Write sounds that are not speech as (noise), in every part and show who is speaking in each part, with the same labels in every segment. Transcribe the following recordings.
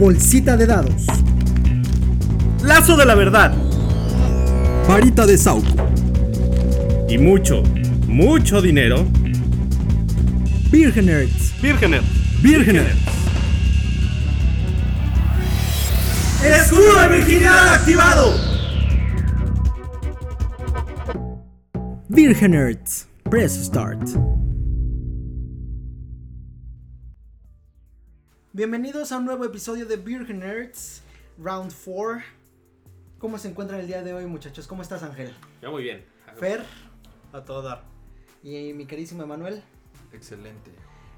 Speaker 1: Bolsita de dados.
Speaker 2: Lazo de la verdad.
Speaker 3: Varita de Sauco.
Speaker 2: Y mucho, mucho dinero.
Speaker 1: Virgenerds.
Speaker 2: Virgener.
Speaker 3: Virgener.
Speaker 2: ¡Escudo de virginidad activado!
Speaker 1: Virgenerds. Press start. Bienvenidos a un nuevo episodio de Virgenerds Round 4. ¿Cómo se encuentran el día de hoy, muchachos? ¿Cómo estás, Ángel?
Speaker 4: Ya muy bien.
Speaker 1: Fer
Speaker 2: A todo dar.
Speaker 1: y mi querísimo Emanuel.
Speaker 3: Excelente.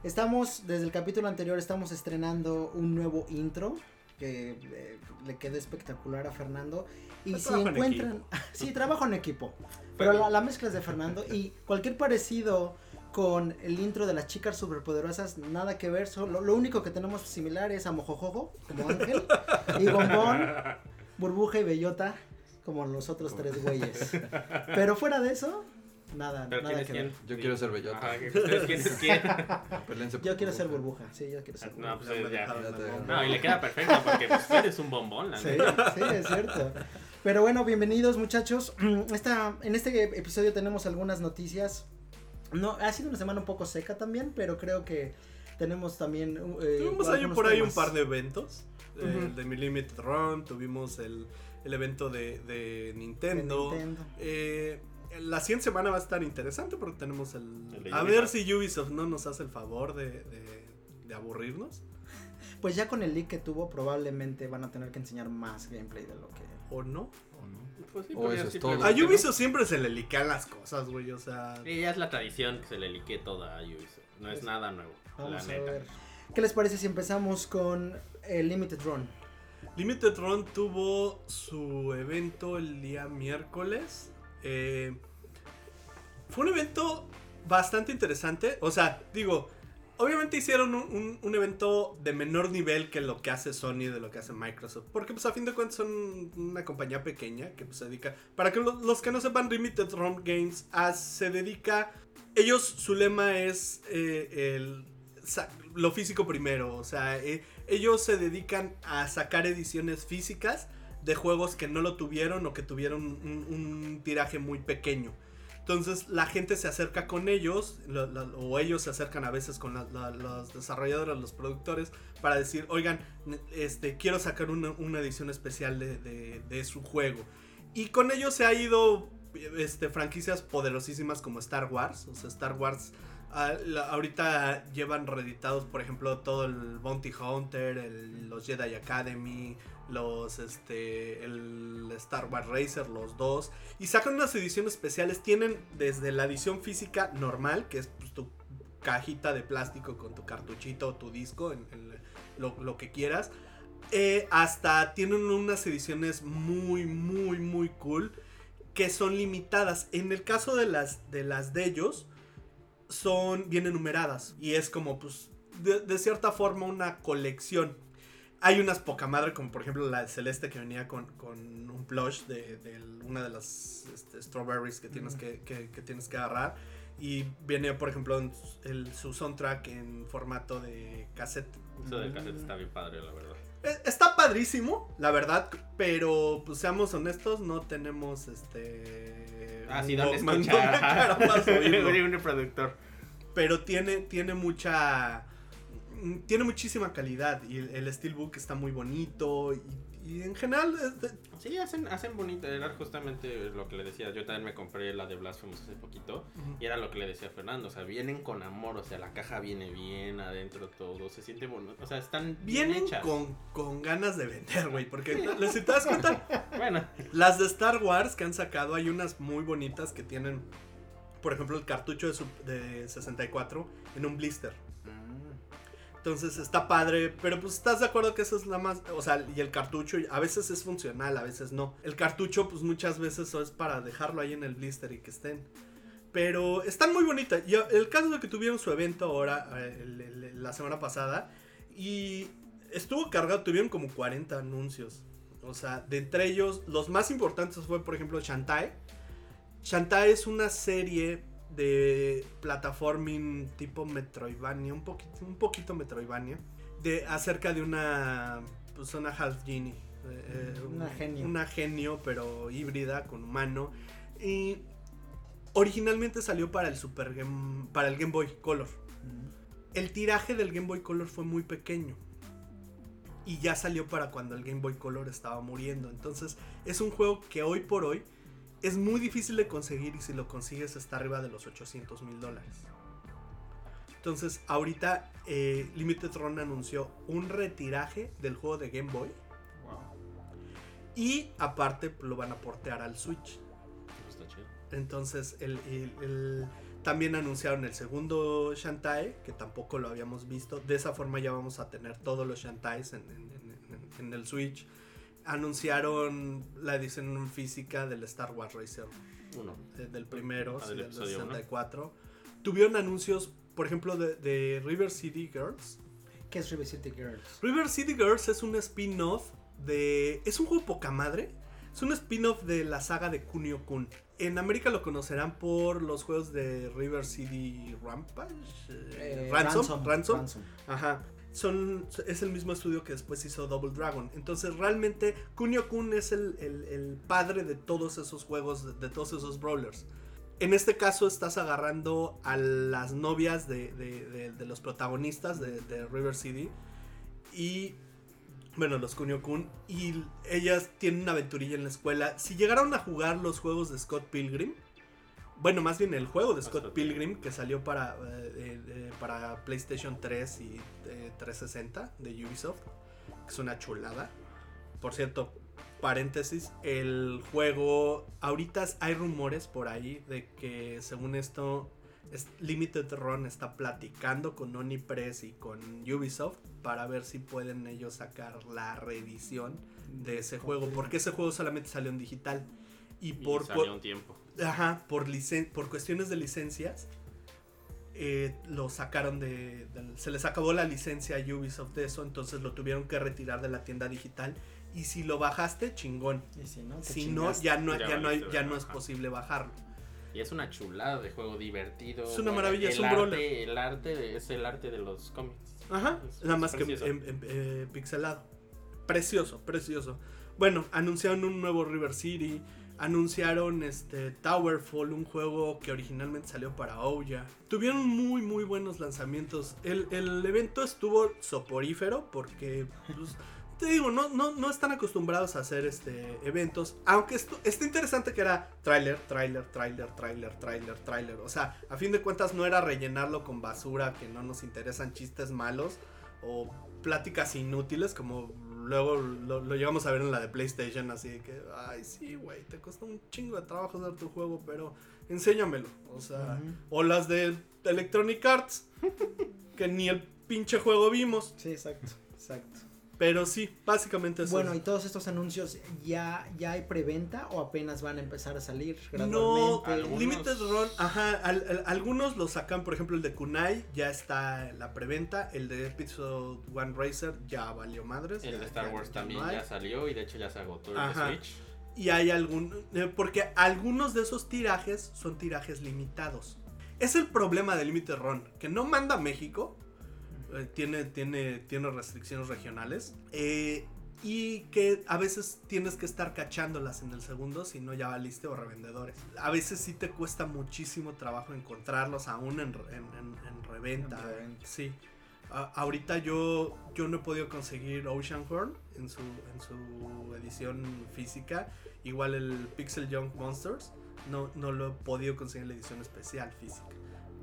Speaker 1: Estamos, desde el capítulo anterior, estamos estrenando un nuevo intro que eh, le quedó espectacular a Fernando. Y
Speaker 2: Pues
Speaker 1: si
Speaker 2: trabajo en
Speaker 1: encuentran, (laughs) sí, trabajo en equipo, (laughs) pero la, la mezcla es de Fernando y cualquier parecido con el intro de las chicas superpoderosas, nada que ver, solo, lo único que tenemos similar es a Mojojojo, como Ángel, y Bombón, Burbuja y Bellota, como los otros tres güeyes. Pero fuera de eso, nada,
Speaker 4: ¿Pero
Speaker 1: nada que
Speaker 4: quién?
Speaker 1: ver.
Speaker 3: Yo quiero ser bellota.
Speaker 4: Ajá, ¿ustedes ¿quién es quién?
Speaker 3: Pelense por
Speaker 1: Yo quiero ser
Speaker 3: burbuja.
Speaker 1: sí, yo quiero ser burbuja.
Speaker 4: No, pues
Speaker 2: Ya.
Speaker 4: No, y le queda perfecto porque pues eres un bombón, la
Speaker 1: Sí,
Speaker 4: neta.
Speaker 1: sí, es cierto. Pero bueno, bienvenidos muchachos. (clears throat) Esta, en este episodio tenemos algunas noticias. No, ha sido una semana un poco seca también, pero creo que tenemos también. eh,
Speaker 2: Tuvimos ahí por ahí un par de eventos.
Speaker 1: Ujú.
Speaker 2: El de mi Limited Run, tuvimos el, el evento de, de
Speaker 1: de
Speaker 2: Nintendo. Eh, la siguiente semana va a estar interesante porque tenemos el... A ver si Ubisoft no nos hace el favor de, de, de aburrirnos.
Speaker 1: Pues ya con el leak que tuvo, probablemente van a tener que enseñar más gameplay de lo que.
Speaker 2: ¿O no?
Speaker 3: ¿O no?
Speaker 4: Pues sí,
Speaker 3: O
Speaker 4: podría
Speaker 3: eso es todo.
Speaker 2: A
Speaker 4: ¿no?
Speaker 2: Ubisoft siempre se le liquean las cosas, güey. O sea...
Speaker 4: Sí, ya es la tradición que se le liquee toda a Ubisoft. No es nada nuevo, la
Speaker 1: Vamos
Speaker 4: neta.
Speaker 1: ver. ¿Qué les parece si empezamos con el Limited Run?
Speaker 2: Limited Run tuvo su evento el día miércoles. Eh, fue un evento bastante interesante. O sea, digo, obviamente hicieron un, un- evento de menor nivel que lo que hace Sony, de lo que hace Microsoft. Porque pues a fin de cuentas son una compañía pequeña que pues se dedica... Para que lo- los que no sepan, Limited Run Games ah, se dedica... Ellos, su lema es eh, el... Lo físico primero, o sea, eh, ellos se dedican a sacar ediciones físicas de juegos que no lo tuvieron o que tuvieron un tiraje muy pequeño. Entonces la gente se acerca con ellos, lo- lo- o ellos se acercan a veces con los desarrolladores, los productores, para decir, oigan, este, quiero sacar una, edición especial de, su juego. Y con ellos se ha ido este, franquicias poderosísimas como Star Wars. O sea, Star Wars ah, la- ahorita llevan reeditados, por ejemplo, todo el Bounty Hunter, el- los Jedi Academy, los este el Star Wars Racer, los dos. Y sacan unas ediciones especiales. Tienen desde la edición física normal, que es pues, tu cajita de plástico con tu cartuchito o tu disco, en, lo, lo que quieras. eh, hasta tienen unas ediciones muy, muy, muy cool. Que son limitadas. En el caso de las de, las de ellos, son bien enumeradas. Y es como, pues, de, de cierta forma una colección. Hay unas poca madre, como por ejemplo la celeste que venía con, con un plush de, de una de las este, strawberries que tienes que, que- que tienes que agarrar. Y viene, por ejemplo, en el, su soundtrack en formato de cassette.
Speaker 4: Eso del cassette está bien padre, la verdad.
Speaker 2: Eh, Está padrísimo, la verdad, pero pues seamos honestos, no tenemos este...
Speaker 4: Ah, sí,
Speaker 2: donde caramba oírlo.
Speaker 4: un reproductor.
Speaker 2: pero tiene, tiene mucha. Mm, Tiene muchísima calidad y el, el steelbook está muy bonito y, y en general de-
Speaker 4: Sí, hacen, hacen bonito. Era justamente lo que le decía. Yo también me compré la de Blasphemous hace poquito. Y era lo que le decía a Fernando. O sea, vienen con amor. O sea, la caja viene bien adentro todo. Se siente bonito. O sea, están bien
Speaker 2: vienen
Speaker 4: hechas.
Speaker 2: con, con ganas de vender, güey. Porque les si te das cuenta, (laughs)
Speaker 4: Bueno,
Speaker 2: las de Star Wars que han sacado, hay unas muy bonitas que tienen, por ejemplo, el cartucho de, su- de 64 en un blister. Entonces está padre, pero pues estás de acuerdo que eso es la más, o sea, y el cartucho a veces es funcional, a veces no. El cartucho pues muchas veces es para dejarlo ahí en el blister y que estén. Pero están muy bonitas. Y el caso de que tuvieron su evento ahora, eh, la semana pasada, y estuvo cargado, tuvieron como 40 anuncios. O sea, de entre ellos, los más importantes fue, por ejemplo, Shantae. Shantae es una serie de plataforming tipo Metroidvania, un poquito, un poquito Metroidvania, de, acerca de una pues una half genie. eh, eh,
Speaker 1: Una genio.
Speaker 2: Una genio, pero híbrida, con humano. Y originalmente salió para el Super Game, para el Game Boy Color. El tiraje del Game Boy Color fue muy pequeño. Y ya salió para cuando el Game Boy Color estaba muriendo. Entonces es un juego que hoy por hoy es muy difícil de conseguir y si lo consigues está arriba de los 800 mil dólares. Entonces ahorita eh, Limited Run anunció un retiraje del juego de Game Boy. Y aparte lo van a portear al Switch.
Speaker 4: Está chido.
Speaker 2: Entonces, el, el- el- también anunciaron el segundo Shantae, que tampoco lo habíamos visto. De esa forma ya vamos a tener todos los Shantaes en, en- en- en- en el Switch. Anunciaron la edición física del Star Wars Racer,
Speaker 4: Uno.
Speaker 2: eh, del primero,
Speaker 4: Ah,
Speaker 2: sí,
Speaker 4: del
Speaker 2: del
Speaker 4: episodio uno.
Speaker 2: 64. Tuvieron anuncios, por ejemplo, de, de River City Girls.
Speaker 1: ¿Qué es River City Girls?
Speaker 2: River City Girls es un spin-off de. Es un juego poca madre. Es un spin-off de la saga de Kunio Kun. En América lo conocerán por los juegos de River City Rampage. eh,
Speaker 1: Eh,
Speaker 2: Ransom, Ransom.
Speaker 1: Ransom.
Speaker 2: Ajá. Son, es el mismo estudio que después hizo Double Dragon. Entonces, realmente, Kunio Kun es el, el- padre de todos esos juegos, de, todos esos brawlers. En este caso, estás agarrando a las novias de, de- de- los protagonistas de, de River City. Y. Bueno, los Kunio Kun. Y ellas tienen una aventurilla en la escuela. Si llegaron a jugar los juegos de Scott Pilgrim. Bueno, más bien el juego de Scott Pilgrim que salió para, eh, eh, eh, para PlayStation 3 y eh, 360 de Ubisoft. Que es una chulada. Por cierto, paréntesis, el juego, ahorita hay rumores por ahí de que según esto, es- Limited Run está platicando con Onipress y con Ubisoft para ver si pueden ellos sacar la reedición de ese juego, porque ese juego solamente salió en digital. Y
Speaker 4: Y
Speaker 2: por,
Speaker 4: salió un tiempo.
Speaker 2: Ajá, por, licen- por cuestiones de licencias, eh, lo sacaron de, Se les acabó la licencia a Ubisoft de eso, entonces lo tuvieron que retirar de la tienda digital. Y si lo bajaste, chingón.
Speaker 1: Y si no,
Speaker 2: Si ya no,
Speaker 4: Ya
Speaker 2: ya no, hay- ya no es posible bajarlo.
Speaker 4: Y es una chulada de juego divertido.
Speaker 2: Es una maravilla, es
Speaker 4: el
Speaker 2: un
Speaker 4: arte. El arte de- es el arte de los cómics.
Speaker 2: Ajá,
Speaker 4: Es-
Speaker 2: nada
Speaker 4: es
Speaker 2: más que en- en- eh, pixelado. Precioso, precioso. Bueno, anunciaron un nuevo River City. Anunciaron este Towerfall, un juego que originalmente salió para Ouya. Tuvieron muy muy buenos lanzamientos. El, el evento estuvo soporífero porque pues, (laughs) te digo, no, no, no están acostumbrados a hacer este eventos. Aunque esto, está interesante que era trailer, trailer, trailer, trailer, trailer, trailer. O sea, a fin de cuentas no era rellenarlo con basura que no nos interesan chistes malos o pláticas inútiles como luego lo, lo llegamos a ver en la de PlayStation así que ay sí güey te costó un chingo de trabajo hacer tu juego pero enséñamelo. O sea o las de Electronic Arts que ni el pinche juego vimos.
Speaker 1: Sí, exacto, exacto.
Speaker 2: Pero sí básicamente eso
Speaker 1: Bueno,
Speaker 2: es.
Speaker 1: y todos estos anuncios, ¿ya, ¿ya hay preventa o apenas van a empezar a salir
Speaker 2: No,
Speaker 1: gradualmente?
Speaker 4: Algunos-
Speaker 2: Limited Run, ajá, al- al- algunos lo sacan, por ejemplo el de Kunai ya está en la preventa, el de Episode One Racer ya valió madres.
Speaker 4: El
Speaker 2: ya-
Speaker 4: de Star
Speaker 2: ya-
Speaker 4: Wars
Speaker 2: ya
Speaker 4: también
Speaker 2: no
Speaker 4: ya salió y de hecho ya se agotó el
Speaker 2: Ajá.
Speaker 4: de Switch.
Speaker 2: Y hay algún, eh, porque algunos de esos tirajes son tirajes limitados. Es el problema de Limited Run, que no manda a México, tiene, tiene, tiene restricciones regionales, eh, y que a veces tienes que estar cachándolas en el segundo, si no ya valiste o revendedores. A veces sí te cuesta muchísimo trabajo encontrarlos aún en, en- en- en reventa.
Speaker 1: En reventa.
Speaker 2: Sí. A- ahorita yo, yo no he podido conseguir Ocean Horn en su, en su edición física. Igual el Pixel Junk Monsters. No, no lo he podido conseguir en la edición especial física.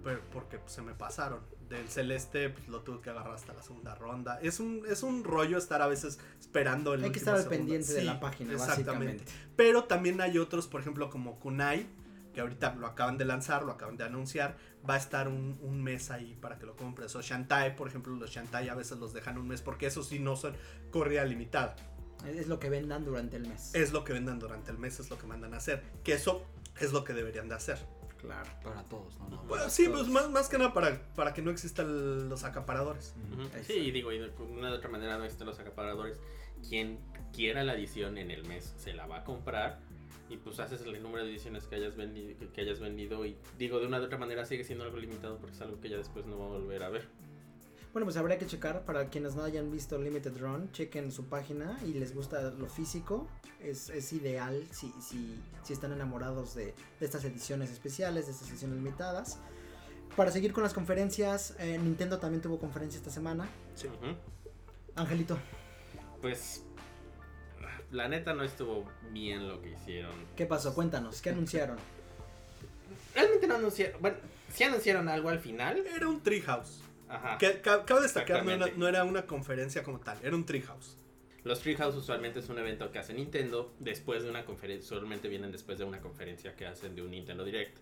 Speaker 2: Pero porque se me pasaron. Del celeste pues, lo tuve que agarrar hasta la segunda ronda. Es un, es un rollo estar a veces esperando el
Speaker 1: Hay que estar al pendiente de
Speaker 2: Sí,
Speaker 1: la página,
Speaker 2: exactamente.
Speaker 1: básicamente.
Speaker 2: Pero también hay otros, por ejemplo, como Kunai, que ahorita lo acaban de lanzar, lo acaban de anunciar. Va a estar un, un mes ahí para que lo compres. O Shantae, por ejemplo, los Shantae a veces los dejan un mes porque esos sí no son corrida limitada.
Speaker 1: Es lo que vendan durante el mes.
Speaker 2: Es lo que vendan durante el mes, es lo que mandan a hacer. Que eso es lo que deberían de hacer.
Speaker 1: Claro.
Speaker 3: Para todos, ¿no? no
Speaker 2: Bueno,
Speaker 3: para
Speaker 2: sí,
Speaker 3: todos.
Speaker 2: pues más, más que nada para, para que no existan los acaparadores.
Speaker 4: Sí, y digo, y de una de otra manera no existen los acaparadores. Quien quiera la edición en el mes se la va a comprar y pues haces el número de ediciones que hayas vendido, que, que hayas vendido y digo, de una de otra manera sigue siendo algo limitado porque es algo que ya después no va a volver a ver.
Speaker 1: Bueno, pues habría que checar. Para quienes no hayan visto Limited Run, chequen su página y les gusta lo físico. Es, es ideal si, si, si están enamorados de, de estas ediciones especiales, de estas ediciones limitadas. Para seguir con las conferencias, eh, Nintendo también tuvo conferencia esta semana.
Speaker 4: Ujú.
Speaker 1: Angelito,
Speaker 4: Pues la neta no estuvo bien lo que hicieron.
Speaker 1: ¿qué pasó? Cuéntanos, ¿qué anunciaron?
Speaker 4: Realmente no anunciaron, bueno, sí anunciaron algo al final.
Speaker 2: Era un treehouse.
Speaker 4: Ajá.
Speaker 2: Que, ca- cabe destacar, no era,
Speaker 4: Exactamente.
Speaker 2: no era una conferencia como tal, era un treehouse.
Speaker 4: Los Treehouse usualmente es un evento que hace Nintendo después de una conferencia, usualmente vienen después de una conferencia que hacen de un Nintendo Direct.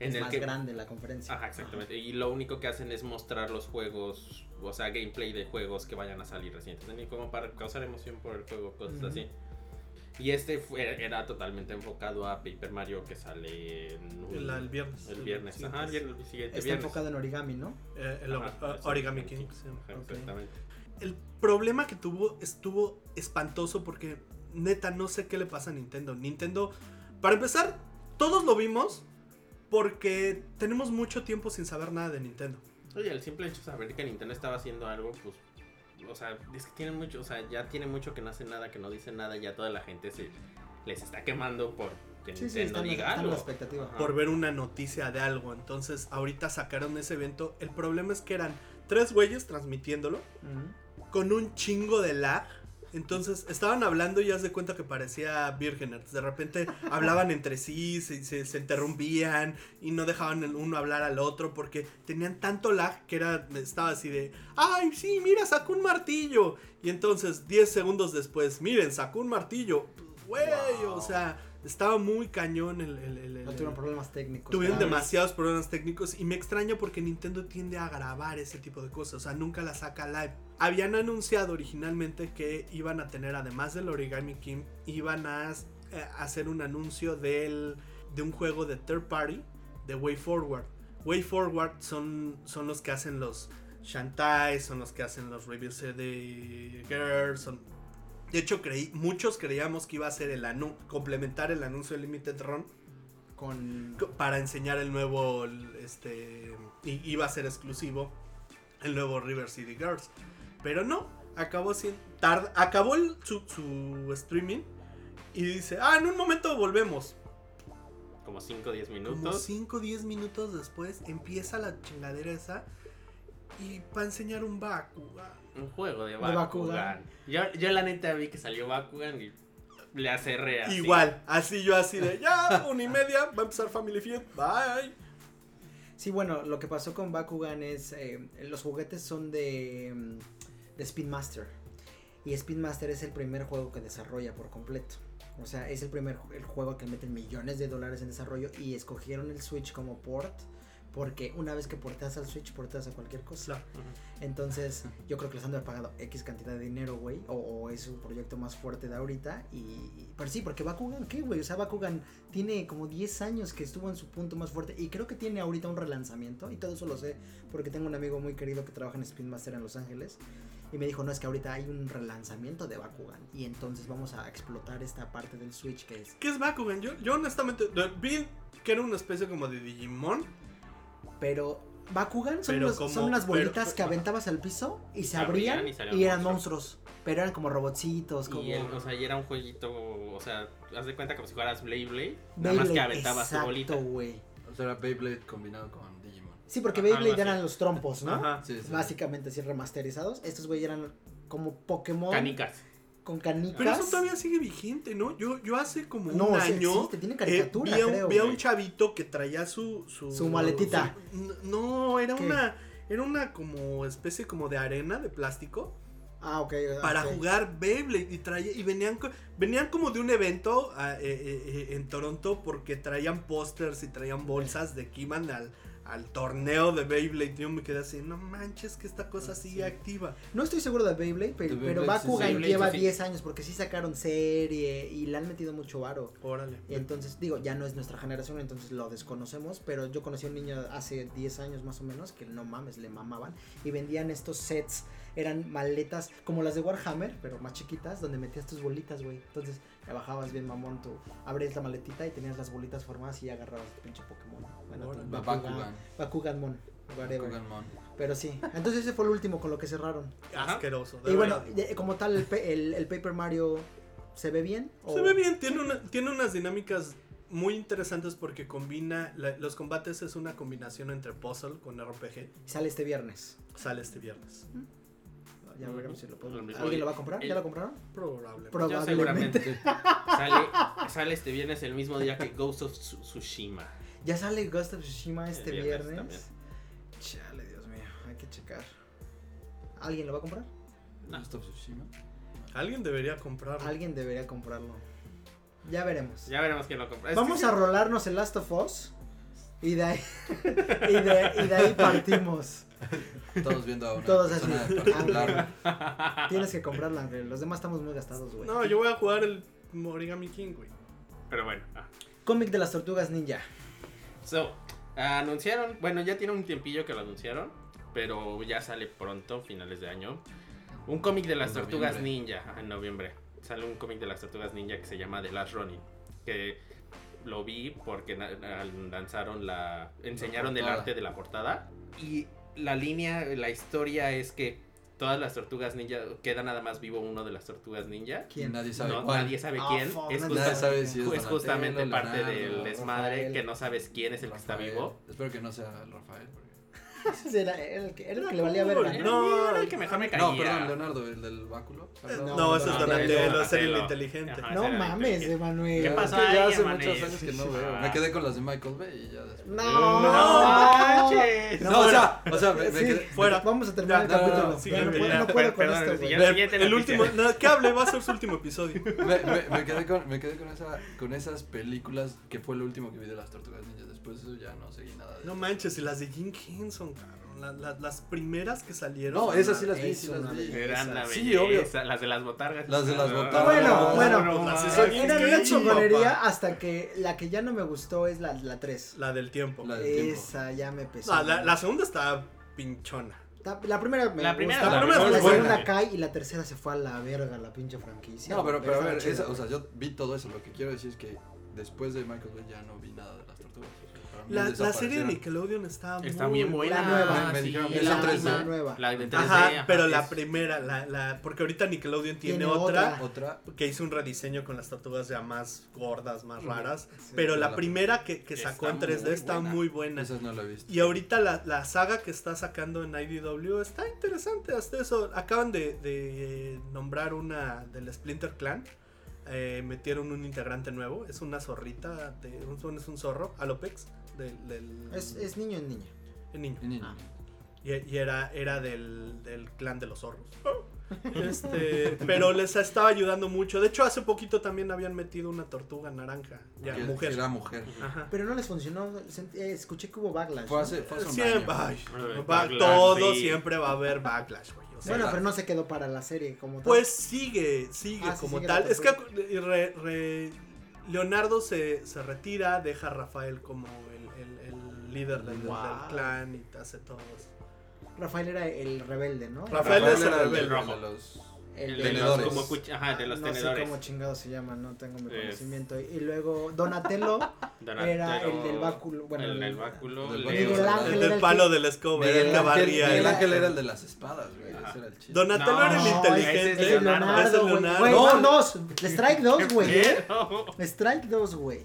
Speaker 4: En
Speaker 1: es
Speaker 4: el
Speaker 1: más
Speaker 4: que,
Speaker 1: grande la conferencia.
Speaker 4: Ajá, exactamente. Y lo único que hacen es mostrar los juegos, o sea, gameplay de juegos que vayan a salir recientes. Ni como para causar emoción por el juego, cosas así. Y este fue, era totalmente enfocado a Paper Mario que sale en un-
Speaker 2: El, el viernes.
Speaker 4: el viernes.
Speaker 2: siguiente.
Speaker 4: Ajá, el viernes, el siguiente
Speaker 1: Está
Speaker 4: viernes.
Speaker 1: enfocado en origami, ¿no?
Speaker 2: Eh, el
Speaker 4: Ajá, eso,
Speaker 2: Origami King. sí.
Speaker 4: Ajá,
Speaker 1: Ok.
Speaker 4: Exactamente.
Speaker 2: El problema que tuvo estuvo espantoso porque neta no sé qué le pasa a Nintendo. Nintendo, para empezar, todos lo vimos porque tenemos mucho tiempo sin saber nada de Nintendo.
Speaker 4: Oye, el simple hecho de saber que Nintendo estaba haciendo algo, pues, o sea, es que tiene mucho, o sea, ya tiene mucho que no hace nada, que no dice nada, ya toda la gente se les está quemando por que
Speaker 1: Sí, sí, están,
Speaker 4: diga
Speaker 1: están
Speaker 4: algo.
Speaker 2: por ver una noticia de algo. Entonces, ahorita sacaron ese evento. El problema es que eran tres güeyes transmitiéndolo con un chingo de lag. Entonces, estaban hablando y haz de cuenta que parecía Virgeners. De repente hablaban entre sí, se, se- se interrumpían y no dejaban el uno hablar al otro porque tenían tanto lag que era, estaba así de, ay, sí, mira, sacó un martillo. Y entonces, 10 segundos después, miren, sacó un martillo. Güey,
Speaker 1: Wow.
Speaker 2: o sea, estaba muy cañón el... el- el-
Speaker 1: No tuvieron problemas técnicos.
Speaker 2: Tuvieron demasiados problemas técnicos y me extraña porque Nintendo tiende a grabar ese tipo de cosas, o sea, nunca la saca live. Habían anunciado originalmente que iban a tener, además del Origami King, iban a eh, hacer un anuncio del, de un juego de third party de Way Forward. Way Forward son, son los que hacen los Shantai, son los que hacen los reviews de Girls, son... De hecho, creí, muchos creíamos que iba a ser el anu complementar el anuncio de Limited Run
Speaker 1: Con.
Speaker 2: co- para enseñar el nuevo este iba a ser exclusivo el nuevo River City Girls pero no acabó sin acabó el- su, su streaming y dice ah en un momento volvemos
Speaker 4: Como 5 o 10
Speaker 2: como
Speaker 4: minutos.
Speaker 2: 5 o 10 minutos después empieza la chingadera esa y para enseñar un Bakugan
Speaker 4: Un juego de
Speaker 1: Bakugan.
Speaker 4: Bakugan. Yo, yo la neta vi que salió Bakugan y le acerré así.
Speaker 2: igual así yo así de ya una y media va a empezar Family Feud bye
Speaker 1: Sí, bueno, lo que pasó con Bakugan es. eh, los juguetes son de. mm, de Spin Master. Y Spin Master es el primer juego que desarrolla por completo. O sea, es el primer el juego que meten millones de dólares en desarrollo. Y escogieron el Switch como port. Porque una vez que porteas al Switch, porteas a cualquier cosa.
Speaker 2: Claro.
Speaker 1: Entonces, yo creo que les han de haber pagado X cantidad de dinero, güey. O, o es un proyecto más fuerte de ahorita. Y, y- pero sí, porque Bakugan, ¿qué, güey? O sea, Bakugan tiene como 10 años que estuvo en su punto más fuerte. Y creo que tiene ahorita un relanzamiento. Y todo eso lo sé porque tengo un amigo muy querido que trabaja en Spin Master en Los Ángeles. Y me dijo, no, es que ahorita hay un relanzamiento de Bakugan. Y entonces vamos a explotar esta parte del Switch que es.
Speaker 2: ¿Qué es Bakugan? Yo, yo honestamente vi que era una especie como de Digimon.
Speaker 1: Pero Bakugan son,
Speaker 2: Pero como-
Speaker 1: son unas
Speaker 2: pero-
Speaker 1: bolitas que aventabas al piso y se
Speaker 4: Abrían
Speaker 1: abrían
Speaker 4: y
Speaker 1: eran
Speaker 4: monstruos.
Speaker 1: monstruos. Pero eran como robotcitos, como...
Speaker 4: Y el- o sea, y era un jueguito, o sea, haz de cuenta como si fueras Blade Blade, nada más que
Speaker 1: Beyblade,
Speaker 4: aventabas tu
Speaker 1: exacto,
Speaker 4: bolita.
Speaker 1: güey.
Speaker 3: O sea, era Beyblade combinado con Digimon.
Speaker 1: Sí, porque
Speaker 4: Ajá,
Speaker 1: Beyblade eran los trompos, ¿no?
Speaker 2: Ajá.
Speaker 3: Sí, sí.
Speaker 1: Básicamente así remasterizados. Estos güey eran como Pokémon
Speaker 4: Canicas.
Speaker 1: Con canicas.
Speaker 2: Pero eso todavía sigue vigente, ¿no? Yo, yo hace como
Speaker 1: No,
Speaker 2: un
Speaker 1: sí
Speaker 2: año
Speaker 1: tiene
Speaker 2: eh, vi, a un,
Speaker 1: creo,
Speaker 2: vi a un
Speaker 1: güey.
Speaker 2: chavito que traía su... Su,
Speaker 1: Su maletita.
Speaker 2: su- no, era
Speaker 1: ¿Qué?
Speaker 2: una... Era una como especie como de arena de plástico
Speaker 1: Ah, ok.
Speaker 2: para jugar Beyblade y traía y venían venían como de un evento ah, eh, eh, en Toronto porque traían pósters y traían bolsas de iban al, al torneo de Beyblade. Yo me quedé así, no manches que esta cosa sigue
Speaker 1: Sí.
Speaker 2: activa.
Speaker 1: No estoy seguro de Beyblade, pero,
Speaker 3: De
Speaker 1: pero
Speaker 3: Beyblade,
Speaker 1: Bakugan.
Speaker 4: Beyblade,
Speaker 1: lleva
Speaker 4: sí, sí.
Speaker 1: 10 años porque sí sacaron serie y le han metido mucho varo.
Speaker 2: Órale.
Speaker 1: Y entonces, digo, ya no es nuestra generación, entonces lo desconocemos, pero yo conocí a un niño hace 10 años más o menos que no mames, le mamaban y vendían estos sets, eran maletas como las de Warhammer, pero más chiquitas, donde metías tus bolitas, güey. Entonces, le bajabas bien mamón, tú abrías la maletita y tenías las bolitas formadas y agarrabas el pinche Pokémon. Bueno,
Speaker 3: Bakugan.
Speaker 1: Bakugan Mon. whatever.
Speaker 3: Kugelmon.
Speaker 1: Pero sí, entonces ese fue el último con lo que cerraron.
Speaker 4: Ajá.
Speaker 2: Asqueroso. de
Speaker 1: Y bueno,
Speaker 2: verdad.
Speaker 1: como tal, el, pe- el, el Paper Mario se ve bien. ¿O-
Speaker 2: Se ve bien, tiene, una, tiene unas dinámicas muy interesantes porque combina, la- los combates es una combinación entre puzzle con RPG.
Speaker 1: Sale este viernes.
Speaker 2: Sale este viernes.
Speaker 1: Ya veremos si lo podemos. ¿Alguien lo va a comprar?
Speaker 4: El-
Speaker 1: ¿Ya lo compraron?
Speaker 2: Probablemente.
Speaker 1: Probablemente.
Speaker 4: seguramente. (laughs) Sale, sale este viernes el mismo día que Ghost of Tsu- Tsushima.
Speaker 1: Ya sale Ghost of Tsushima este
Speaker 4: El
Speaker 1: viernes.
Speaker 4: viernes
Speaker 1: Chale, Dios mío, hay que checar. ¿Alguien lo va a comprar?
Speaker 4: No.
Speaker 3: Ghost of Tsushima.
Speaker 2: Alguien debería comprarlo.
Speaker 1: Alguien debería comprarlo. Ya veremos.
Speaker 4: Ya veremos quién lo compra. Es
Speaker 1: Vamos
Speaker 4: que
Speaker 1: a rolarnos el Last of Us. Y de ahí, (laughs) y de, y de ahí partimos. (laughs)
Speaker 3: Todos viendo a una
Speaker 1: Todos así.
Speaker 3: particular.
Speaker 1: Tienes que comprarla, Ángel. Los demás estamos muy gastados, güey.
Speaker 2: No, yo voy a jugar el Origami King, güey.
Speaker 4: Pero bueno. ah.
Speaker 1: Cómic de las tortugas ninja.
Speaker 4: So, anunciaron, bueno, ya tiene un tiempillo que lo anunciaron, pero ya sale pronto, finales de año. Un cómic de las
Speaker 3: En
Speaker 4: tortugas
Speaker 3: noviembre.
Speaker 4: ninja, en noviembre. Sale un cómic de las tortugas ninja que se llama The Last Running, que lo vi porque lanzaron la enseñaron el arte de la portada y la línea, la historia es que todas las tortugas ninja queda nada más vivo uno de las tortugas ninja.
Speaker 1: ¿Quién?
Speaker 3: nadie sabe
Speaker 4: No,
Speaker 3: cuál.
Speaker 4: nadie sabe
Speaker 1: Ah,
Speaker 4: quién.
Speaker 1: fuck,
Speaker 4: es,
Speaker 1: nadie
Speaker 4: justa-
Speaker 3: sabe si es,
Speaker 4: es justamente parte del desmadre
Speaker 1: Rafael.
Speaker 4: que no sabes quién es el que está vivo.
Speaker 3: Espero que no sea el Rafael. porque-
Speaker 1: Era, (laughs) era el que, era el que le valía verga, ¿no?
Speaker 2: No,
Speaker 4: era el que mejor me caía.
Speaker 3: No, perdón, Leonardo, el del báculo.
Speaker 2: No,
Speaker 1: No,
Speaker 2: ese es Donatello,
Speaker 4: no,
Speaker 2: es el inteligente.
Speaker 4: Ajá.
Speaker 1: No mames. Emanuel.
Speaker 4: ¿Qué
Speaker 3: Es
Speaker 4: pasó
Speaker 3: que ya
Speaker 4: ahí,
Speaker 3: hace
Speaker 4: Emanuel?
Speaker 3: muchos años que no veo. Me quedé con las de Michael Bay y ya después.
Speaker 1: No,
Speaker 4: No manches.
Speaker 3: No, o sea, o sea, me, me
Speaker 1: Sí,
Speaker 3: quedé.
Speaker 2: Fuera.
Speaker 1: Vamos a terminar el capítulo.
Speaker 3: no,
Speaker 1: puedo, no puedo con esto,
Speaker 4: el
Speaker 2: último, que hable, va a ser su último episodio.
Speaker 3: Me, quedé con, me quedé con, esa, con esas películas que fue lo último que vi de las tortugas ninjas. Después de eso ya no seguí nada de
Speaker 2: No
Speaker 3: eso.
Speaker 2: manches, y las de Jim Henson, cabrón. la- la- las primeras que salieron.
Speaker 3: No, esas sí las vi, sí las vi.
Speaker 1: belleza.
Speaker 4: Eran la
Speaker 3: Sí, obvio.
Speaker 4: Las de las botargas.
Speaker 3: Las de las botargas.
Speaker 1: Bueno,
Speaker 3: No,
Speaker 1: bueno,
Speaker 2: no, Sonic
Speaker 1: Era una chingonería hasta que la que ya no me gustó es la, la 3.
Speaker 2: La del tiempo.
Speaker 3: La del tiempo.
Speaker 1: Esa ya me pesó.
Speaker 2: La, la segunda está pinchona.
Speaker 1: La primera me
Speaker 4: La primera-
Speaker 1: gusta,
Speaker 2: la primera es
Speaker 1: la segunda
Speaker 2: buena.
Speaker 1: cae y la tercera se fue a la verga la pinche franquicia.
Speaker 3: No, pero, pero a ver, esa- o sea, yo vi todo eso. Lo que quiero decir es que después de Michael Bay ya no vi nada
Speaker 2: La, la serie de. Nickelodeon está,
Speaker 4: Está
Speaker 2: muy
Speaker 4: bien buena.
Speaker 1: La nueva.
Speaker 4: Sí,
Speaker 3: que
Speaker 1: la,
Speaker 3: la 3D.
Speaker 1: la nueva.
Speaker 4: La de 3D.
Speaker 2: Ajá,
Speaker 4: ajá,
Speaker 2: pero la primera, la, la, porque ahorita Nickelodeon tiene,
Speaker 1: Tiene
Speaker 2: otra,
Speaker 3: Otra.
Speaker 2: que hizo un rediseño con las tortugas ya más gordas, más raras.
Speaker 1: Sí.
Speaker 2: pero la
Speaker 3: La-
Speaker 2: primera que, que sacó en 3D
Speaker 4: muy
Speaker 2: está muy buena.
Speaker 3: Esas no la he visto.
Speaker 2: Y ahorita la, la saga que está sacando en IDW está interesante. Hasta eso, acaban de, de nombrar una del Splinter Clan. Eh, metieron un integrante nuevo. Es una zorrita, de, un, es un zorro, Alopex, del, del
Speaker 1: Es, es niño en niña.
Speaker 2: el niño.
Speaker 3: Y ni-
Speaker 1: Ah.
Speaker 2: Y, y era, era del, del clan de los zorros. (laughs) Este, pero les estaba ayudando mucho. De hecho, hace poquito también habían metido una tortuga naranja. Ya,
Speaker 3: que-
Speaker 2: mujer.
Speaker 3: Era mujer.
Speaker 2: Ajá.
Speaker 1: Pero no les funcionó. eh, escuché que hubo backlash.
Speaker 3: Fue
Speaker 1: ¿no?
Speaker 3: hace, fue hace un
Speaker 2: Siempre,
Speaker 3: año.
Speaker 2: ay, va-
Speaker 4: backlash,
Speaker 2: todo
Speaker 4: sí.
Speaker 2: siempre va a haber backlash, güey. o sea,
Speaker 1: Bueno, pero no se quedó para la serie como tal.
Speaker 2: Pues sigue, sigue
Speaker 1: Ah, sí,
Speaker 2: como
Speaker 1: sigue
Speaker 2: tal. Es que re- re- Leonardo se, se retira, deja a Rafael como el, el- el líder del, del
Speaker 1: Wow.
Speaker 2: clan y hace todo eso.
Speaker 1: Rafael era el rebelde, ¿no?
Speaker 2: Rafael es el
Speaker 3: era
Speaker 2: rebelde.
Speaker 3: el de los-
Speaker 1: El
Speaker 4: El
Speaker 1: de
Speaker 4: de los,
Speaker 3: tenedores.
Speaker 4: como ajá, de los
Speaker 1: no sé
Speaker 4: tenedores.
Speaker 1: cómo chingados se llama, no tengo mi
Speaker 4: Es-
Speaker 1: conocimiento. Y luego Donatello
Speaker 4: Donatello,
Speaker 1: era el del báculo. Bueno,
Speaker 4: el del báculo.
Speaker 3: del
Speaker 1: Ángel
Speaker 2: El
Speaker 1: era
Speaker 2: del
Speaker 1: el
Speaker 2: palo de la escoba, el
Speaker 3: Miguel
Speaker 2: que
Speaker 3: Ángel,
Speaker 2: barría.
Speaker 3: Miguel
Speaker 2: el-
Speaker 3: Ángel era el de las espadas, güey. Ese era el chiste.
Speaker 2: Donatello
Speaker 4: No,
Speaker 2: era el
Speaker 4: ese es
Speaker 2: inteligente.
Speaker 1: Es el
Speaker 4: Leonardo.
Speaker 1: Leonardo,
Speaker 2: Es el
Speaker 1: güey.
Speaker 2: Leonardo.
Speaker 1: Güey, no, dos. Strike dos, güey.
Speaker 4: ¿Qué? No.
Speaker 1: Strike 2, güey.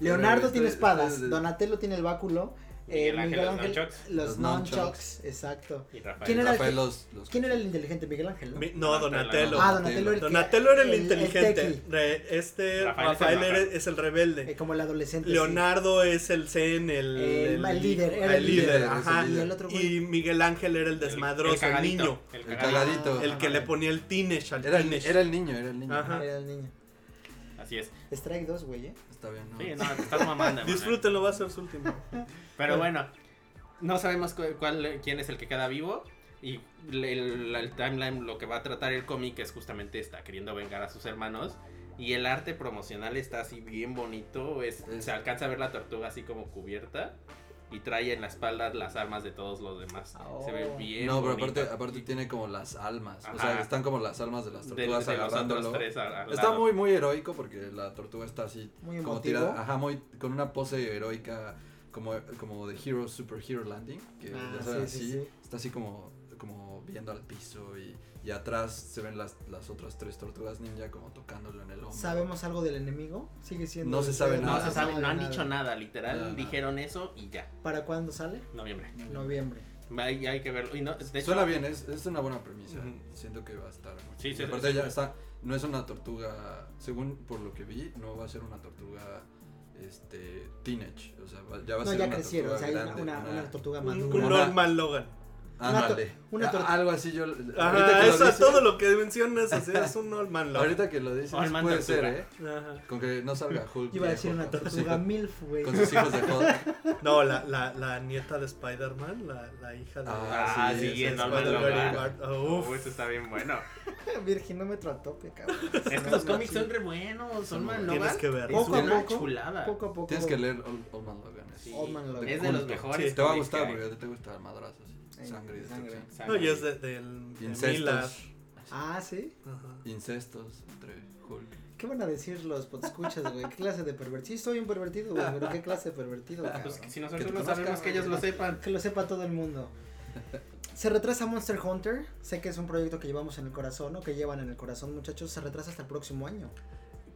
Speaker 1: Leonardo
Speaker 3: Este-
Speaker 1: tiene espadas,
Speaker 3: este-
Speaker 1: Donatello tiene el báculo, eh,
Speaker 4: Miguel Ángel
Speaker 1: Miguel
Speaker 4: los
Speaker 1: Ángel
Speaker 4: nunchucks.
Speaker 1: los
Speaker 3: Los
Speaker 1: nunchucks,
Speaker 3: nunchucks.
Speaker 1: exacto.
Speaker 4: Y Rafael.
Speaker 1: ¿Quién era el
Speaker 3: Rafael los, los-
Speaker 1: ¿Quién era el inteligente? Miguel Ángel, ¿no?
Speaker 2: Mi- No, Donatello.
Speaker 1: Ah, Donatello era el
Speaker 2: Donatello era el,
Speaker 1: el- el
Speaker 2: inteligente. Re- este
Speaker 4: Rafael
Speaker 2: Rafael,
Speaker 4: es el
Speaker 2: es rebelde.
Speaker 1: Eh, como el adolescente. sí.
Speaker 2: Leonardo es el Zen, el,
Speaker 1: El- el líder, era
Speaker 2: el
Speaker 1: el
Speaker 2: líder,
Speaker 3: líder,
Speaker 2: ajá.
Speaker 1: Y el otro güey.
Speaker 2: Y Miguel Ángel era el desmadroso, el,
Speaker 4: cagadito,
Speaker 2: niño,
Speaker 4: El
Speaker 3: El
Speaker 4: cagadito.
Speaker 3: cagadito.
Speaker 2: el que le ponía el teenage al
Speaker 3: Era el,
Speaker 2: teenage.
Speaker 3: era el niño, era el niño.
Speaker 2: Ajá.
Speaker 1: Era el niño.
Speaker 4: Así es.
Speaker 1: Strike 2, güey, ¿eh?
Speaker 3: Está bien, ¿no?
Speaker 4: Sí, no, te estás mamando. Emanuel.
Speaker 2: Disfrútenlo, va a ser su último.
Speaker 4: Pero bueno, no sabemos cu- cuál, quién es el que queda vivo. Y el, el- el timeline, lo que va a tratar el cómic es justamente está queriendo vengar a sus hermanos. Y el arte promocional está así bien bonito. Es,
Speaker 3: Es-
Speaker 4: Se alcanza a ver la tortuga así como cubierta. Y trae en la espalda las armas de todos los demás. Se ve
Speaker 1: Oh.
Speaker 4: bien
Speaker 3: No, pero
Speaker 4: bonito.
Speaker 3: aparte, aparte tiene como las almas. O sea, están como las almas de las
Speaker 4: De-
Speaker 3: tortugas
Speaker 4: de los
Speaker 3: agarrándolo.
Speaker 4: tres a- al
Speaker 3: Está muy, muy heroico porque la tortuga está así.
Speaker 1: Muy
Speaker 3: como tirada, ajá, muy, con una pose heroica. como, como de Hero Super Hero Landing, que
Speaker 1: Ah,
Speaker 3: ya
Speaker 1: sí, sí,
Speaker 3: así,
Speaker 1: sí.
Speaker 3: está así como, como viendo al piso y, y atrás se ven las, las otras tres tortugas ninja como tocándolo en el hombro.
Speaker 1: ¿Sabemos algo del enemigo? Sigue siendo.
Speaker 3: No se sabe
Speaker 4: No
Speaker 3: nada.
Speaker 4: se sabe, no han
Speaker 1: nada.
Speaker 4: dicho nada, literal.
Speaker 3: Nada, nada.
Speaker 4: Dijeron eso y ya.
Speaker 1: ¿Para cuándo sale?
Speaker 4: Noviembre.
Speaker 1: Noviembre.
Speaker 4: Hay, hay que verlo. Y no, de hecho,
Speaker 3: Suena bien, es, es una buena premisa. Siento que va a estar. muy
Speaker 4: Sí, sí,
Speaker 3: aparte
Speaker 4: sí,
Speaker 3: ya
Speaker 4: sí.
Speaker 3: está, no es una tortuga, según por lo que vi, no va a ser una tortuga este teenage, o sea, ya va a
Speaker 1: No,
Speaker 3: ser
Speaker 1: ya
Speaker 3: una
Speaker 1: crecieron. O sea,
Speaker 3: tortuga
Speaker 1: hay una,
Speaker 3: grande,
Speaker 1: una, una tortuga madura.
Speaker 2: un Logan.
Speaker 3: Ándale.
Speaker 1: una
Speaker 3: algo así yo que
Speaker 2: Ajá,
Speaker 3: lo
Speaker 2: eso
Speaker 3: dices-
Speaker 2: todo lo que mencionas así, es un Norman Logan.
Speaker 3: Ahorita que lo dices puede
Speaker 4: Tortuga.
Speaker 3: ser, ¿eh?
Speaker 2: Ajá.
Speaker 3: Con que no salga Hulk.
Speaker 1: Yo iba a decir una
Speaker 3: con sus
Speaker 1: tortuga
Speaker 3: hijos-
Speaker 1: milf, güey.
Speaker 3: Con sus hijos de Hulk. (laughs)
Speaker 2: No, la, la, la nieta de Spider-Man, la, la hija de...
Speaker 3: Ah, sí,
Speaker 4: sí,
Speaker 2: es Spider-Man.
Speaker 4: Logan.
Speaker 2: Ah, uf.
Speaker 4: Oh, eso está bien bueno. (laughs)
Speaker 1: Virginómetro a tope, cabrón.
Speaker 4: Es que
Speaker 1: No,
Speaker 4: los
Speaker 1: no,
Speaker 4: cómics son re buenos. Son
Speaker 3: Tienes
Speaker 4: Man Logan.
Speaker 2: que verlos.
Speaker 4: Es
Speaker 1: Poco a
Speaker 4: una
Speaker 1: poco,
Speaker 4: chulada.
Speaker 1: Poco a poco.
Speaker 3: Tienes que leer Old, Old Man Logan.
Speaker 1: Old Man Logan.
Speaker 4: Es de los mejores.
Speaker 2: Sí.
Speaker 3: Te va a gustar
Speaker 4: que
Speaker 3: porque a ti te gusta madrazos,
Speaker 1: Sí,
Speaker 3: sangre y
Speaker 1: sangre.
Speaker 3: destrucción.
Speaker 2: No, y es de, del... de
Speaker 3: Incestos.
Speaker 2: Miller.
Speaker 1: Ah, sí.
Speaker 2: Ajá.
Speaker 3: Incestos entre Hulk.
Speaker 1: ¿Qué van a decir los escuchas, güey? ¿Qué clase de pervertido? Sí, soy un pervertido, güey, pero ¿qué clase de pervertido, cabrón?
Speaker 4: Pues que si nosotros lo
Speaker 3: conozcan,
Speaker 4: sabemos, que ellos lo sepan.
Speaker 1: Que lo sepa todo el mundo. Se retrasa Monster Hunter. Sé que es un proyecto que llevamos en el corazón o que llevan en el corazón, muchachos. Se retrasa hasta el próximo año.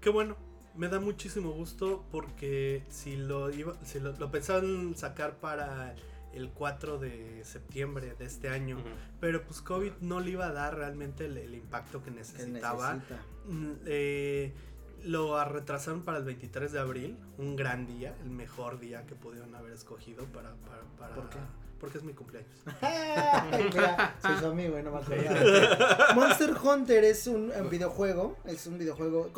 Speaker 2: Qué bueno, me da muchísimo gusto porque si lo iba, si lo, lo pensaban sacar para el 4 de septiembre de este año, pero pues COVID no le iba a dar realmente el, el impacto que
Speaker 1: Que
Speaker 2: necesitaba.
Speaker 1: necesita.
Speaker 2: Mm, eh, lo retrasaron para el 23 de abril, un gran día, el mejor día que pudieron haber escogido para... para, para-
Speaker 1: ¿Por qué?
Speaker 2: Porque es mi cumpleaños. (laughs)
Speaker 1: Mira, soy su amigo y no me. (laughs) Monster Hunter es un videojuego. Es un videojuego.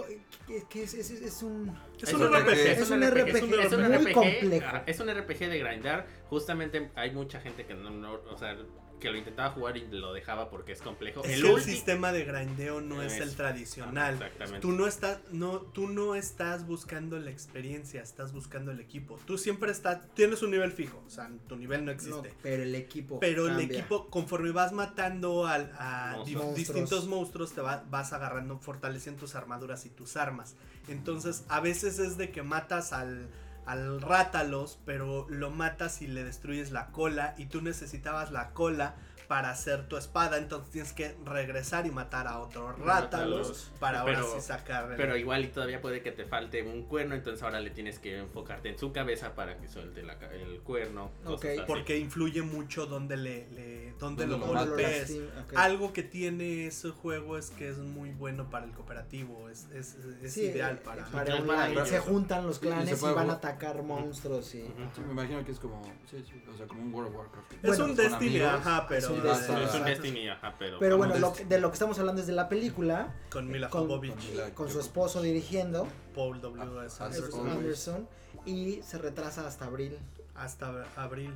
Speaker 1: que es, es, es un.
Speaker 2: Es un RPG.
Speaker 1: Es un RPG,
Speaker 4: es un
Speaker 1: muy complejo.
Speaker 4: Es un RPG de grindar. Justamente hay mucha gente que no, no- o sea, que lo intentaba jugar y lo dejaba porque es complejo.
Speaker 2: Es
Speaker 4: el
Speaker 2: que el
Speaker 4: ulti-
Speaker 2: sistema de grindeo no es,
Speaker 4: Es-
Speaker 2: el tradicional.
Speaker 4: Exactamente.
Speaker 2: Tú no estás, no, tú no estás buscando la experiencia, estás buscando el equipo. Tú siempre estás, tienes un nivel fijo, o sea, tu nivel no
Speaker 1: No,
Speaker 2: existe.
Speaker 1: pero el equipo.
Speaker 2: pero el equipo, conforme vas matando al- a di- distintos monstruos, te va- vas agarrando, fortaleciendo tus armaduras y tus armas. Entonces, a veces es de que matas al, al rátalos, pero lo matas y le destruyes la cola, y tú necesitabas la cola para hacer tu espada, entonces tienes que regresar y matar a otros rátalos para ahora
Speaker 4: Pero-
Speaker 2: sí sacar el-
Speaker 4: Pero igual y todavía puede que te falte un cuerno, entonces ahora le tienes que enfocarte en su cabeza para que suelte la el cuerno. cosas
Speaker 1: Ok.
Speaker 4: así.
Speaker 2: porque influye mucho donde le, le donde lo golpees. Algo que tiene ese juego es que es muy bueno para el cooperativo, es, es, es
Speaker 1: Sí,
Speaker 2: ideal
Speaker 1: eh,
Speaker 2: para...
Speaker 1: para
Speaker 4: maravilloso.
Speaker 1: Se juntan los
Speaker 3: y
Speaker 1: clanes y, van a atacar monstruos y.
Speaker 3: Sí, me imagino que es como, sí, sí, o sea, como un World of Warcraft.
Speaker 2: es
Speaker 1: bueno,
Speaker 2: un Destiny,
Speaker 3: amigos.
Speaker 2: ajá, pero...
Speaker 1: Es un
Speaker 2: ah,
Speaker 1: Destiny.
Speaker 4: Es un
Speaker 2: ah,
Speaker 4: Destiny, ajá, pero.
Speaker 1: Pero bueno, lo, de lo que estamos hablando es de la película,
Speaker 2: Con Mila
Speaker 1: con-
Speaker 2: Jovovich,
Speaker 3: con
Speaker 1: su esposo dirigiendo,
Speaker 2: Paul W.
Speaker 1: Es
Speaker 3: always.
Speaker 1: Anderson, y se retrasa hasta abril.
Speaker 2: hasta abril.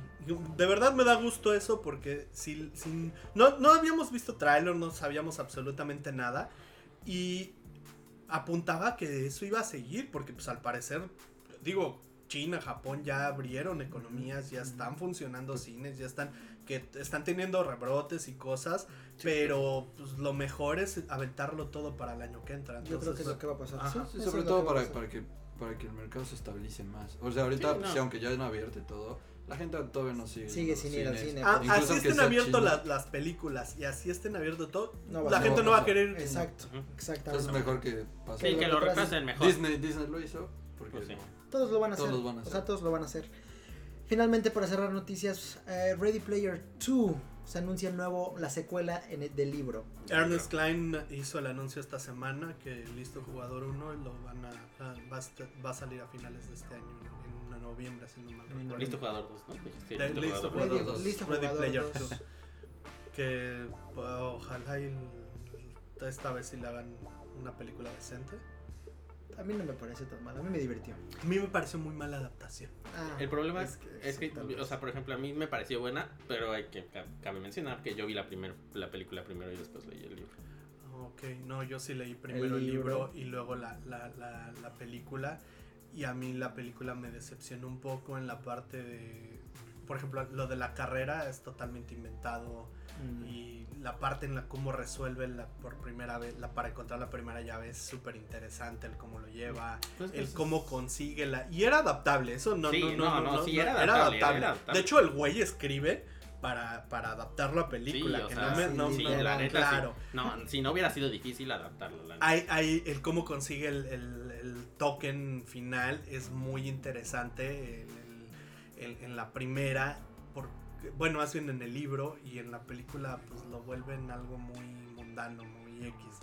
Speaker 2: De verdad me da gusto eso porque si, si- no, no habíamos visto tráiler, no sabíamos absolutamente nada y apuntaba que eso iba a seguir porque pues al parecer, digo, China, Japón ya abrieron economías, ya están funcionando cines, ya están que están teniendo rebrotes y cosas, pero pues lo mejor es aventarlo todo para el año que entra.
Speaker 1: Yo creo que es lo que va a pasar.
Speaker 2: Ajá.
Speaker 1: Sí,
Speaker 3: Sí,
Speaker 1: eso
Speaker 3: sobre todo para, para que para que el mercado se estabilice más. O sea, ahorita,
Speaker 4: Sí, no.
Speaker 3: sí, aunque ya no abierto y todo, la gente todavía no sigue.
Speaker 1: Sigue sin ir al cine.
Speaker 2: Ah, así estén
Speaker 3: chino.
Speaker 2: las, las películas y así estén abierto todo,
Speaker 1: No va
Speaker 2: la gente no va a querer.
Speaker 1: Exacto, exactamente.
Speaker 3: Entonces es mejor que pase.
Speaker 4: Sí, que lo mejor.
Speaker 3: Disney, Disney lo hizo. Porque
Speaker 4: Pues sí.
Speaker 3: no.
Speaker 1: Todos lo van a
Speaker 3: Todos
Speaker 1: hacer.
Speaker 3: van a
Speaker 1: O sea, todos lo van a hacer. Finalmente, para cerrar noticias, eh, Ready Player 2 se anuncia el nuevo, la secuela en el, del libro.
Speaker 2: Ernest Klein hizo el anuncio esta semana que Listo Jugador 1 lo van a, a- va, a va a salir a finales de este año, en, en noviembre, si no mal recuerdo.
Speaker 4: Listo jugador 2, ¿no? Sí,
Speaker 2: De-
Speaker 4: listo
Speaker 2: listo
Speaker 4: jugador
Speaker 1: Ready,
Speaker 2: Jugador dos.
Speaker 1: listo
Speaker 2: Ready
Speaker 1: jugador
Speaker 2: Player
Speaker 1: 2.
Speaker 2: 2. Que pues, ojalá y esta vez sí le hagan una película decente.
Speaker 1: A mí no me parece tan mal, a mí me divirtió.
Speaker 2: A mí me pareció muy mala adaptación.
Speaker 1: Ah,
Speaker 4: El problema es que,
Speaker 1: vez.
Speaker 4: o sea, por ejemplo, a mí me pareció buena, pero hay que ca- cabe mencionar que yo vi la primer, la película primero y después leí el libro.
Speaker 2: Ok, no, yo sí leí primero el
Speaker 1: libro.
Speaker 2: libro, y luego la, la, la, la película. Y a mí la película me decepcionó un poco en la parte de... por ejemplo, lo de la carrera es totalmente inventado
Speaker 1: Mm.
Speaker 2: y la parte en la cómo resuelve la por primera vez, la para encontrar la primera llave es súper interesante, el cómo lo lleva,
Speaker 4: Pues,
Speaker 2: el cómo consigue la... Y era adaptable, eso no...
Speaker 4: Sí,
Speaker 2: no,
Speaker 4: no, no, sí, era adaptable, era adaptable.
Speaker 2: De hecho, el güey escribe para, para adaptarlo a película,
Speaker 4: Sí,
Speaker 2: que
Speaker 4: sea,
Speaker 2: no me... no-
Speaker 4: sí,
Speaker 2: no-
Speaker 4: la neta, sí.
Speaker 2: claro.
Speaker 4: No, si no hubiera sido difícil adaptarlo. la.
Speaker 2: Hay, hay el cómo consigue el, el- el token final es muy interesante el- el- el- en la primera bueno bien en el libro y en la película pues lo vuelven algo muy mundano muy X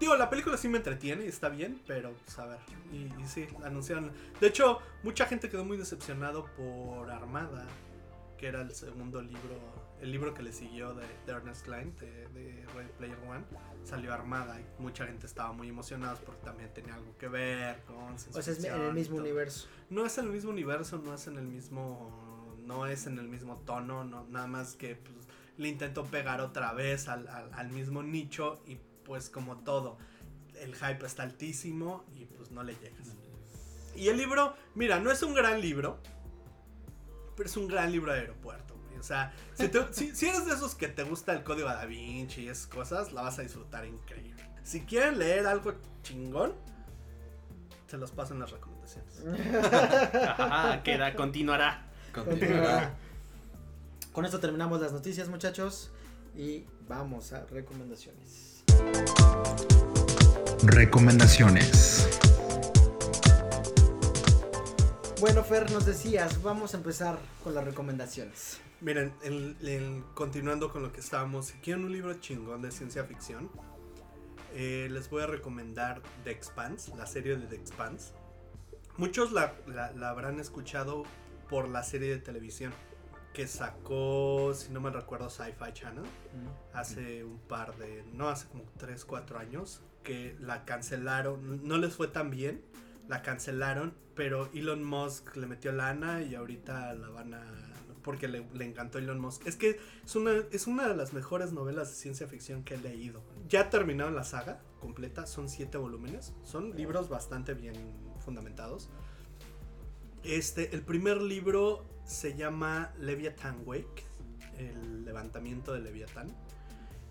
Speaker 2: digo la película sí me entretiene y está bien pero pues a ver y, y sí anunciaron de hecho mucha gente quedó muy decepcionado por Armada que era el segundo libro el libro que le siguió de, de Ernest Klein de, de Ready Player One salió Armada y mucha gente estaba muy emocionada porque también tenía algo que ver con
Speaker 1: O sea, es en el mismo
Speaker 2: todo.
Speaker 1: universo.
Speaker 2: No es en el mismo universo, no es en el mismo no es en el mismo tono, no nada más que pues, le intentó pegar otra vez al, al- al mismo nicho y pues como todo el hype está altísimo y pues no le llegas. Y el libro, mira, no es un gran libro, pero es un gran libro de aeropuerto. güey. O sea, si, te- si- si eres de esos que te gusta el código da Vinci y esas cosas, la vas a disfrutar increíble. Si quieren leer algo chingón, se los paso en las recomendaciones. (laughs)
Speaker 4: Ajá, queda, continuará.
Speaker 3: Continuará.
Speaker 1: Con esto terminamos las noticias, muchachos. Y vamos a recomendaciones.
Speaker 5: Recomendaciones.
Speaker 1: Bueno, Fer, nos decías, vamos a empezar con las recomendaciones.
Speaker 2: Miren, el- el- continuando con lo que estábamos, si quieren un libro chingón de ciencia ficción, eh, les voy a recomendar The Expanse, la serie de The Expanse. Muchos la, la- la habrán escuchado por la serie de televisión que sacó, si no me recuerdo, Sci-Fi Channel hace un par de, no hace como 3, 4 años, que la cancelaron, no les fue tan bien, la cancelaron, pero Elon Musk le metió lana y ahorita la van a... porque le, le encantó Elon Musk. Es que es una, es una de las mejores novelas de ciencia ficción que he leído. Ya terminaron la saga completa, son 7 volúmenes, son libros bastante bien fundamentados. Este, el primer libro se llama Leviathan Wake, el levantamiento de Leviatán.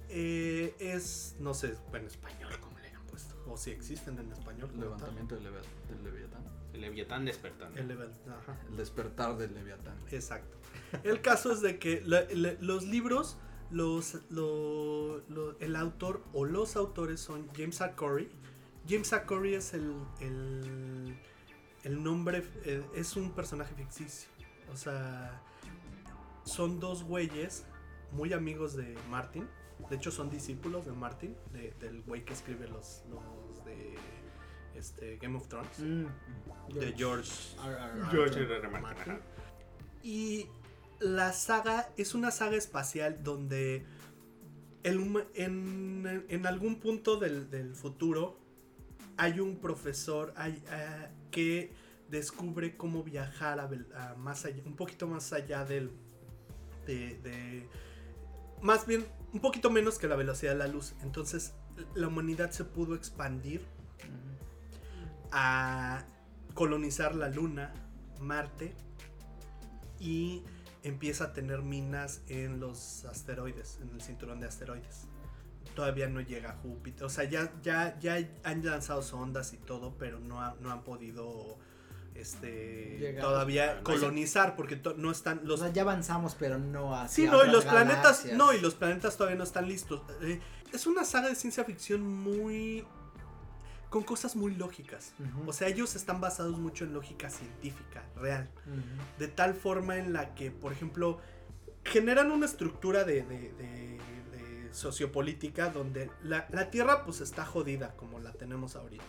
Speaker 2: Eh, es, no sé, en español cómo le han puesto, o si existen en español. como.
Speaker 3: Levantamiento del, del Leviatán.
Speaker 4: El Leviatán despertando.
Speaker 2: El level- ajá.
Speaker 3: El despertar del Leviatán.
Speaker 2: Exacto. El caso es de que la- la- los libros, los, lo- lo- el autor o los autores son James A. Corey. James A. Corey es el, el, el nombre, eh, es un personaje ficticio. O sea, son dos güeyes muy amigos de Martin. De hecho, son discípulos de Martin, de- del güey que escribe los, los de este, Game of Thrones. De George
Speaker 1: R. R.
Speaker 4: George
Speaker 1: Martin.
Speaker 4: R. R. Martin.
Speaker 2: Y la saga es una saga espacial donde el en, en algún punto del, del futuro hay un profesor hay, ah, que descubre cómo viajar a, vel- a más allá, un poquito más allá del... De, de- más bien, un poquito menos que la velocidad de la luz. Entonces, la humanidad se pudo expandir a colonizar la Luna, Marte y empieza a tener minas en los asteroides, en el cinturón de asteroides. Todavía no llega a Júpiter, o sea, ya, ya, ya han lanzado sondas y todo, pero no, ha- no han podido este, todavía
Speaker 4: Ah, no,
Speaker 2: colonizar porque to- no están
Speaker 1: O
Speaker 2: los
Speaker 1: sea, ya avanzamos, pero no así.
Speaker 2: Sí, no, y los planetas, no, y los planetas todavía no están listos. Eh, es una saga de ciencia ficción muy con cosas muy lógicas. O sea, ellos están basados mucho en lógica científica, real. De tal forma en la que, por ejemplo, generan una estructura de, de- de- de sociopolítica donde la, la Tierra pues está jodida como la tenemos ahorita.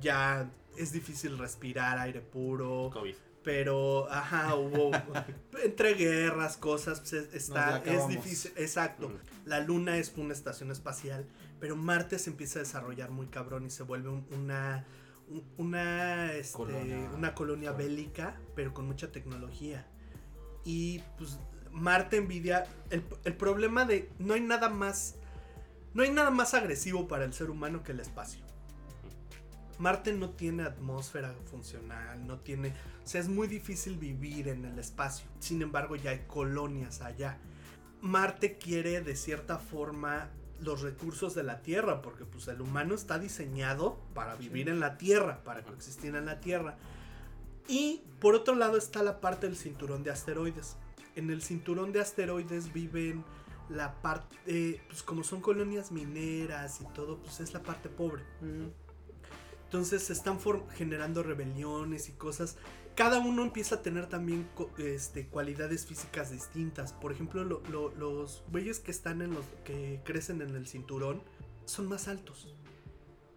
Speaker 2: Ya es difícil respirar aire puro.
Speaker 4: COVID.
Speaker 2: Pero, ajá, hubo (laughs) entre guerras, cosas, pues, está, es difícil, exacto. La luna es una estación espacial, pero Marte se empieza a desarrollar muy cabrón y se vuelve un- una, un- una, este,
Speaker 3: Colonia.
Speaker 2: una colonia bélica, pero con mucha tecnología. Y pues Marte envidia, el, el problema de, no hay nada más, no hay nada más agresivo para el ser humano que el espacio. Marte no tiene atmósfera funcional, no tiene, o sea, es muy difícil vivir en el espacio. Sin embargo, ya hay colonias allá. Marte quiere de cierta forma los recursos de la Tierra, porque pues el humano está diseñado para vivir en la Tierra, para coexistir en la Tierra. Y por otro lado está la parte del cinturón de asteroides. En el cinturón de asteroides viven la parte, eh, pues como son colonias mineras y todo, pues es la parte pobre.
Speaker 1: Mm.
Speaker 2: Entonces se están generando rebeliones y cosas. Cada uno empieza a tener también este, cualidades físicas distintas. Por ejemplo, lo- lo- los güeyes que están en los. que crecen en el cinturón son más altos.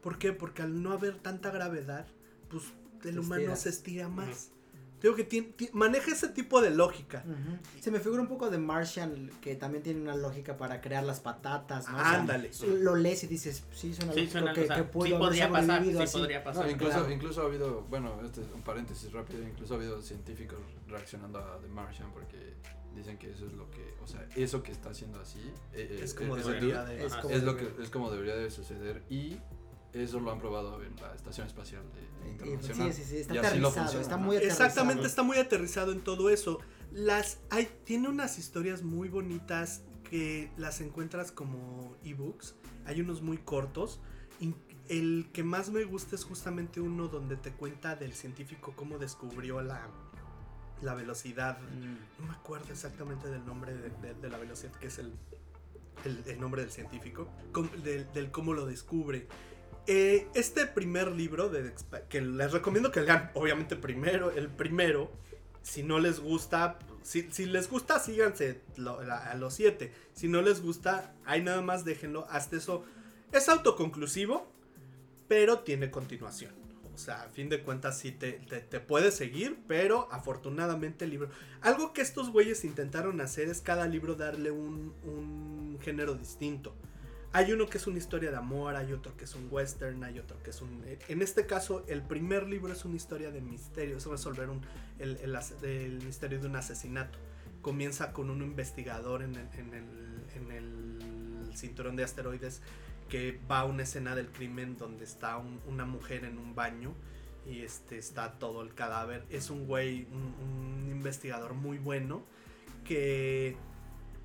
Speaker 2: ¿Por qué? Porque al no haber tanta gravedad, pues el humano se estira más. Digo que maneja ese tipo de lógica.
Speaker 1: Ujú. Se me figura un poco de Martian, que también tiene una lógica para crear las patatas, ¿no? O sea,
Speaker 2: Ándale.
Speaker 1: lo lees y dices, sí, suena
Speaker 4: Sí,
Speaker 1: lógico
Speaker 4: suena,
Speaker 1: que,
Speaker 4: o sea,
Speaker 1: que
Speaker 4: sí
Speaker 1: pudo haber
Speaker 4: podría pasar, sí
Speaker 1: así.
Speaker 4: podría
Speaker 3: No,
Speaker 4: pasar.
Speaker 3: incluso,
Speaker 1: claro.
Speaker 3: incluso ha habido, bueno, este es un paréntesis rápido, incluso ha habido científicos reaccionando a The Martian porque dicen que eso es lo que, o sea, eso que está haciendo así eh, eh,
Speaker 2: Es como
Speaker 3: ese
Speaker 2: debería de.
Speaker 1: Es
Speaker 4: Ajá.
Speaker 1: como
Speaker 3: es lo que es como debería de suceder y eso lo han probado en la estación espacial de, internacional.
Speaker 1: Sí, sí, sí, está
Speaker 3: Y así lo
Speaker 1: aterrizado,
Speaker 3: funciona,
Speaker 1: está
Speaker 3: ¿no?
Speaker 1: muy aterrizado.
Speaker 2: Exactamente, está muy aterrizado en todo eso. Las hay, tiene unas historias muy bonitas que las encuentras como ebooks. Hay unos muy cortos. El que más me gusta es justamente uno donde te cuenta del científico cómo descubrió la, la velocidad.
Speaker 1: Mm.
Speaker 2: No me acuerdo exactamente del nombre de, de- de la velocidad, que es el, el, el nombre del científico, com- del, del cómo lo descubre. Eh, este primer libro, de, que les recomiendo que lean, obviamente primero, el primero, si no les gusta, si, si les gusta, síganse a los siete. Si no les gusta, ahí nada más déjenlo. Hasta eso es autoconclusivo, pero tiene continuación. O sea, a fin de cuentas sí te, te, te puede seguir, pero afortunadamente el libro... Algo que estos güeyes intentaron hacer es cada libro darle un, un género distinto. Hay uno que es una historia de amor, hay otro que es un western, hay otro que es un... En este caso, el primer libro es una historia de misterio, es resolver un, el, el el misterio de un asesinato. Comienza con un investigador en el, en el, en el cinturón de asteroides que va a una escena del crimen donde está un- una mujer en un baño y este está todo el cadáver. Es un güey, un, un investigador muy bueno que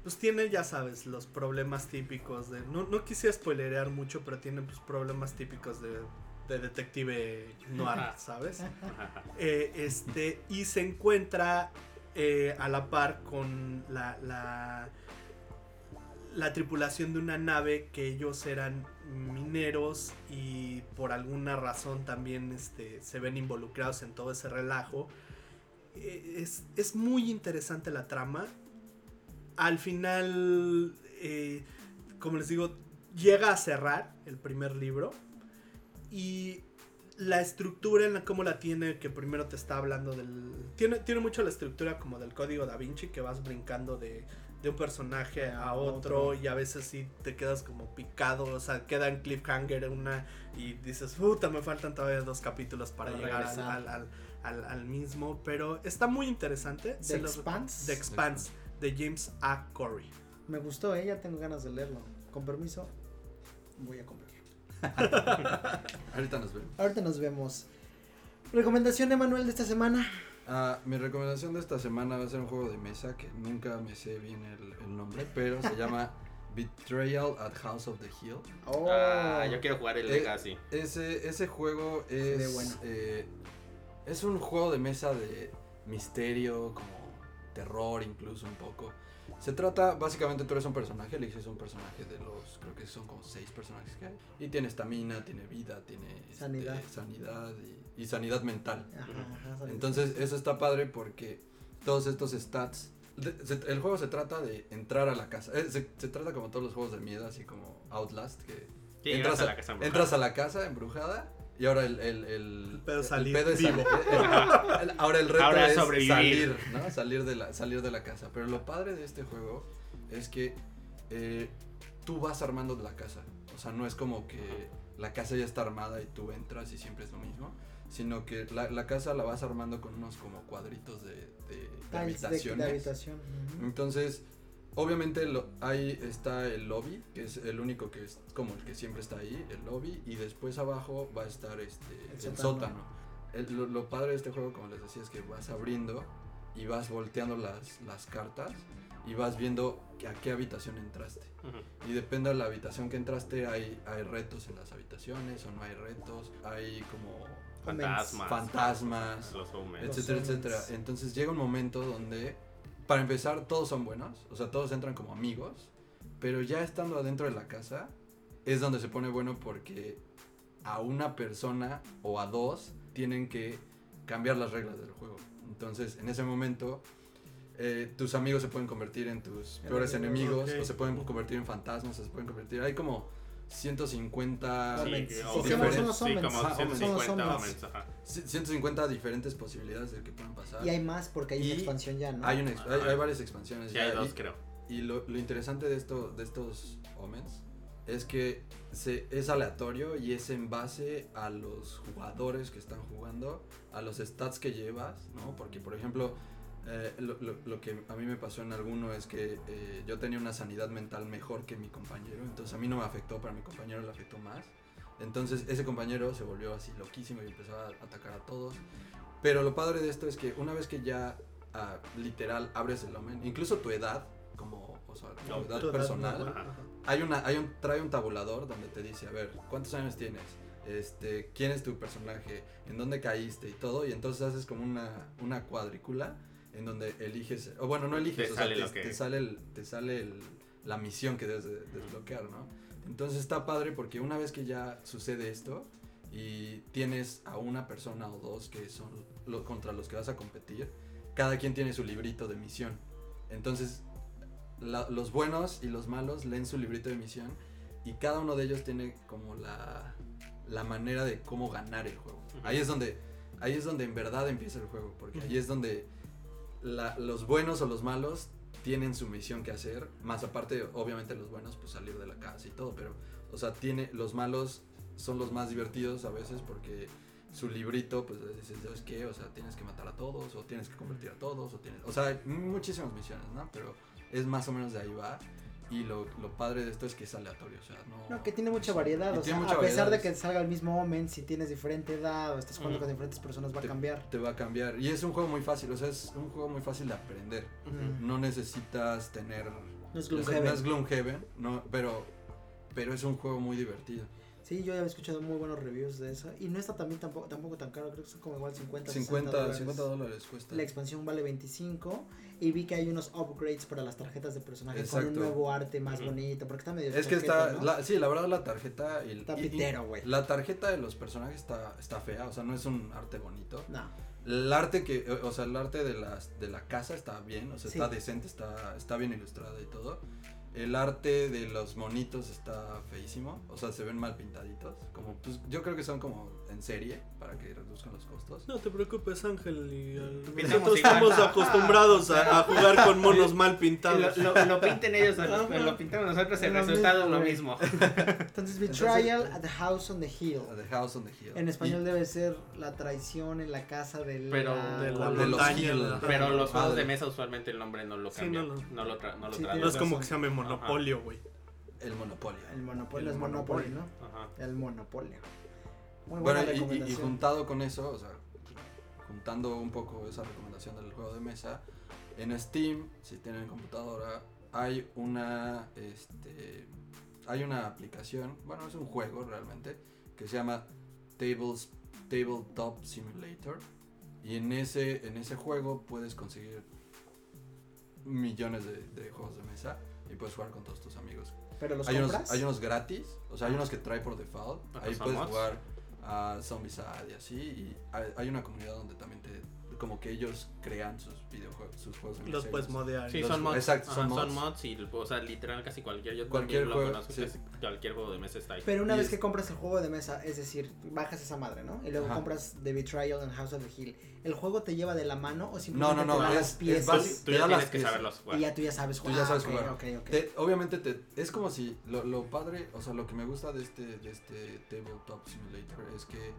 Speaker 2: pues tiene, ya sabes, los problemas típicos de... No, no quisiera spoilerear mucho, pero tiene pues, problemas típicos de, de detective noir. ¿sabes? Eh, este, y se encuentra eh, a la par con la, la, la tripulación de una nave que ellos eran mineros y por alguna razón también este, se ven involucrados en todo ese relajo. Eh, es, es muy interesante la trama. Al final, eh, como les digo, llega a cerrar el primer libro. Y la estructura en la cómo la tiene, que primero te está hablando del... Tiene, tiene mucho la estructura como del código da Vinci, que vas brincando de, de un personaje a otro,
Speaker 1: otro.
Speaker 2: y a veces sí te quedas como picado, o sea, queda en cliffhanger una y dices, puta, me faltan todavía dos capítulos para,
Speaker 1: Para
Speaker 2: llegar al, al, al- mismo, pero está muy interesante.
Speaker 1: The
Speaker 2: los-
Speaker 1: Expanse.
Speaker 2: The Expanse, de James A. Corey.
Speaker 1: Me gustó, eh, ya tengo ganas de leerlo. Con permiso, voy a comprarlo. (laughs)
Speaker 3: Ahorita nos vemos.
Speaker 1: Ahorita nos vemos. Recomendación, Emanuel, de esta semana.
Speaker 3: Ah, mi recomendación de esta semana va a ser un juego de mesa que nunca me sé bien el, el nombre, pero se llama (laughs) Betrayal at House of the Hill.
Speaker 1: Oh,
Speaker 4: Ah, yo quiero jugar el
Speaker 3: Eh,
Speaker 4: Legacy.
Speaker 3: Ese, ese juego es,
Speaker 1: bueno.
Speaker 3: eh, es un juego de mesa de misterio, como terror incluso un poco. Se trata, básicamente tú eres un personaje, eliges un personaje de los, creo que son como seis personajes que hay. Y tiene estamina, tiene vida, tiene este,
Speaker 1: Sanidad.
Speaker 3: sanidad y, y sanidad mental.
Speaker 1: Ajá, ajá, sale.
Speaker 3: Entonces eso está padre porque todos estos stats... de- se- el juego se trata de entrar a la casa. Eh, se, se trata como todos los juegos de miedo, así como Outlast, que entras,
Speaker 4: a
Speaker 3: a,
Speaker 4: la casa embrujada.
Speaker 3: entras a la casa embrujada y ahora el, el, el,
Speaker 2: El pedo es salir
Speaker 3: pedo es
Speaker 2: vivo.
Speaker 3: sal- el- el- ahora el reto
Speaker 4: Ahora
Speaker 3: es
Speaker 4: sobrevivir.
Speaker 3: salir, ¿no? Salir de, la, salir de la casa. Pero lo padre de este juego es que eh, tú vas armando la casa. O sea, no es como que la casa ya está armada y tú entras y siempre es lo mismo. Sino que la, la casa la vas armando con unos como cuadritos de, de- de
Speaker 1: de-
Speaker 3: habitaciones.
Speaker 1: de habitación.
Speaker 3: Entonces, obviamente lo, ahí está el lobby, que es el único que es como el que siempre está ahí, el lobby, y después abajo va a estar este,
Speaker 1: El
Speaker 3: el,
Speaker 1: sótano.
Speaker 3: sótano. El- lo, lo padre de este juego, como les decía, es que vas abriendo y vas volteando las, las cartas y vas viendo a qué habitación entraste.
Speaker 4: Ujú.
Speaker 3: Y depende de la habitación que entraste, hay, hay retos en las habitaciones o no hay retos, hay como
Speaker 4: Fantasmas.
Speaker 3: fantasmas,
Speaker 4: Los.
Speaker 1: Los
Speaker 3: etcétera,
Speaker 1: omens.
Speaker 3: etcétera. Entonces llega un momento donde, para empezar, todos son buenos, o sea, todos entran como amigos, pero ya estando adentro de la casa es donde se pone bueno porque a una persona o a dos tienen que cambiar las reglas del juego. Entonces, en ese momento, eh, tus amigos se pueden convertir en tus peores
Speaker 1: Enemigos,
Speaker 3: o se pueden convertir en fantasmas, o se pueden convertir. Hay como 150
Speaker 4: Sí,
Speaker 1: Omens.
Speaker 4: que-
Speaker 1: Sí,
Speaker 4: o-
Speaker 3: sí, somos-
Speaker 1: somos
Speaker 4: sí,
Speaker 1: omens.
Speaker 4: como
Speaker 3: Ajá,
Speaker 4: 150
Speaker 1: somos omens.
Speaker 4: omens, ajá.
Speaker 3: 150 diferentes posibilidades de que puedan pasar.
Speaker 1: Y hay más porque hay
Speaker 3: Y
Speaker 1: una expansión ya, ¿no?
Speaker 3: Hay, una exp- hay, varias expansiones.
Speaker 4: Sí,
Speaker 3: ya,
Speaker 4: hay
Speaker 3: y-
Speaker 4: dos, creo.
Speaker 3: Y lo, lo interesante de, esto, de estos Omens es que se, es aleatorio y es en base a los jugadores que están jugando, a los stats que llevas, ¿no? Porque, por ejemplo, eh, lo, lo- lo que a mí me pasó en alguno es que eh, yo tenía una sanidad mental mejor que mi compañero, entonces a mí no me afectó, pero a mi compañero le afectó más. Entonces ese compañero se volvió así loquísimo y empezó a atacar a todos. Pero lo padre de esto es que una vez que ya ah, literal abres el Omen, incluso tu edad, como o sea, tu
Speaker 4: No,
Speaker 3: edad
Speaker 1: Tu edad,
Speaker 3: personal,
Speaker 1: ¿no?
Speaker 4: Ajá.
Speaker 3: hay una, hay un, trae un tabulador donde te dice, a ver, ¿cuántos años tienes? Este, ¿quién es tu personaje? ¿En dónde caíste? Y todo, y entonces haces como una, una cuadrícula en donde eliges, o bueno, no eliges,
Speaker 4: Te
Speaker 3: o sea,
Speaker 4: sale
Speaker 3: te,
Speaker 4: lo que-
Speaker 3: te sale, el, te sale el- la misión que debes de- desbloquear, ¿no? Entonces está padre porque una vez que ya sucede esto y tienes a una persona o dos que son contra los que vas a competir, cada quien tiene su librito de misión. Entonces la- los buenos y los malos leen su librito de misión y cada uno de ellos tiene como la, la manera de cómo ganar el juego. Ahí es donde ahí es donde en verdad empieza el juego, porque ahí es donde los buenos o los malos tienen su misión que hacer, más aparte obviamente los buenos pues salir de la casa y todo, pero o sea, tiene los malos son los más divertidos a veces porque su librito pues dices, ¿sabes qué? O sea, tienes que matar a todos o tienes que convertir a todos o tienes, o sea, muchísimas misiones, ¿no? Pero es más o menos de ahí va. Y lo, lo padre de esto es que es aleatorio, o sea, no...
Speaker 1: No, que tiene mucha variedad, o sea, a pesar de que salga el mismo Omen, si tienes diferente edad o estás jugando con diferentes personas va a cambiar.
Speaker 3: Te va a cambiar. Y es un juego muy fácil, o sea, es un juego muy fácil de aprender. No necesitas tener...
Speaker 1: No es Gloomhaven.
Speaker 3: No es Gloomhaven, no, pero, pero es un juego muy divertido.
Speaker 1: Sí, yo ya había escuchado muy buenos reviews de eso. Y no está también tampoco, tampoco tan caro, creo que son como igual 50, 60
Speaker 3: 50,
Speaker 1: dólares.
Speaker 3: 50 dólares cuesta.
Speaker 1: La expansión vale 25 y vi que hay unos upgrades para las tarjetas de personajes con un
Speaker 3: Exacto.
Speaker 1: nuevo arte más
Speaker 4: Ujú.
Speaker 1: bonito, porque está medio
Speaker 3: Es que está,
Speaker 1: ¿no?
Speaker 3: la- sí, la verdad la tarjeta y,
Speaker 1: Está pitero, güey.
Speaker 3: la tarjeta de los personajes está, está fea, o sea, no es un arte bonito.
Speaker 1: No,
Speaker 3: El arte que, o o sea, el arte de las de la casa está bien, o sea,
Speaker 1: Sí.
Speaker 3: está decente, está, está bien ilustrada y todo. El arte de los monitos está feísimo, o sea, se ven mal pintaditos, como pues yo creo que son como en serie para que reduzcan los costos.
Speaker 2: No te preocupes, Ángel. Y al- Nosotros
Speaker 4: igual.
Speaker 2: estamos acostumbrados a, a jugar con monos mal
Speaker 4: Lo,
Speaker 2: pintados.
Speaker 4: lo, lo pinten ellos, o lo, lo pintamos nosotros, el
Speaker 1: Lo
Speaker 4: resultado es
Speaker 1: mismo,
Speaker 4: lo mismo. (laughs)
Speaker 1: entonces Betrayal at the House on the Hill.
Speaker 3: The House on the Hill.
Speaker 1: En español debe ser la traición en la casa de la...
Speaker 4: Pero-
Speaker 2: De la
Speaker 3: de los. Hill.
Speaker 4: Pero los juegos de mesa usualmente el nombre no lo
Speaker 2: Sí,
Speaker 4: cambian.
Speaker 2: no
Speaker 4: no,
Speaker 2: lo-
Speaker 4: lo, tra no lo
Speaker 1: Sí,
Speaker 4: traducen.
Speaker 2: No es como que se llame Monopolio, güey.
Speaker 3: Y el Monopoly.
Speaker 1: El monopolio
Speaker 3: El
Speaker 1: es Monopoly,
Speaker 3: Monopoly.
Speaker 1: ¿no?
Speaker 4: Ajá.
Speaker 1: El monopolio. Muy
Speaker 3: Bueno,
Speaker 1: buena
Speaker 3: y- y, y,
Speaker 1: recomendación.
Speaker 3: juntado con eso, o sea, juntando un poco esa recomendación del juego de mesa, en Steam, si tienen computadora, hay una, este, hay una aplicación, bueno, es un juego realmente, que se llama Tables, Tabletop Simulator. Y en ese, en ese juego puedes conseguir millones de, de juegos de mesa y puedes jugar con todos tus amigos.
Speaker 1: Pero los
Speaker 3: Hay unos, hay unos gratis, o sea, hay unos que trae por default. Ahí puedes jugar a Zombicide y así. Y hay, hay una comunidad donde también te. Como que ellos crean sus videojuegos, sus juegos
Speaker 2: Los puedes modear.
Speaker 4: Sí,
Speaker 3: Los-
Speaker 4: son mods.
Speaker 3: exacto, son
Speaker 4: son,
Speaker 3: mods.
Speaker 4: y, o sea, literal casi cualquier. Yo
Speaker 3: Cualquier
Speaker 4: también lo
Speaker 3: juego,
Speaker 4: conozco,
Speaker 3: sí.
Speaker 4: casi cualquier juego de mesa está ahí.
Speaker 1: Pero una
Speaker 3: Y
Speaker 1: vez
Speaker 3: es-
Speaker 1: que compras el juego de mesa, es decir, bajas esa madre, ¿no? Y luego
Speaker 3: Ajá.
Speaker 1: compras The Betrayal en House of the Hill. ¿El juego te lleva de la mano o simplemente
Speaker 3: no, no,
Speaker 1: te da
Speaker 3: es-
Speaker 1: las
Speaker 3: es
Speaker 1: piezas
Speaker 3: básico.
Speaker 4: Tú
Speaker 3: te
Speaker 4: ya tienes
Speaker 3: las
Speaker 4: que saberlos jugar.
Speaker 1: y ya tú ya sabes
Speaker 3: Tú
Speaker 1: jugar?
Speaker 3: ya sabes
Speaker 1: Ah, ok,
Speaker 3: jugar.
Speaker 1: ok, ok.
Speaker 3: Te- obviamente te, es como si lo, lo padre, o sea, lo que me gusta de este, de este Tabletop Simulator es que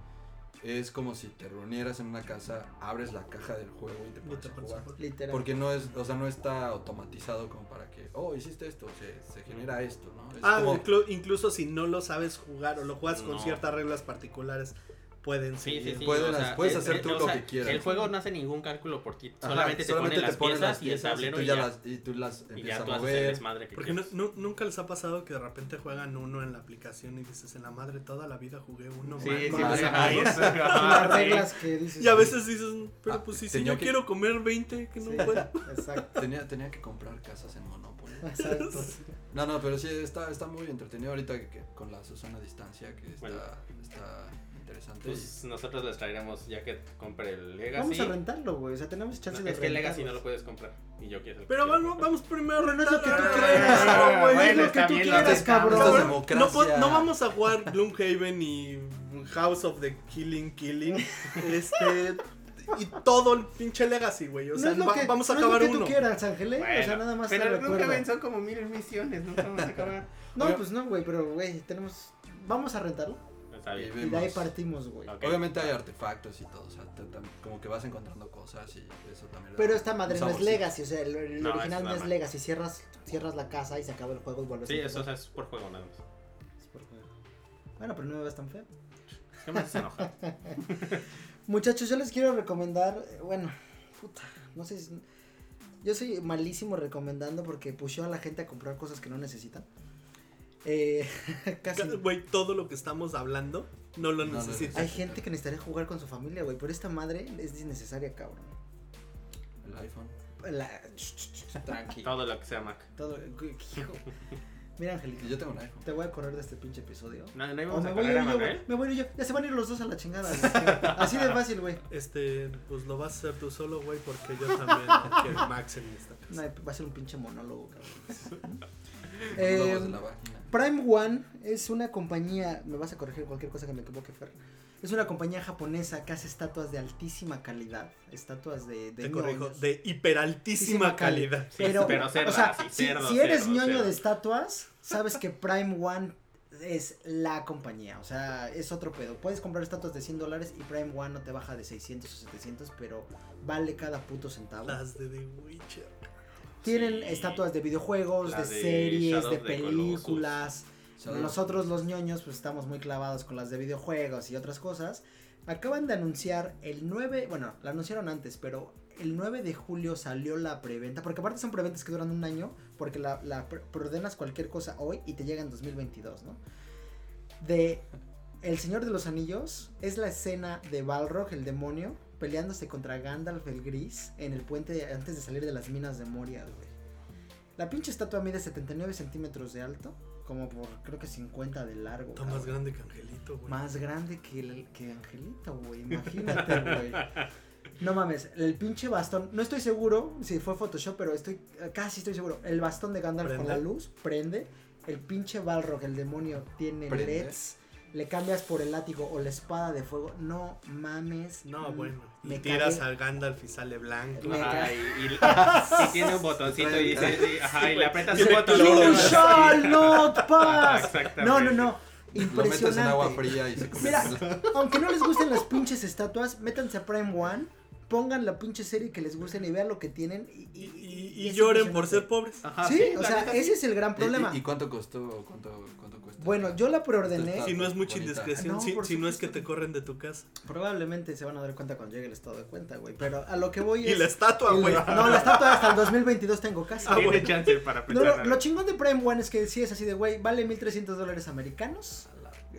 Speaker 3: es como si te reunieras en una casa, abres la caja del juego y te pones a jugar.
Speaker 1: Literal.
Speaker 3: Porque no es, o sea, no está automatizado como para que, oh, hiciste esto, se, se genera esto, ¿no? Es
Speaker 2: Ah,
Speaker 3: como-
Speaker 2: incluso si no lo sabes jugar o lo juegas con
Speaker 4: No.
Speaker 2: ciertas reglas particulares, pueden
Speaker 4: Sí, sí,
Speaker 2: seguir.
Speaker 4: sí.
Speaker 3: Pueden-
Speaker 4: o sea,
Speaker 3: puedes hacer
Speaker 4: el-
Speaker 3: tú
Speaker 4: o
Speaker 3: lo
Speaker 4: sea,
Speaker 3: que quieras.
Speaker 4: El juego no hace ningún cálculo por ti.
Speaker 3: Ajá,
Speaker 4: solamente te pone las
Speaker 3: ponen
Speaker 4: piezas y el tablero
Speaker 3: tú
Speaker 4: y
Speaker 3: ya
Speaker 4: ya.
Speaker 3: las, y tú las
Speaker 4: Y
Speaker 3: empiezas
Speaker 4: ya
Speaker 3: a
Speaker 4: tú haces el
Speaker 3: mover.
Speaker 4: desmadre que
Speaker 2: Porque no- nunca les ha pasado que de repente juegan uno en la aplicación y dices, en la madre toda la vida jugué uno.
Speaker 4: Sí,
Speaker 2: man".
Speaker 4: sí, sí, (laughs)
Speaker 1: Las
Speaker 4: sí.
Speaker 1: reglas que dices.
Speaker 2: Y a veces dices, pero
Speaker 3: Ah,
Speaker 2: pues si, si yo
Speaker 3: que-
Speaker 2: quiero comer 20, que no
Speaker 1: Sí,
Speaker 2: puedo. (laughs)
Speaker 1: Exacto.
Speaker 3: Tenía, tenía que comprar casas en Monopoly.
Speaker 1: Exacto. (laughs)
Speaker 3: No, no, pero sí, está, está muy entretenido ahorita que, que con la Susana a distancia, que está,
Speaker 4: Bueno.
Speaker 3: está interesante.
Speaker 4: Pues nosotros les traeremos ya que compre el Legacy.
Speaker 1: Vamos a rentarlo, güey. O sea, tenemos
Speaker 4: No,
Speaker 1: chance de
Speaker 4: es que el Legacy no lo puedes comprar. Y yo quiero el
Speaker 2: Pero vamos, vamos primero a
Speaker 1: no lo que tú
Speaker 2: Ah,
Speaker 1: güey.
Speaker 4: bueno,
Speaker 1: es lo que tú quieras, cabrón.
Speaker 2: No, no vamos a jugar (laughs) Gloomhaven y House of the Killing Killing. Este. Y todo el pinche Legacy, güey. O
Speaker 1: No
Speaker 2: sea,
Speaker 1: es lo
Speaker 2: va-
Speaker 1: que-
Speaker 2: vamos a
Speaker 1: no es lo
Speaker 2: acabar
Speaker 1: que
Speaker 2: uno.
Speaker 1: tú quieras, Ángel, ¿eh? o sea, nada más te
Speaker 4: Pero
Speaker 1: recuerdo.
Speaker 4: nunca ven, son como mil misiones, nunca vamos a acabar.
Speaker 1: No, pues no, güey, pero, güey, tenemos... Vamos a rentarlo
Speaker 4: Está bien.
Speaker 3: Y
Speaker 1: y de ahí partimos, güey.
Speaker 4: Ok.
Speaker 3: Obviamente hay artefactos y todo, o sea, te- tam- como que vas encontrando cosas y eso también.
Speaker 1: Pero esta madre no es. Legacy, o sea, el, el
Speaker 4: No,
Speaker 1: original no es. Legacy. Cierras, cierras la casa y se acaba el juego y vuelves
Speaker 4: Sí,
Speaker 1: a
Speaker 4: eso o sea, es por juego nada más.
Speaker 1: Es por juego. Bueno, pero no me ves tan feo.
Speaker 4: Que me haces.
Speaker 1: Muchachos, yo les quiero recomendar, eh, bueno, puta, no sé si- Yo soy malísimo recomendando porque pusheo a la gente a comprar cosas que no necesitan. Eh, (laughs) casi...
Speaker 2: Güey, todo lo que estamos hablando no lo
Speaker 3: No lo
Speaker 2: necesitas.
Speaker 1: Hay gente que necesitaría jugar con su familia, güey, pero esta madre es innecesaria, cabrón.
Speaker 3: El iPhone.
Speaker 1: La... Tranqui.
Speaker 4: Todo lo que sea Mac.
Speaker 1: Todo... hijo. Mira, Angelito,
Speaker 3: Y yo tengo un iPhone.
Speaker 1: te voy a correr de este pinche episodio.
Speaker 4: No, no
Speaker 1: O
Speaker 4: íbamos
Speaker 1: me
Speaker 4: a
Speaker 1: voy a
Speaker 4: correr a
Speaker 1: ir yo, güey.
Speaker 4: Manuel.
Speaker 1: Me voy a ir yo. Ya se van a ir los dos a la chingada. Así de fácil, güey.
Speaker 2: Este, pues lo vas a hacer tú solo, güey, porque yo también quiero Max en esta casa.
Speaker 1: No, va a ser un pinche monólogo, cabrón. Eh,
Speaker 3: de la.
Speaker 1: Prime One es una compañía, me vas a corregir cualquier cosa que me equivoque, Fer. Es una compañía japonesa que hace estatuas de altísima calidad, estatuas de, de
Speaker 2: Te corrijo, de hiperaltísima
Speaker 1: Altísima calidad.
Speaker 2: calidad.
Speaker 4: Sí, (laughs)
Speaker 1: pero,
Speaker 4: pero
Speaker 1: o
Speaker 4: cerdas,
Speaker 1: sea,
Speaker 4: sí,
Speaker 1: si,
Speaker 4: cerdo,
Speaker 1: si eres
Speaker 4: cerdo,
Speaker 1: ñoño
Speaker 4: cerdo.
Speaker 1: de estatuas, sabes que Prime One es la compañía, o sea, es otro pedo. Puedes comprar estatuas de 100 dólares y Prime One no te baja de 600 o 700, pero vale cada puto centavo.
Speaker 2: Las de The Witcher.
Speaker 1: Tienen
Speaker 4: Sí.
Speaker 1: estatuas de videojuegos, de,
Speaker 4: de
Speaker 1: series, de películas. Nosotros los ñoños pues estamos muy clavados con las de videojuegos y otras cosas. Acaban de anunciar el 9, bueno, la anunciaron antes, pero el 9 de julio salió la preventa, porque aparte son preventas que duran un año, porque la, la preordenas cualquier cosa hoy y te llega en 2022, ¿no? De El Señor de los Anillos es la escena de Balrog, el demonio, peleándose contra Gandalf el Gris en el puente antes de salir de las minas de Moria, güey. La pinche estatua mide 79 centímetros de alto, como por creo que 50 de largo.
Speaker 2: Está más grande que Angelito, güey.
Speaker 1: Más grande que, el, que Angelito, güey. Imagínate, güey. No mames, el pinche bastón, no estoy seguro si fue Photoshop, pero estoy casi estoy seguro. El bastón de Gandalf con
Speaker 2: ¿Prende?
Speaker 1: la luz prende. El pinche Balrog, el demonio, tiene
Speaker 3: ¿Prende?
Speaker 1: LEDs. Le cambias por el látigo o la espada de fuego. No mames.
Speaker 2: No,
Speaker 1: mm,
Speaker 2: bueno. Y
Speaker 1: me
Speaker 2: tiras
Speaker 1: cagué.
Speaker 2: al Gandalf y sale blanco.
Speaker 4: Ajá, y, y- (laughs) y tiene un botoncito y dice, y- ajá, y le aprietas un botón.
Speaker 1: You shall not pass.
Speaker 4: Exactamente.
Speaker 1: No, no, no.
Speaker 3: Lo
Speaker 1: Impresionante.
Speaker 3: metes en agua fría y se
Speaker 1: Mira, aunque no les gusten las pinches estatuas, métanse a Prime One, pongan la pinche serie que les gusten y vean lo que tienen y,
Speaker 2: Y,
Speaker 1: y-
Speaker 2: y-
Speaker 1: y
Speaker 2: y lloren por ser pobres.
Speaker 4: Ajá,
Speaker 1: sí, o
Speaker 4: la
Speaker 1: sea, ese
Speaker 4: sí.
Speaker 1: es el gran problema.
Speaker 3: ¿Y, y cuánto costó? ¿Cuánto, cuánto cuesta?
Speaker 1: Bueno, yo la preordené.
Speaker 2: Si no es mucha
Speaker 3: bonita.
Speaker 2: indiscreción,
Speaker 1: No,
Speaker 2: si, si no es que te corren de tu casa.
Speaker 1: Probablemente se van a dar cuenta cuando llegue el estado de cuenta, güey. Pero a lo que voy
Speaker 2: Y
Speaker 1: es.
Speaker 2: la estatua, güey.
Speaker 1: No, la estatua hasta el 2022 tengo casa.
Speaker 2: Ah,
Speaker 4: Tiene
Speaker 2: bueno.
Speaker 4: chance para
Speaker 1: No, lo, lo chingón de Prime One es que sí es así de, güey, vale 1300 dólares americanos.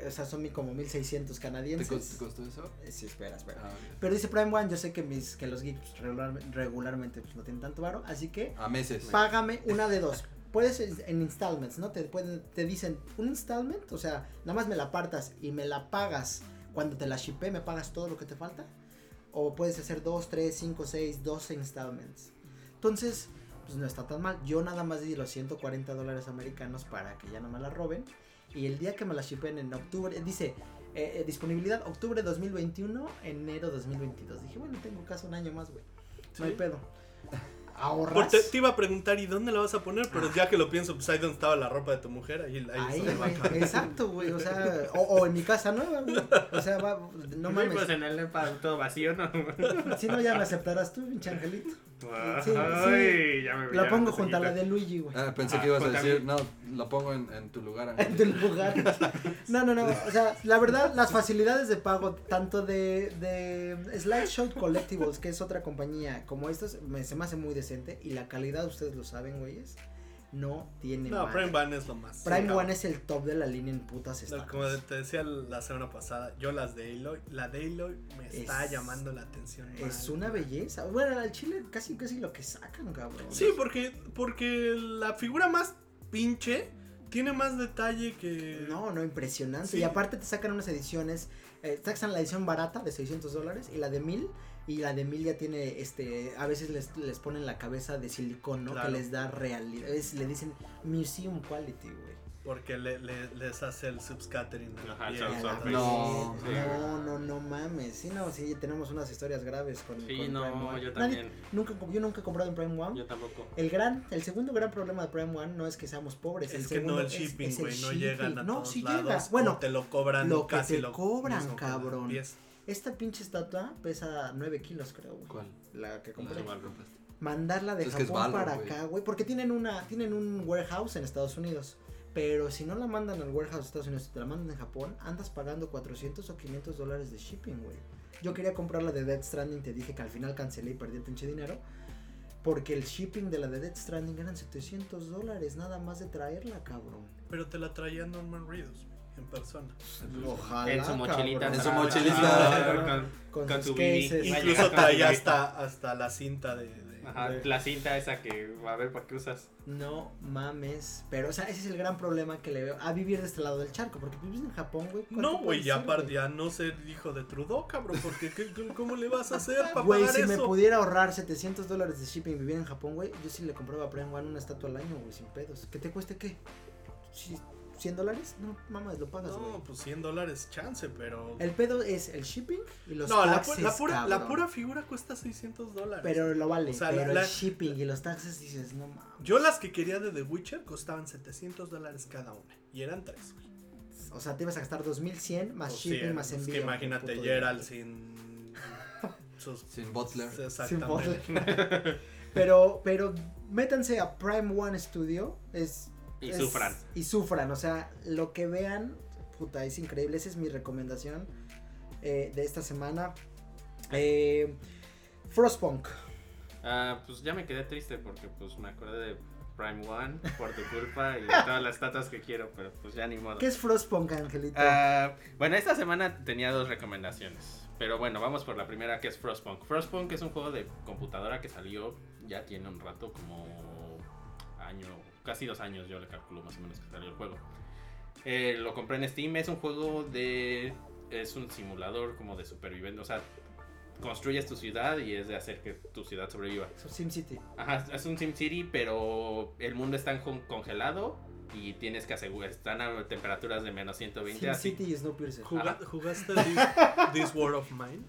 Speaker 1: O sea, son como 1600
Speaker 3: ¿Te
Speaker 1: canadienses.
Speaker 3: te costó eso?
Speaker 1: Eh, Sí, espera, espera.
Speaker 3: Ah, ok.
Speaker 1: Pero dice Prime One, yo sé que mis que los geeks regular- regularmente pues, no tienen tanto varo, así que
Speaker 3: A meses.
Speaker 1: págame una de dos. Puedes en en installments, ¿no? Te pueden te dicen un installment, o sea, nada más me la apartas y me la pagas cuando te la shippé, me pagas todo lo que te falta. O puedes hacer 2, 3, 5, 6, 12 installments. Entonces, pues no está tan mal. Yo nada más di los 140 dólares americanos para que ya no me la roben. Y el día que me la shippen en octubre, dice eh, eh, disponibilidad octubre 2021, enero 2022. Dije, bueno, tengo casi un año más, güey. No hay pedo. (laughs) ahorras.
Speaker 2: Porque te, iba a preguntar, ¿y dónde la vas a poner? Pero ya que lo pienso, pues ahí donde estaba la ropa de tu mujer, ahí, ahí,
Speaker 1: Ahí, güey, exacto, güey, o sea, o, o en mi casa nueva, güey, o sea, va, no
Speaker 4: Sí,
Speaker 1: mames,
Speaker 4: pues en el EPA todo vacío, ¿no? (laughs)
Speaker 1: si no ya me aceptarás tú, pinche angelito, Sí,
Speaker 4: Ay, ya me
Speaker 1: la
Speaker 4: ya
Speaker 1: pongo
Speaker 4: me
Speaker 1: junto a la de Luigi, güey,
Speaker 3: Ah, pensé
Speaker 4: Ah,
Speaker 3: que ibas a decir, no, la pongo en, en tu lugar. (laughs)
Speaker 1: en
Speaker 3: Ángel.
Speaker 1: tu lugar, no, no, no, o sea, la verdad, las facilidades de pago, tanto de, de Slideshow Collectibles, que es otra compañía, como estas, me, se me hace muy decente, y la calidad, ustedes lo saben, güeyes, no tiene
Speaker 2: No,
Speaker 1: madre.
Speaker 2: Prime One es lo más.
Speaker 1: Prime
Speaker 2: Sí,
Speaker 1: One es el top de la línea en putas
Speaker 2: No,
Speaker 1: estatuas.
Speaker 2: Como te decía la semana pasada, yo las de Aloy, la de Aloy me está
Speaker 1: Es-
Speaker 2: llamando la atención.
Speaker 1: Es
Speaker 2: mal.
Speaker 1: una belleza. Bueno, al chile casi casi lo que sacan, cabrón.
Speaker 2: Sí, porque, porque la figura más pinche tiene más detalle que...
Speaker 1: No, no, impresionante.
Speaker 2: Sí.
Speaker 1: Y aparte te sacan unas ediciones, eh, sacan la edición barata de 600 dólares y la de 1000. Y la de 1000 ya tiene, este, a veces les, les ponen la cabeza de silicón, ¿no?
Speaker 2: Claro.
Speaker 1: Que les da realidad. Es- le dicen museum quality, güey.
Speaker 2: Porque le, le- les hace el subscattering.
Speaker 4: Ajá.
Speaker 3: No.
Speaker 1: no, no, no mames. Sí, no, sí, tenemos unas historias graves con,
Speaker 4: Sí,
Speaker 1: con
Speaker 4: no,
Speaker 1: Prime One.
Speaker 4: yo
Speaker 1: Nadie-
Speaker 4: también.
Speaker 1: nunca, yo nunca he comprado en Prime One.
Speaker 4: Yo tampoco.
Speaker 1: El gran, el segundo gran problema de Prime One no es que seamos pobres. el
Speaker 2: Es que no
Speaker 1: segundo
Speaker 2: el
Speaker 1: es-
Speaker 2: shipping,
Speaker 1: el
Speaker 2: güey, no
Speaker 1: shipping.
Speaker 2: llegan a
Speaker 1: No,
Speaker 2: todos
Speaker 1: sí
Speaker 2: lados.
Speaker 1: llega. Bueno,
Speaker 2: te lo cobran
Speaker 1: lo que te
Speaker 2: lo
Speaker 1: cobran,
Speaker 2: mismo que
Speaker 1: cabrón.
Speaker 2: pieza.
Speaker 1: Esta pinche estatua pesa 9 kilos, creo, güey.
Speaker 3: ¿Cuál?
Speaker 1: La que compré.
Speaker 4: Valor.
Speaker 1: Mandarla de
Speaker 3: Es que es
Speaker 1: Japón
Speaker 3: Valor,
Speaker 1: para acá, güey. Porque tienen una, tienen un warehouse en Estados Unidos. Pero si no la mandan al warehouse de Estados Unidos, te la mandan en Japón, andas pagando 400 o 500 dólares de shipping, güey. Yo quería comprar la de Dead Stranding, te dije que al final cancelé y perdí el pinche dinero. Porque el shipping de la de Dead Stranding eran 700 dólares, nada más de traerla, cabrón.
Speaker 2: Pero te la traía Norman Reedus en persona.
Speaker 1: Ojalá.
Speaker 4: En su mochilita.
Speaker 1: cabrón.
Speaker 3: En su mochilita.
Speaker 4: Con,
Speaker 1: Con,
Speaker 4: con
Speaker 1: sus cases.
Speaker 2: Incluso traía hasta, hasta la cinta de... de-
Speaker 4: Ajá,
Speaker 2: de-
Speaker 4: la cinta esa que a ver para qué usas.
Speaker 1: No mames. Pero, o sea, ese es el gran problema que le veo a vivir de este lado del charco. Porque vives en Japón, güey. ¿cuánto
Speaker 2: No, güey, ya,
Speaker 1: güey?
Speaker 2: ya no ser hijo de Trudeau, cabrón, porque ¿qué- qué- ¿cómo le vas a hacer para
Speaker 1: Güey, si me pudiera ahorrar 700 dólares de shipping y vivir en Japón, güey, yo sí le compraba a Prime One una estatua al año, güey, sin pedos. ¿Que te cueste qué? Sí, ¿100 dólares? No, mames, lo pagas, güey.
Speaker 2: No, pues 100 dólares chance, pero...
Speaker 1: El pedo es el shipping y los
Speaker 2: no, la, pu-
Speaker 1: taxes,
Speaker 2: la pura, la pura figura cuesta 600 dólares.
Speaker 1: Pero lo vale,
Speaker 2: O sea,
Speaker 1: pero
Speaker 2: la-
Speaker 1: el shipping y los taxes dices, no mames.
Speaker 2: Yo las que quería de The Witcher costaban 700 dólares cada una. Y eran tres, güey.
Speaker 1: O sea, te ibas a gastar 2100 más
Speaker 2: Pues
Speaker 1: shipping más
Speaker 2: es
Speaker 1: envío.
Speaker 2: que imagínate, Gerald sin... sus... (laughs)
Speaker 3: Sin Butler.
Speaker 1: Sin
Speaker 2: Exactamente.
Speaker 1: Butler. (laughs) Pero, pero métanse a Prime One Studio. Es,
Speaker 4: Y
Speaker 1: es-
Speaker 4: sufran.
Speaker 1: Y sufran. O sea, lo que vean, puta, es increíble. Esa es mi recomendación eh, de esta semana. Eh, Frostpunk.
Speaker 4: Ah, pues ya me quedé triste porque pues me acordé de Prime One por tu culpa y de todas las estatuas que quiero, pero pues ya ni modo.
Speaker 1: ¿Qué es Frostpunk, Angelito?
Speaker 4: Ah, bueno, esta semana tenía dos recomendaciones. Pero bueno, vamos por la primera que es Frostpunk. Frostpunk es un juego de computadora que salió ya tiene un rato, como año, casi dos años yo le calculo más o menos que salió el juego. Eh, lo compré en Steam, es un juego de... es un simulador como de superviviente, o sea, construyes tu ciudad y es de hacer que tu ciudad sobreviva.
Speaker 1: So, SimCity.
Speaker 4: Ajá, es un SimCity, pero el mundo está congelado y tienes que asegurar, están a temperaturas de menos 120 así.
Speaker 1: SimCity y Snowpiercer.
Speaker 2: Juga-. ¿Jugaste this, (laughs) This War of Mine?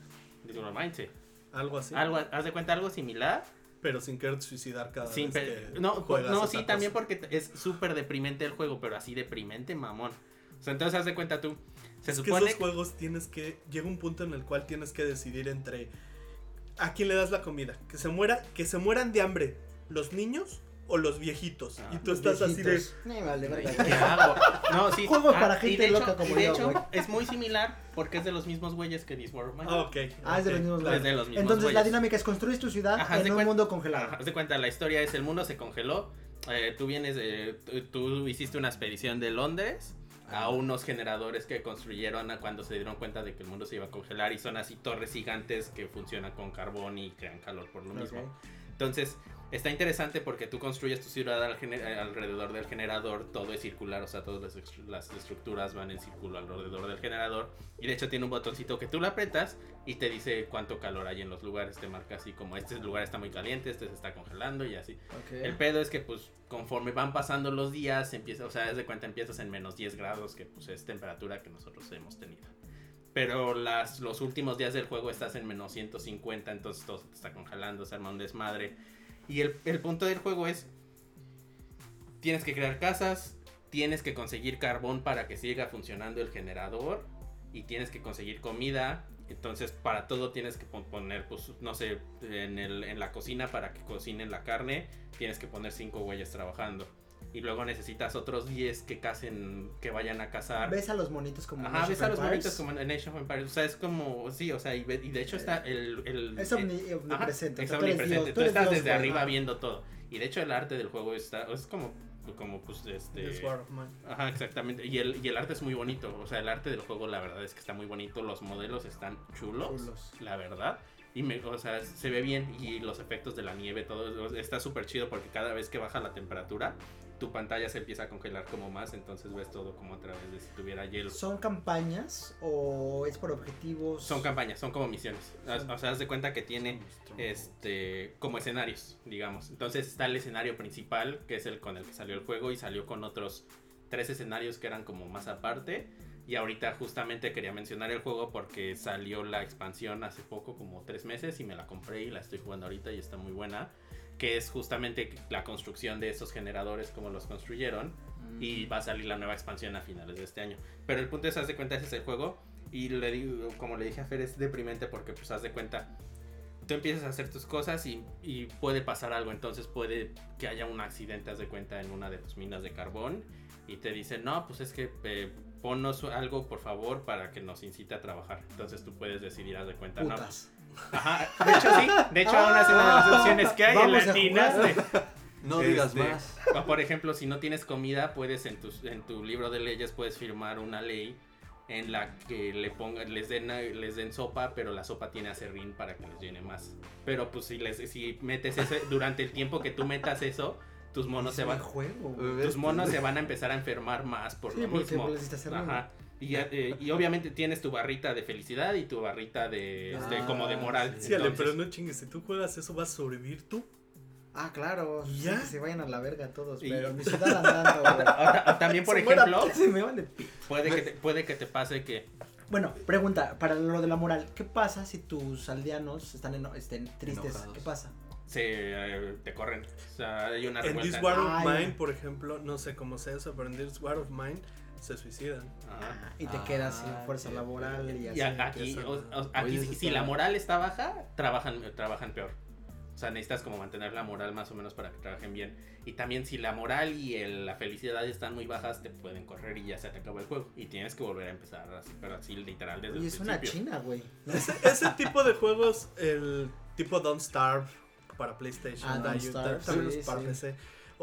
Speaker 4: Digo, no manches.
Speaker 2: Algo así.
Speaker 4: Algo, haz de cuenta algo similar.
Speaker 2: Pero sin querer suicidar cada
Speaker 4: Sin
Speaker 2: vez que
Speaker 4: no,
Speaker 2: juegas
Speaker 4: no sí,
Speaker 2: cosa.
Speaker 4: también porque es súper deprimente el juego, pero así deprimente, mamón. O sea, entonces haz de cuenta tú. Se
Speaker 2: es que esos juegos tienes que llega un punto en el cual tienes que decidir entre a quién le das la comida, que se muera, que se mueran de hambre los niños o los viejitos.
Speaker 4: Ah,
Speaker 2: y tú estás así de
Speaker 1: vale, verga.
Speaker 4: ¿Qué hago? No, sí.
Speaker 1: Juegos para
Speaker 4: y
Speaker 1: gente
Speaker 4: de hecho-
Speaker 1: loca como
Speaker 4: de
Speaker 1: yo,
Speaker 4: hecho, es muy similar porque es de los mismos güeyes que of Mine.
Speaker 2: Ah, ok.
Speaker 1: Ah, es de los mismos
Speaker 2: claro.
Speaker 4: Es de los mismos
Speaker 1: Entonces la
Speaker 4: güeyes.
Speaker 1: dinámica es construir tu ciudad
Speaker 4: Ajá,
Speaker 1: en un
Speaker 4: cuen-
Speaker 1: mundo congelado.
Speaker 4: Haz de cuenta, la historia es el mundo se congeló. eh, tú vienes, de- tú, tú hiciste una expedición de Londres a
Speaker 3: Ah.
Speaker 4: unos generadores que construyeron a cuando se dieron cuenta de que el mundo se iba a congelar y son así torres gigantes que funcionan con carbón y crean calor por lo mismo. Entonces, está interesante porque tú construyes tu ciudad al eh, alrededor del generador, todo es circular, o sea, todas las, las estructuras van en círculo alrededor del generador. Y de hecho tiene un botoncito que tú lo apretas y te dice cuánto calor hay en los lugares, te marca así como este lugar está muy caliente, este se está congelando y así.
Speaker 1: Ok.
Speaker 4: El pedo es que pues conforme van pasando los días, empieza, o sea, es de cuenta empiezas en menos 10 grados, que pues es temperatura que nosotros hemos tenido. Pero las, los últimos días del juego estás en menos 150, entonces todo se te está congelando, se arma un desmadre. Y el, el punto del juego es, tienes que crear casas, tienes que conseguir carbón para que siga funcionando el generador y tienes que conseguir comida. Entonces para todo tienes que pon- poner, pues, no sé, en, el, en la cocina para que cocinen la carne, tienes que poner cinco güeyes trabajando. Y luego necesitas otros 10 que casen, que vayan a cazar.
Speaker 1: Ves a los monitos como
Speaker 4: Ajá, ves
Speaker 1: of
Speaker 4: a los
Speaker 1: Empires?
Speaker 4: monitos como en Age of Empires. O sea, es como, sí, o sea, y, ve- y de hecho está el... el
Speaker 1: Es omni-
Speaker 4: Ajá,
Speaker 1: omnipresente. o
Speaker 4: es
Speaker 1: tú eres
Speaker 4: omnipresente.
Speaker 1: Dios,
Speaker 4: Tú,
Speaker 1: eres
Speaker 4: estás
Speaker 1: Dios,
Speaker 4: desde arriba viendo todo. Y de hecho el arte del juego está, es como, como pues este...
Speaker 2: Of Mine.
Speaker 4: Ajá, exactamente. Y el, y el arte es muy bonito. O sea, el arte del juego la verdad es que está muy bonito. Los modelos están chulos,
Speaker 1: Chulos.
Speaker 4: la verdad. Y me, o sea, se ve bien. Y los efectos de la nieve, todo está súper chido porque cada vez que baja la temperatura, tu pantalla se empieza a congelar como más. Entonces ves todo como a través de si tuviera hielo.
Speaker 1: ¿Son campañas o es por objetivos?
Speaker 4: Son campañas, son como misiones. O sea, haz de cuenta que tiene este como escenarios, digamos. Entonces está el escenario principal, que es el con el que salió el juego, y salió con otros tres escenarios que eran como más aparte. Y ahorita justamente quería mencionar el juego porque salió la expansión hace poco, como tres meses, y me la compré y la estoy jugando ahorita y está muy buena. Que es justamente la construcción de esos generadores, como los construyeron y va a salir la nueva expansión a finales de este año. Pero el punto es, haz de cuenta, ese es el juego. Y le digo, como le dije a Fer, es deprimente porque, pues, haz de cuenta, tú empiezas a hacer tus cosas y, y puede pasar algo. Entonces, puede que haya un accidente, haz de cuenta, en una de tus minas de carbón. Y te dicen, no, pues es que eh, ponnos algo, por favor, para que nos incite a trabajar. Entonces, tú puedes decidir, haz de cuenta, no. Ajá, de hecho, sí. De hecho, aún es una de las opciones que hay en
Speaker 1: Vamos
Speaker 4: las
Speaker 1: a jugar.
Speaker 4: de-
Speaker 3: No digas
Speaker 4: este,
Speaker 3: más.
Speaker 4: o, por ejemplo, si no tienes comida, puedes en tu, en tu libro de leyes puedes firmar una ley en la que le pongan, les den, les den sopa, pero la sopa tiene acerrín para que les llene más. Pero pues si les, si metes ese, durante el tiempo que tú metas eso, tus monos se van,
Speaker 1: juego. güey.
Speaker 4: tus monos se van a empezar a enfermar más por
Speaker 1: Sí,
Speaker 4: lo
Speaker 1: porque
Speaker 4: mismo.
Speaker 1: les acerrín.
Speaker 4: Ajá. Y, ya, eh, y obviamente tienes tu barrita de felicidad y tu barrita de, este,
Speaker 3: Ah,
Speaker 4: como de moral.
Speaker 3: sí.
Speaker 4: Entonces-
Speaker 2: pero no chingues, si tú juegas eso, ¿vas a sobrevivir tú?
Speaker 1: Ah, claro.
Speaker 2: ¿Y
Speaker 1: sí,
Speaker 2: ya?
Speaker 1: que se vayan a la verga todos.
Speaker 4: Y-
Speaker 1: Pero en mi ciudad andando.
Speaker 4: O ta- o también, por
Speaker 1: Se muera-
Speaker 4: ejemplo,
Speaker 1: se me van de
Speaker 4: puede que, te, puede que te pase que
Speaker 1: Bueno, pregunta, para lo de la moral, ¿qué pasa si tus aldeanos están, eno- estén tristes?
Speaker 3: Enojados.
Speaker 1: ¿Qué pasa?
Speaker 4: se eh, te corren. O sea, hay una
Speaker 2: En. This War of
Speaker 1: Ah.
Speaker 2: Mine, por ejemplo, no sé cómo sea eso, pero en This War of Mine se suicidan.
Speaker 4: Ajá.
Speaker 1: Ah, y te
Speaker 3: Ah,
Speaker 1: quedas sin fuerza
Speaker 3: ok,
Speaker 1: laboral y así.
Speaker 4: Y a- aquí, o- o- aquí si, si la moral está baja, trabajan, trabajan peor. O sea, necesitas como mantener la moral más o menos para que trabajen bien. Y también si la moral y el- la felicidad están muy bajas, te pueden correr y ya se te acabó el juego. Y tienes que volver a empezar así, pero así literal desde
Speaker 1: Oye,
Speaker 4: el
Speaker 1: es una
Speaker 4: principio.
Speaker 1: china, güey.
Speaker 2: Ese, ese tipo de juegos, el tipo Don't Starve para PlayStation,
Speaker 1: Ah, Don't Starve,
Speaker 2: también
Speaker 1: sí,
Speaker 2: los para
Speaker 1: sí.
Speaker 2: PC.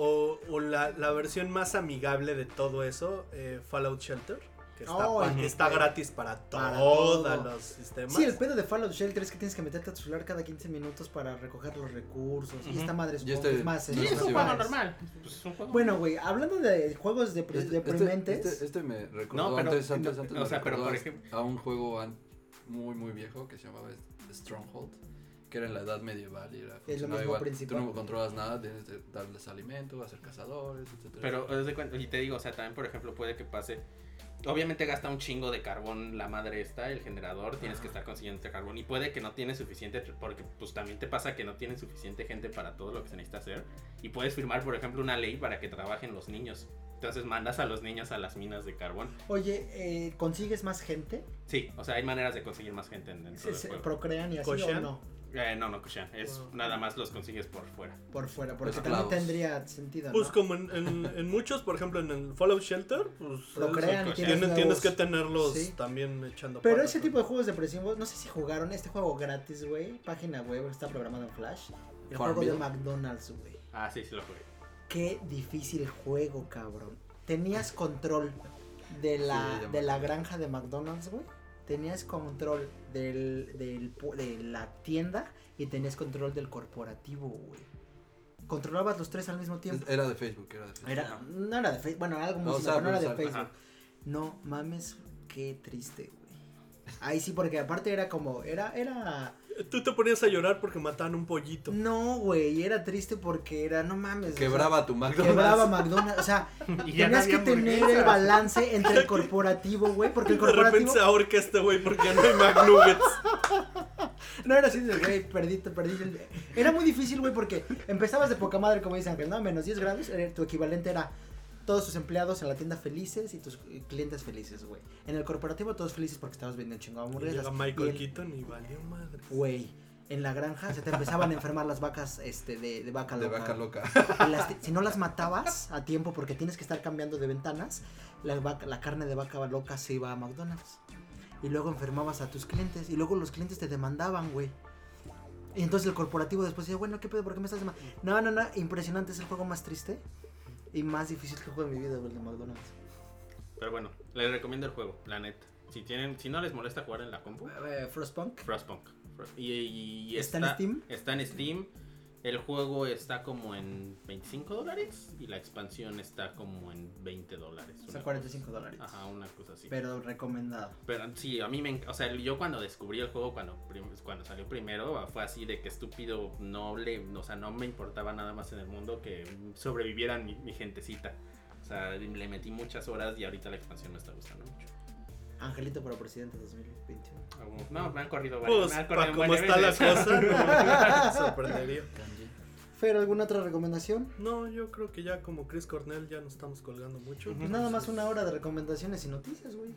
Speaker 2: O, o la, la versión más amigable de todo eso, eh, Fallout Shelter, que está,
Speaker 1: Oh,
Speaker 2: pa- está gratis para,
Speaker 1: para
Speaker 2: todos
Speaker 1: todo.
Speaker 2: los sistemas.
Speaker 1: Sí, el pedo de Fallout Shelter es que tienes que meterte a tu celular cada 15 minutos para recoger los recursos. Y esta madre
Speaker 3: este-
Speaker 1: es más.
Speaker 4: Sí,
Speaker 3: No
Speaker 4: es un juego normal. Pues es un juego.
Speaker 1: Bueno, güey, hablando de juegos depre-
Speaker 3: Este-
Speaker 1: deprimentes.
Speaker 3: Este, este me recordó
Speaker 4: No, pero-
Speaker 3: antes, antes,
Speaker 4: no,
Speaker 3: antes
Speaker 4: o
Speaker 3: me
Speaker 4: sea, pero por
Speaker 3: a-
Speaker 4: ejemplo-
Speaker 3: a un juego muy muy viejo que se llamaba Stronghold, que era en la edad medieval y era funcionaba
Speaker 1: mismo
Speaker 3: igual.
Speaker 1: principal.
Speaker 3: Tú no controlas nada, tienes que darles alimento, hacer cazadores, etcétera.
Speaker 4: Pero y te digo, o sea, también por ejemplo puede que pase. Obviamente gasta un chingo de carbón la madre esta, el generador, tienes que estar consiguiendo este carbón y puede que no tienes suficiente, porque pues también te pasa que no tienes suficiente gente para todo lo que se necesita hacer y puedes firmar por ejemplo una ley para que trabajen los niños. Entonces mandas a los niños a las minas de carbón.
Speaker 1: Oye, eh, ¿consigues más gente?
Speaker 4: Sí, o sea, hay maneras de conseguir más gente en- dentro
Speaker 1: ¿Se,
Speaker 4: del
Speaker 1: se
Speaker 4: juego.
Speaker 1: procrean y así o no?
Speaker 4: Eh, no, no, Kushan, es
Speaker 2: Wow.
Speaker 4: nada más los consigues por fuera.
Speaker 1: Por fuera, porque
Speaker 3: Esclavos.
Speaker 1: también tendría sentido.
Speaker 2: Pues
Speaker 1: ¿no?
Speaker 2: como en, en- en muchos, por ejemplo en el Fallout Shelter, pues
Speaker 1: Procrean y
Speaker 2: es-
Speaker 1: tienes
Speaker 2: tienes, que tenerlos
Speaker 1: Sí.
Speaker 2: también echando
Speaker 1: Pero
Speaker 2: patas,
Speaker 1: ese tipo de juegos depresivos, no sé si jugaron este juego gratis, güey. Página web, está programado en Flash. El juego de. McDonald's, güey.
Speaker 4: Ah, sí, sí lo jugué.
Speaker 1: Qué difícil juego, cabrón. Tenías control de la,
Speaker 3: Sí,
Speaker 1: de la granja de McDonald's, güey. Tenías control del, del de la tienda y tenías control del corporativo, güey. Controlabas los tres al mismo tiempo.
Speaker 3: Era de Facebook, era de Facebook.
Speaker 1: Era, no era de Facebook, bueno, algo muy
Speaker 3: No,
Speaker 1: similar, pero no era de Facebook.
Speaker 4: Ajá.
Speaker 1: No mames, qué triste, güey. Ahí sí, porque aparte era como, era, era,
Speaker 2: Tú te ponías a llorar porque mataban un pollito.
Speaker 1: no, güey, era triste porque era, no mames. o sea,
Speaker 3: Quebraba tu McDonald's.
Speaker 1: Quebraba McDonald's, o sea, (laughs)
Speaker 4: Y ya no
Speaker 1: tenías que tener el balance entre el corporativo, güey, porque el
Speaker 2: De repente
Speaker 1: corporativo...
Speaker 2: se ahorca este güey porque ya no hay McNuggets. (laughs)
Speaker 1: No era así de, güey, perdí, perdí. el- Era muy difícil, güey, porque empezabas de poca madre, como dice Ángel, ¿no? Menos 10 grados, tu equivalente era todos tus empleados en la tienda felices y tus clientes felices, güey. En el corporativo todos felices porque estabas vendiendo de
Speaker 2: Y
Speaker 1: hamburguesas. Y
Speaker 2: Michael
Speaker 1: el-
Speaker 2: Keaton y valió madre.
Speaker 1: Güey, en la granja se te empezaban a enfermar las vacas este, de, de vaca
Speaker 3: De
Speaker 1: loca.
Speaker 3: vaca loca.
Speaker 1: Y las- si no las matabas a tiempo porque tienes que estar cambiando de ventanas, la, vaca- la carne de vaca loca se iba a McDonald's. Y luego enfermabas a tus clientes y luego los clientes te demandaban, güey. Y entonces el corporativo después decía, bueno, ¿qué pedo? ¿Por qué me estás demandando? No, no, no, impresionante, es el juego más triste y más difícil que juego en mi vida, el de McDonald's.
Speaker 4: Pero bueno, les recomiendo el juego, la neta. Si tienen, si no les molesta jugar en la compu,
Speaker 1: Eh, Frostpunk.
Speaker 4: Frostpunk. Frost- Y, y- y
Speaker 1: ¿Está en Steam?
Speaker 4: Está en Steam. El juego está como en 25 dólares y la expansión está como en 20 dólares.
Speaker 1: O sea,
Speaker 4: una
Speaker 1: 45
Speaker 4: cosa
Speaker 1: dólares.
Speaker 4: Ajá, una cosa así.
Speaker 1: Pero recomendado.
Speaker 4: Pero sí, a mí me... O sea, yo cuando descubrí el juego, cuando, cuando salió primero, fue así de que estúpido, no le... O sea, no me importaba nada más en el mundo que sobrevivieran mi, mi gentecita. O sea, le metí muchas horas y ahorita la expansión me está gustando mucho.
Speaker 1: Angelito para presidente 2021.
Speaker 4: No, me han corrido varias.
Speaker 2: Pues,
Speaker 4: me han
Speaker 2: para
Speaker 4: corrido
Speaker 2: cómo está la cosa, (laughs) sorprendería.
Speaker 1: Fer, ¿alguna otra recomendación?
Speaker 2: No, yo creo que ya como Chris Cornell ya nos estamos colgando mucho.
Speaker 1: Pues nada más una hora de recomendaciones y noticias, güey.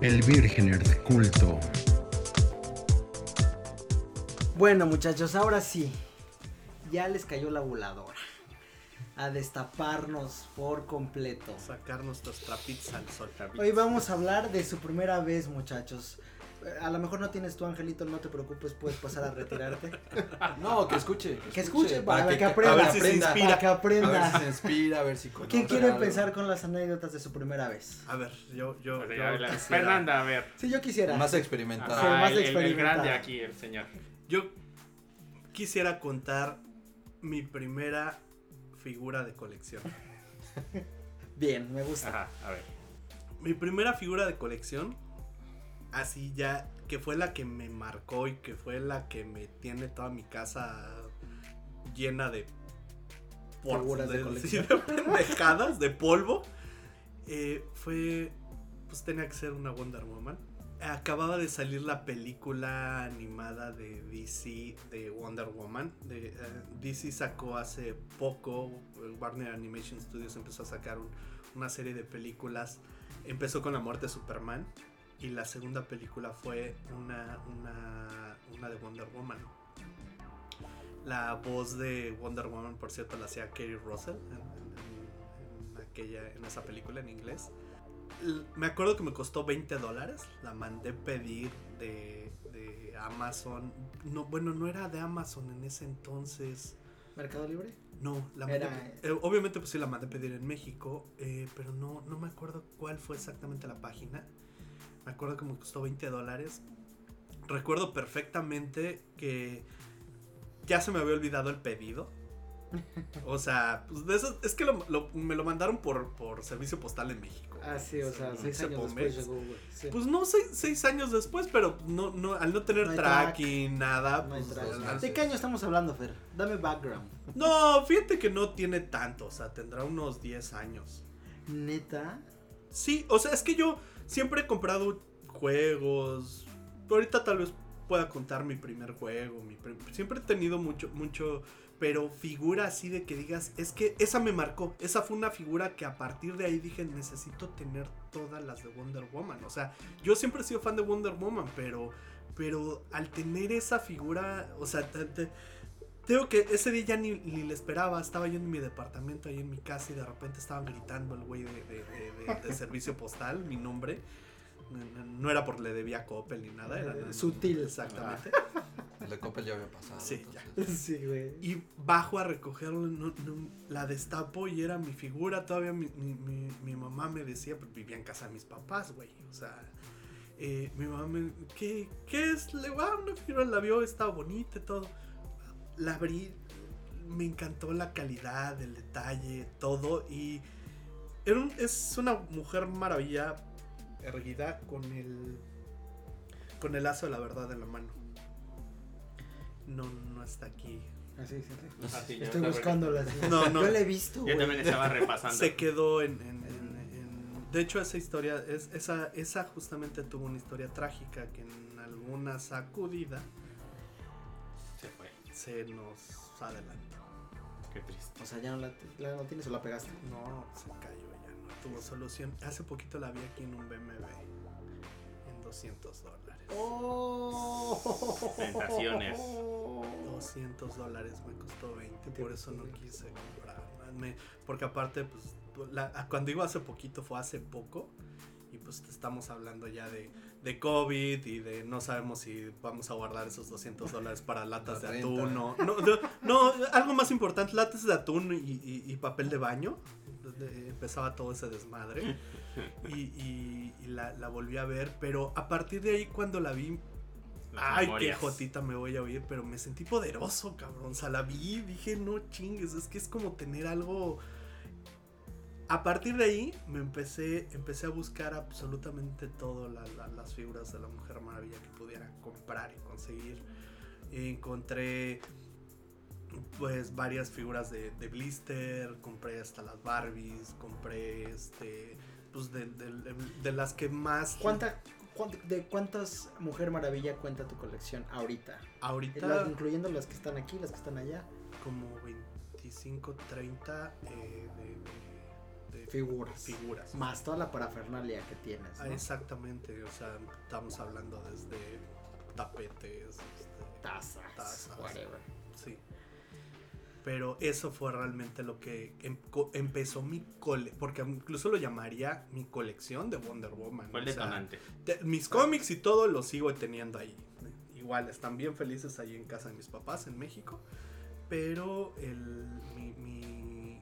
Speaker 5: El Virgener de culto.
Speaker 1: Bueno, muchachos, ahora sí. Ya les cayó la voladora. A destaparnos por completo.
Speaker 2: Sacar nuestros trapitos al sol.
Speaker 1: Hoy vamos a hablar de su primera vez, muchachos. A lo mejor no tienes tu angelito, no te preocupes, puedes pasar a retirarte. (laughs)
Speaker 3: No, que escuche.
Speaker 1: Que escuche, para que aprenda.
Speaker 2: a ver si se
Speaker 3: aprenda.
Speaker 2: inspira.
Speaker 1: Para que
Speaker 3: A ver si
Speaker 1: aprenda.
Speaker 3: se inspira, a ver si conoce
Speaker 1: ¿Quién quiere
Speaker 3: algo.
Speaker 1: empezar con las anécdotas de su primera vez?
Speaker 2: A ver, yo, yo,
Speaker 4: Pues la- Fernanda, a ver.
Speaker 1: Si yo quisiera.
Speaker 3: Más experimentado.
Speaker 1: Sí,
Speaker 4: Ajá,
Speaker 1: más
Speaker 4: el, el- el
Speaker 1: experimentada.
Speaker 4: grande aquí, el señor.
Speaker 2: Yo quisiera contar mi primera figura de colección. (laughs)
Speaker 1: Bien, me gusta.
Speaker 4: Ajá, a ver.
Speaker 2: Mi primera figura de colección, así ya, que fue la que me marcó y que fue la que me tiene toda mi casa llena de
Speaker 1: Figuras de (laughs) colección.
Speaker 2: de pendejadas, de polvo, eh, fue, pues tenía que ser una Wonder Woman. Acababa de salir la película animada de DC de Wonder Woman. De, eh, DC sacó hace poco, eh, Warner Animation Studios empezó a sacar un- una serie de películas. Empezó con la muerte de Superman y la segunda película fue una, una, una de Wonder Woman. La voz de Wonder Woman, por cierto, la hacía Kerry Russell en aquella, en esa película en inglés. Me acuerdo que me costó 20 dólares. La mandé pedir de, de Amazon. No, bueno, no era de Amazon en ese entonces.
Speaker 1: ¿Mercado Libre?
Speaker 2: No, la mandé,
Speaker 1: Era-
Speaker 2: eh, obviamente pues sí la mandé pedir en México, eh, pero no, no me acuerdo cuál fue exactamente la página. Me acuerdo que me costó 20 dólares. Recuerdo perfectamente que ya se me había olvidado el pedido. (laughs) O sea, pues de eso, es que lo- lo- me lo mandaron por, por servicio postal en México.
Speaker 1: Ah, sí, o sea, seis
Speaker 2: Se
Speaker 1: años después llegó, güey. Sí.
Speaker 2: Pues no, seis, seis años después, pero no, no, al no tener
Speaker 1: No
Speaker 2: tracking, nada.
Speaker 1: No
Speaker 2: pues,
Speaker 1: track. ¿De qué año estamos hablando, Fer? Dame background.
Speaker 2: no, fíjate que no tiene tanto, o sea, tendrá unos 10 años.
Speaker 1: Neta.
Speaker 2: Sí, o sea, es que yo siempre he comprado juegos. Ahorita tal vez pueda contar mi primer juego. Mi prim- Siempre he tenido mucho, mucho. Pero figura así de que digas, es que esa me marcó. Esa fue una figura que a partir de ahí dije, necesito tener todas las de Wonder Woman. O sea, yo siempre he sido fan de Wonder Woman, pero. Pero al tener esa figura, o sea, te- te- Tengo que ese día ya ni, ni le esperaba, estaba yo en mi departamento, ahí en mi casa y de repente estaban gritando el güey de- de servicio postal, mi nombre. No, era porque le debía a Coppel ni nada, era
Speaker 1: Eh, sutil.
Speaker 2: Exactamente.
Speaker 3: El de Coppel ya había pasado.
Speaker 2: Sí, ya.
Speaker 1: Sí, güey.
Speaker 2: Y bajo a recogerlo, no- no- la destapo y era mi figura. Todavía mi, mi- mi- mi mamá me decía, porque vivía en casa de mis papás, güey. O sea, eh, mi mamá me. ¿Qué, qué es? Le va una figura, la vio, estaba bonita y todo. La abrí, me encantó la calidad, el detalle, todo. Y era un- es una mujer maravilla, erguida con el. con el lazo de la verdad en la mano. No, no está aquí.
Speaker 1: Así, sí, sí.
Speaker 4: Así yo
Speaker 1: Estoy buscándola. sí. (laughs)
Speaker 2: No, no.
Speaker 1: Yo la he visto,
Speaker 4: Yo también estaba (laughs) repasando.
Speaker 2: se quedó en, en- en- en- De hecho, esa historia, es, esa, esa justamente tuvo una historia trágica que en alguna sacudida
Speaker 4: Se fue.
Speaker 2: se nos adelantó.
Speaker 4: Qué triste.
Speaker 1: O sea, ya no la, la no tienes o la pegaste.
Speaker 2: No, se cayó tuvo solución. Hace poquito la vi aquí en un BMW en 200 dólares.
Speaker 1: Oh.
Speaker 4: Tentaciones.
Speaker 2: 200 dólares me costó 20,
Speaker 1: ¿Qué
Speaker 2: por eso no quise comprar. Me- porque aparte, pues, la- cuando digo hace poquito fue hace poco. Y pues estamos hablando ya de, de COVID y de no sabemos si vamos a guardar esos 200 dólares para (laughs) latas
Speaker 3: La
Speaker 2: de atún o... No, no, no, algo más importante, latas de atún y, y- y papel de baño. Donde empezaba todo ese desmadre. Y, y- y la, la volví a ver, pero a partir de ahí cuando la vi
Speaker 4: Las
Speaker 2: Ay,
Speaker 4: memorias.
Speaker 2: qué jotita me voy a oír, pero me sentí poderoso, cabrón. O sea, la vi, dije, no chingues, es que es como tener algo. A partir de ahí me empecé, empecé a buscar absolutamente todas las figuras de la Mujer Maravilla que pudiera comprar y conseguir. Encontré pues varias figuras de, de blister, compré hasta las Barbies, compré este pues de, de- de las que más
Speaker 1: ¿Cuánta, cuán- ¿De cuántas Mujer Maravilla cuenta tu colección ahorita?
Speaker 2: ahorita
Speaker 1: Las- incluyendo las que están aquí, las que están allá.
Speaker 2: como 25, 30 eh, de,
Speaker 1: Figuras.
Speaker 2: figuras.
Speaker 1: Más toda la parafernalia que tienes.
Speaker 2: Ah, exactamente, o sea, estamos hablando desde tapetes, este,
Speaker 1: Tazas.
Speaker 2: Tazas.
Speaker 1: Whatever.
Speaker 2: sí. Pero eso fue realmente lo que em- empezó mi cole, porque incluso lo llamaría mi colección de Wonder Woman.
Speaker 4: Fue el
Speaker 2: sea,
Speaker 4: detonante.
Speaker 2: te- mis cómics y todo los sigo teniendo ahí. Igual están bien felices ahí en casa de mis papás en México. Pero el, mi, mi-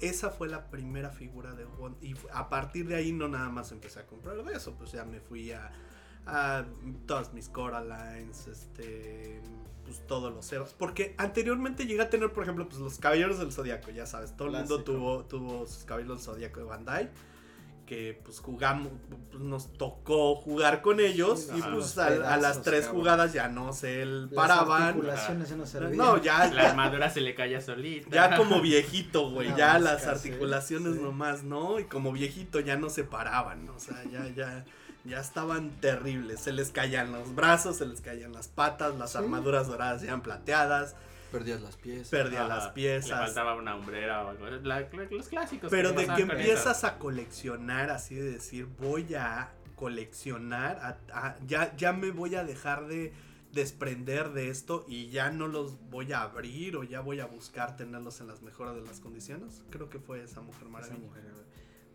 Speaker 2: esa fue la primera figura de Wonder Y a partir de ahí no nada más empecé a comprar de eso. Pues ya me fui a, a todas mis Coralines, este, pues todos los Evas. Porque anteriormente llegué a tener, por ejemplo, pues los Caballeros del Zodíaco, ya sabes. Todo el mundo tuvo, tuvo sus Caballeros del Zodíaco de Bandai que pues jugamos, pues, nos tocó jugar con ellos
Speaker 1: Sí,
Speaker 2: y pues a, a las tres
Speaker 1: cabrón.
Speaker 2: jugadas ya no se
Speaker 1: Las
Speaker 2: paraban.
Speaker 1: articulaciones ya no servían.
Speaker 2: No, ya,
Speaker 4: La armadura se le caía solita.
Speaker 2: ya como viejito, güey, ya las
Speaker 1: casi,
Speaker 2: articulaciones
Speaker 1: sí.
Speaker 2: nomás, ¿no? Y como viejito ya no se paraban, o sea, ya, ya, ya estaban terribles, se les caían los brazos, se les caían las patas, las
Speaker 1: Sí.
Speaker 2: armaduras doradas ya eran plateadas,
Speaker 3: Perdías las piezas.
Speaker 2: perdía
Speaker 4: Ajá,
Speaker 2: las
Speaker 4: Le
Speaker 2: piezas.
Speaker 4: faltaba una hombrera o algo. La- los clásicos.
Speaker 2: Pero de que empiezas a coleccionar, así de decir, voy a coleccionar, a- a- ya, ya me voy a dejar de desprender de esto y ya no los voy a abrir o ya voy a buscar tenerlos en las mejores de las condiciones. Creo que fue esa mujer
Speaker 1: Esa
Speaker 2: maravilla.
Speaker 1: mujer,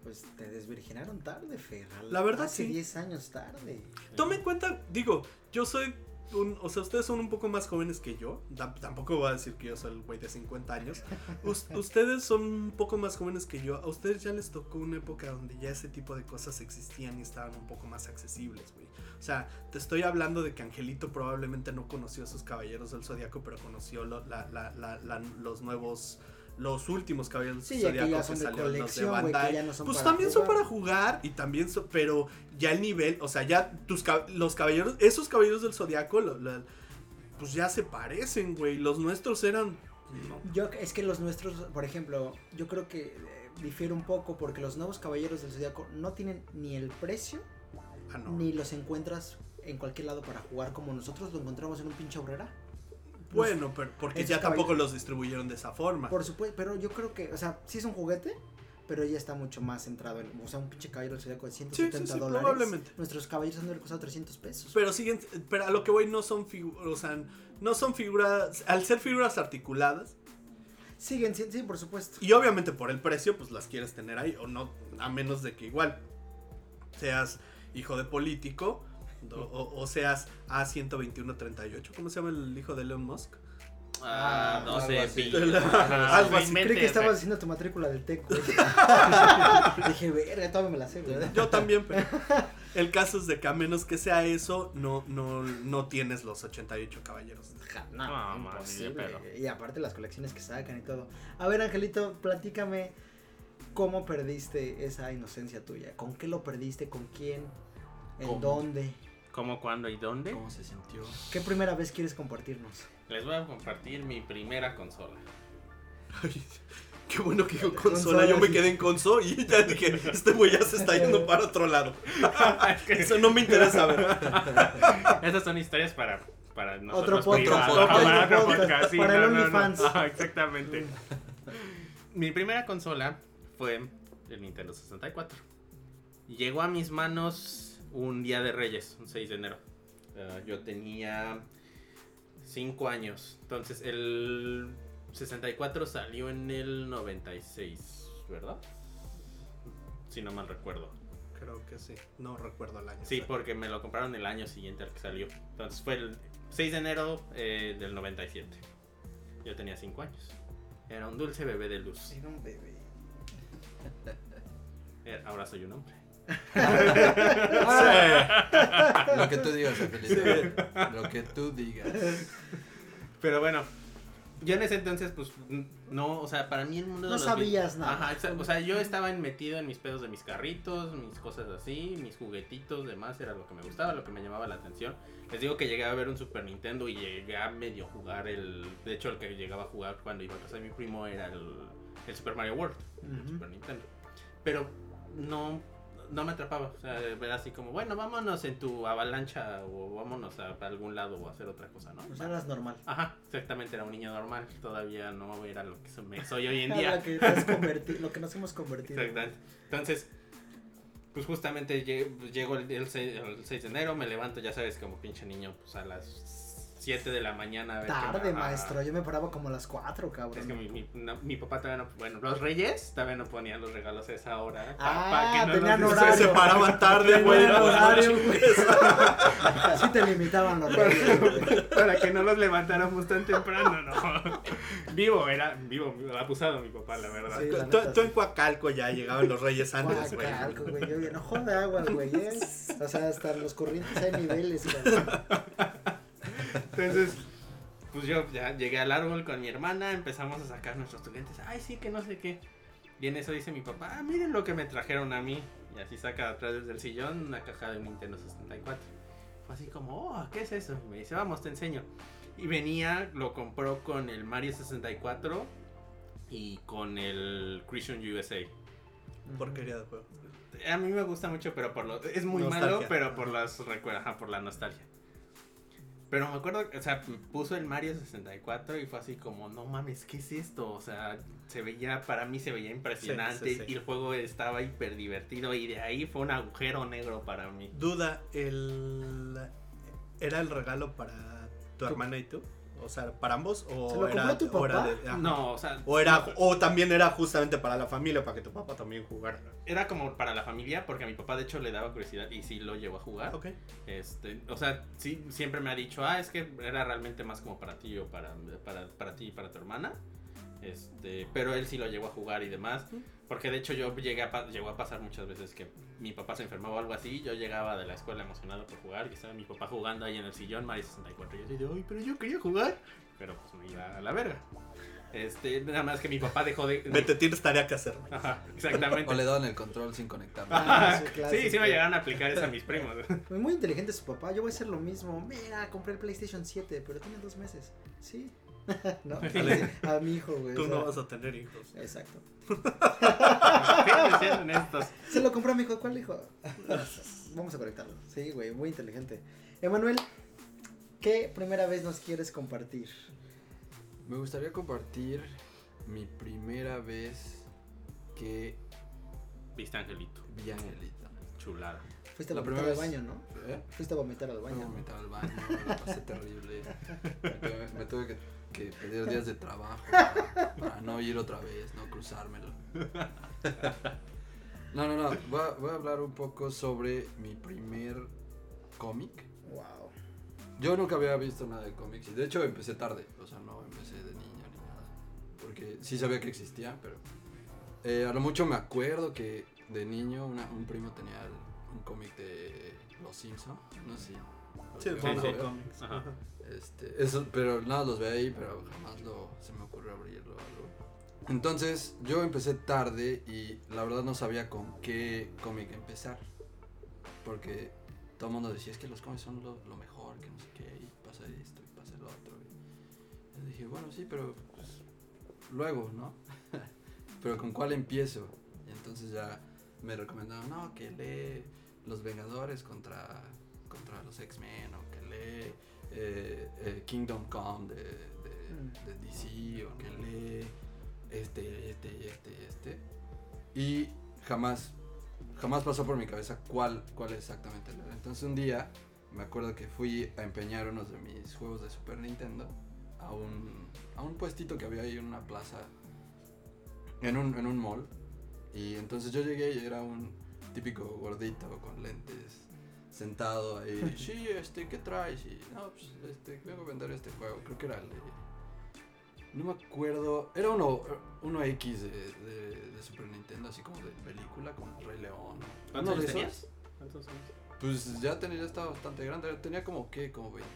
Speaker 1: pues te desvirginaron tarde, Fer.
Speaker 2: La verdad,
Speaker 1: hace
Speaker 2: sí.
Speaker 1: 10 años tarde.
Speaker 2: Tome en cuenta, digo, yo soy un, o sea, ustedes son un poco más jóvenes que yo. Tampoco voy a decir que yo soy el güey de 50 años. Us- (laughs) ustedes son un poco más jóvenes que yo. A ustedes ya les tocó una época donde ya ese tipo de cosas existían y estaban un poco más accesibles, güey. O sea, te estoy hablando de que Angelito probablemente no conoció a sus caballeros del zodiaco, pero conoció lo- la- la- la- la- los nuevos. Los últimos caballeros
Speaker 1: Sí, ya que ya
Speaker 2: que
Speaker 1: son de
Speaker 2: de
Speaker 1: colección, que
Speaker 2: Bandai.
Speaker 1: ya no son
Speaker 2: Pues
Speaker 1: para
Speaker 2: también son
Speaker 1: jugar.
Speaker 2: para jugar y también son, pero ya el nivel, o sea, ya tus los caballeros, esos caballeros del zodiaco, lo- lo- pues ya se parecen, güey. Los nuestros eran, no,
Speaker 1: Yo, es que los nuestros, por ejemplo, yo creo que eh, difiere un poco porque los nuevos caballeros del zodiaco no tienen ni el precio
Speaker 2: ah, no.
Speaker 1: ni los encuentras en cualquier lado para jugar como nosotros lo encontramos en un pinche obrera.
Speaker 2: Bueno, pero porque ya tampoco los distribuyeron de esa forma.
Speaker 1: Por supuesto, pero yo creo que, o sea, sí es un juguete, pero ya está mucho más centrado en, o sea, un pinche caballero del zodiaco de 170
Speaker 2: sí,
Speaker 1: dólares.
Speaker 2: probablemente.
Speaker 1: Nuestros caballeros han costado 300 pesos.
Speaker 2: Pero siguen, pero a lo que voy no son figuras, o sea, no son figuras, al ser figuras articuladas,
Speaker 1: Siguen, sí, sí, por supuesto.
Speaker 2: Y obviamente por el precio, pues las quieres tener ahí, o no, a menos de que igual seas hijo de político, o, o- o seas A12138, ¿cómo se llama el hijo de Elon Musk?
Speaker 4: Ah,
Speaker 1: Ah,
Speaker 4: no
Speaker 3: algo
Speaker 4: sé,
Speaker 3: así.
Speaker 4: pi-
Speaker 2: Algo así.
Speaker 4: no
Speaker 1: Creí que estabas haciendo tu matrícula del TEC, güey. (laughs) Dije, verga, todavía me la sé, güey.
Speaker 2: Yo también, pero (laughs) el caso es de que a menos que sea eso, no, no, no tienes los 88 caballeros.
Speaker 4: No,
Speaker 1: No, imposible.
Speaker 4: pedo.
Speaker 1: Y aparte las colecciones que sacan y todo. A ver, Angelito, platícame cómo perdiste esa inocencia tuya. ¿Con qué lo perdiste? ¿Con quién? ¿En
Speaker 3: ¿Cómo?
Speaker 1: dónde?
Speaker 4: ¿Cómo, cuándo y dónde?
Speaker 3: ¿Cómo se sintió?
Speaker 1: ¿Qué primera vez quieres compartirnos?
Speaker 4: Les voy a compartir mi primera consola.
Speaker 2: Qué bueno que dijo consola.
Speaker 1: Consola,
Speaker 2: Yo me quedé en console y ya dije, este güey ya se está yendo para otro lado. (laughs) Eso no me interesa ver. (laughs)
Speaker 4: Esas son historias para, para
Speaker 1: Otro
Speaker 4: nosotros
Speaker 1: podcast.
Speaker 3: Otro
Speaker 1: podcast.
Speaker 4: otro podcast, sí,
Speaker 1: Para el
Speaker 4: no, no, no.
Speaker 1: OnlyFans.
Speaker 4: Exactamente. Mi primera consola fue el Nintendo 64. Llegó a mis manos un día de Reyes, un 6 de enero. Ah, yo tenía 5 años. Entonces el 64 salió en el 96, ¿verdad? Si no mal recuerdo.
Speaker 2: Creo que sí. No recuerdo el año.
Speaker 4: Sí, porque me lo compraron el año siguiente al que salió. Entonces fue el 6 de enero eh, del 97. Yo tenía 5 años. Era un dulce bebé de luz.
Speaker 1: Era un bebé.
Speaker 4: Eh, Ahora soy un hombre.
Speaker 3: Lo que tú digas, Felipe. Lo que tú digas.
Speaker 4: Pero bueno, yo en ese entonces, pues, no, o sea, para mí el mundo de
Speaker 1: No
Speaker 4: los
Speaker 1: sabías
Speaker 4: vi-
Speaker 1: nada.
Speaker 4: Ajá, o sea, yo estaba en- metido en mis pedos de mis carritos, mis cosas así, mis juguetitos, demás, era lo que me gustaba, lo que me llamaba la atención. Les digo que llegué a ver un Super Nintendo y llegué a medio jugar el... De hecho, el que llegaba a jugar cuando iba a casa de mi primo era el, el Super Mario World, el. Super Nintendo. Pero no, no me atrapaba, o sea, era así como, bueno, vámonos en tu avalancha o vámonos a, a algún lado o a hacer otra cosa, ¿no?
Speaker 1: Pues eras normal.
Speaker 4: Ajá, exactamente, era un niño normal, todavía no era lo que soy hoy en (laughs) día.
Speaker 1: Lo que, converti- lo que nos hemos convertido.
Speaker 4: Exactamente. Entonces, pues justamente pues, llego el, el 6, el 6 de enero, me levanto, ya sabes, como pinche niño, pues a las 7 de la mañana. a ver
Speaker 1: Tarde, maestro. Yo me paraba como a las 4, cabrón.
Speaker 4: Es que mi, mi, no, mi papá todavía no, bueno, los reyes todavía no ponían los regalos a esa hora. pa-
Speaker 1: Ah,
Speaker 4: pa que no
Speaker 1: tenían
Speaker 4: nos-
Speaker 1: horario. (laughs)
Speaker 2: Se separaban tarde, güey. No
Speaker 1: horario,
Speaker 2: chingues. (laughs)
Speaker 1: Sí te limitaban los reyes, güey.
Speaker 4: Para que no los levantáramos tan temprano, no. (laughs) Vivo, era vivo, abusado mi papá, la verdad.
Speaker 1: Sí. la
Speaker 2: Tú,
Speaker 1: neta,
Speaker 2: tú
Speaker 1: sí.
Speaker 2: en Coacalco ya llegaban los reyes antes, güey.
Speaker 1: Guacalco, güey. Yo bien, ojo de agua, güey. ¿eh? O sea, hasta los corrientes hay niveles, cabrón.
Speaker 4: Entonces, pues yo ya llegué al árbol con mi hermana, empezamos a sacar nuestros juguetes. Ay, sí, que no sé qué. Y en eso dice mi papá, ah, miren lo que me trajeron a mí. Y así saca atrás del sillón una caja de Nintendo 64. Fue así como, oh, ¿qué es eso? Y me dice, vamos, te enseño. Y venía, lo compró con el Mario 64 y con el Christian USA.
Speaker 2: Porquería de juego.
Speaker 4: A mí me gusta mucho, pero por lo. Es muy
Speaker 2: Nostalgia.
Speaker 4: malo, pero por las recuerdas, ajá, por la nostalgia. Pero me acuerdo, o sea, puso el Mario 64 y fue así como, no mames, ¿qué es esto? O sea, se veía, para mí se veía impresionante
Speaker 2: Sí, sí, sí.
Speaker 4: y el juego estaba hiper divertido y de ahí fue un agujero negro para mí.
Speaker 2: Duda, el. ¿Era el regalo para tu hermana y tú? O sea, ¿para ambos? ¿O
Speaker 1: ¿Se lo
Speaker 2: era,
Speaker 1: compró tu
Speaker 2: o era
Speaker 1: papá?
Speaker 2: de- ajá.
Speaker 4: No, o sea,
Speaker 2: O, era,
Speaker 4: no,
Speaker 2: o también era justamente para la familia, para que tu papá también jugara.
Speaker 4: era como para la familia porque a mi papá de hecho le daba curiosidad y sí lo llevó a jugar.
Speaker 2: Ok.
Speaker 4: Este, o sea, sí, siempre me ha dicho, ah, es que era realmente más como para ti o para, para, para ti y para tu hermana. Este, pero él sí lo llegó a jugar y demás. Porque de hecho yo llegué a, llegó a pasar muchas veces que mi papá se enfermaba o algo así. Yo llegaba de la escuela emocionado por jugar y estaba mi papá jugando ahí en el sillón Mario 64. Y yo así de, ay, pero yo quería jugar. Pero pues me iba a la verga. Este, nada más que mi papá dejó de...
Speaker 2: Vete, tienes tarea que hacer.
Speaker 4: Ajá, exactamente.
Speaker 3: O le daban el control sin conectarlo.
Speaker 1: Ah,
Speaker 4: sí,
Speaker 1: sí,
Speaker 4: sí me llegaron a aplicar eso a mis primos.
Speaker 1: Muy, muy inteligente su papá. Yo voy a hacer lo mismo. Mira, compré el PlayStation 7, pero tiene dos meses. Sí. (laughs) ¿No? A mi hijo, güey.
Speaker 2: Tú
Speaker 1: o sea,
Speaker 2: no vas a tener hijos.
Speaker 1: Exacto. (laughs) Se lo compró a mi hijo. ¿Cuál hijo? (laughs) Vamos a conectarlo. Sí, güey, muy inteligente. Emanuel, ¿qué primera vez nos quieres compartir?
Speaker 3: Me gustaría compartir mi primera vez que
Speaker 4: Viste Angelito,
Speaker 3: vi a Angelita.
Speaker 4: chulada.
Speaker 1: Fuiste a
Speaker 3: La
Speaker 1: vomitar
Speaker 3: primera
Speaker 1: al baño, ¿no?
Speaker 3: ¿Eh?
Speaker 1: Fuiste a vomitar al
Speaker 3: Me
Speaker 1: baño. ¿no?
Speaker 3: vomitaba al baño, la pasé terrible. Me, tuve- me tuve que, que pedir días de trabajo para, (laughs) para no ir otra vez, no cruzármelo. No, no, no. Voy a, voy a hablar un poco sobre mi primer cómic.
Speaker 1: Wow.
Speaker 3: Yo nunca había visto nada de cómics y de hecho empecé tarde, o sea, no empecé de niño ni nada. Porque sí sabía que existía, pero eh, a lo mucho me acuerdo que de niño una- un primo tenía el- un cómic de Los Simpsons, no sé.
Speaker 2: Sí,
Speaker 3: llegaron a
Speaker 4: sí.
Speaker 3: Este, eso, pero nada, los veía ahí, pero jamás lo, se me ocurrió abrirlo. Entonces, yo empecé tarde y la verdad no sabía con qué cómic empezar. Porque todo el mundo decía, es que los cómics son lo, mejor, que no sé qué, y pasa esto, y pasa lo otro. Y yo dije, bueno, sí, pero pues, luego, ¿no? (laughs) pero ¿con cuál empiezo? Y entonces ya me recomendaron, no, que lee Los Vengadores contra, contra los X-Men, eh, eh, Kingdom Come de, de,
Speaker 1: Mm.
Speaker 3: de DC, o que lee este, este, y este, y este. Y jamás, jamás pasó por mi cabeza cuál, cuál exactamente leer. Entonces un día me acuerdo que fui a empeñar unos de mis juegos de Super Nintendo a un, a un puestito que había ahí en una plaza, en un, en un mall. Y entonces yo llegué y era un típico gordito con lentes, sentado ahí. (laughs) Sí, este, ¿qué traes? Y no, pues, este, vengo a vender este juego. Creo que era el de. No me acuerdo. Era uno, uno X de, de- de Super Nintendo, así como de película, como el Rey León.
Speaker 4: ¿Cuántos años tenías? ¿Cuántos años?
Speaker 3: Pues ya tenía, ya estaba bastante grande. Tenía como que, como 20,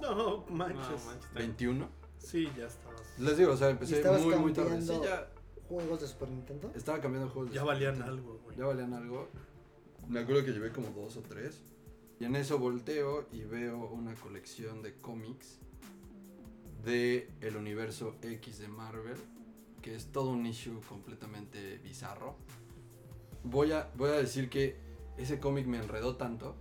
Speaker 2: No, manches.
Speaker 4: No, manches, está-
Speaker 3: 21.
Speaker 2: Sí, ya estabas.
Speaker 3: Les digo, o sea, empecé muy, muy tarde. Sí, ya
Speaker 1: Juegos de Super Nintendo.
Speaker 3: estaba cambiando juegos. de
Speaker 2: Ya
Speaker 3: Super
Speaker 2: valían
Speaker 3: Nintendo.
Speaker 2: algo, güey.
Speaker 3: Ya valían algo. Me acuerdo que llevé como dos o tres. Y en eso volteo y veo una colección de cómics de el universo X de Marvel, que es todo un issue completamente bizarro. Voy a, voy a decir que ese cómic me enredó tanto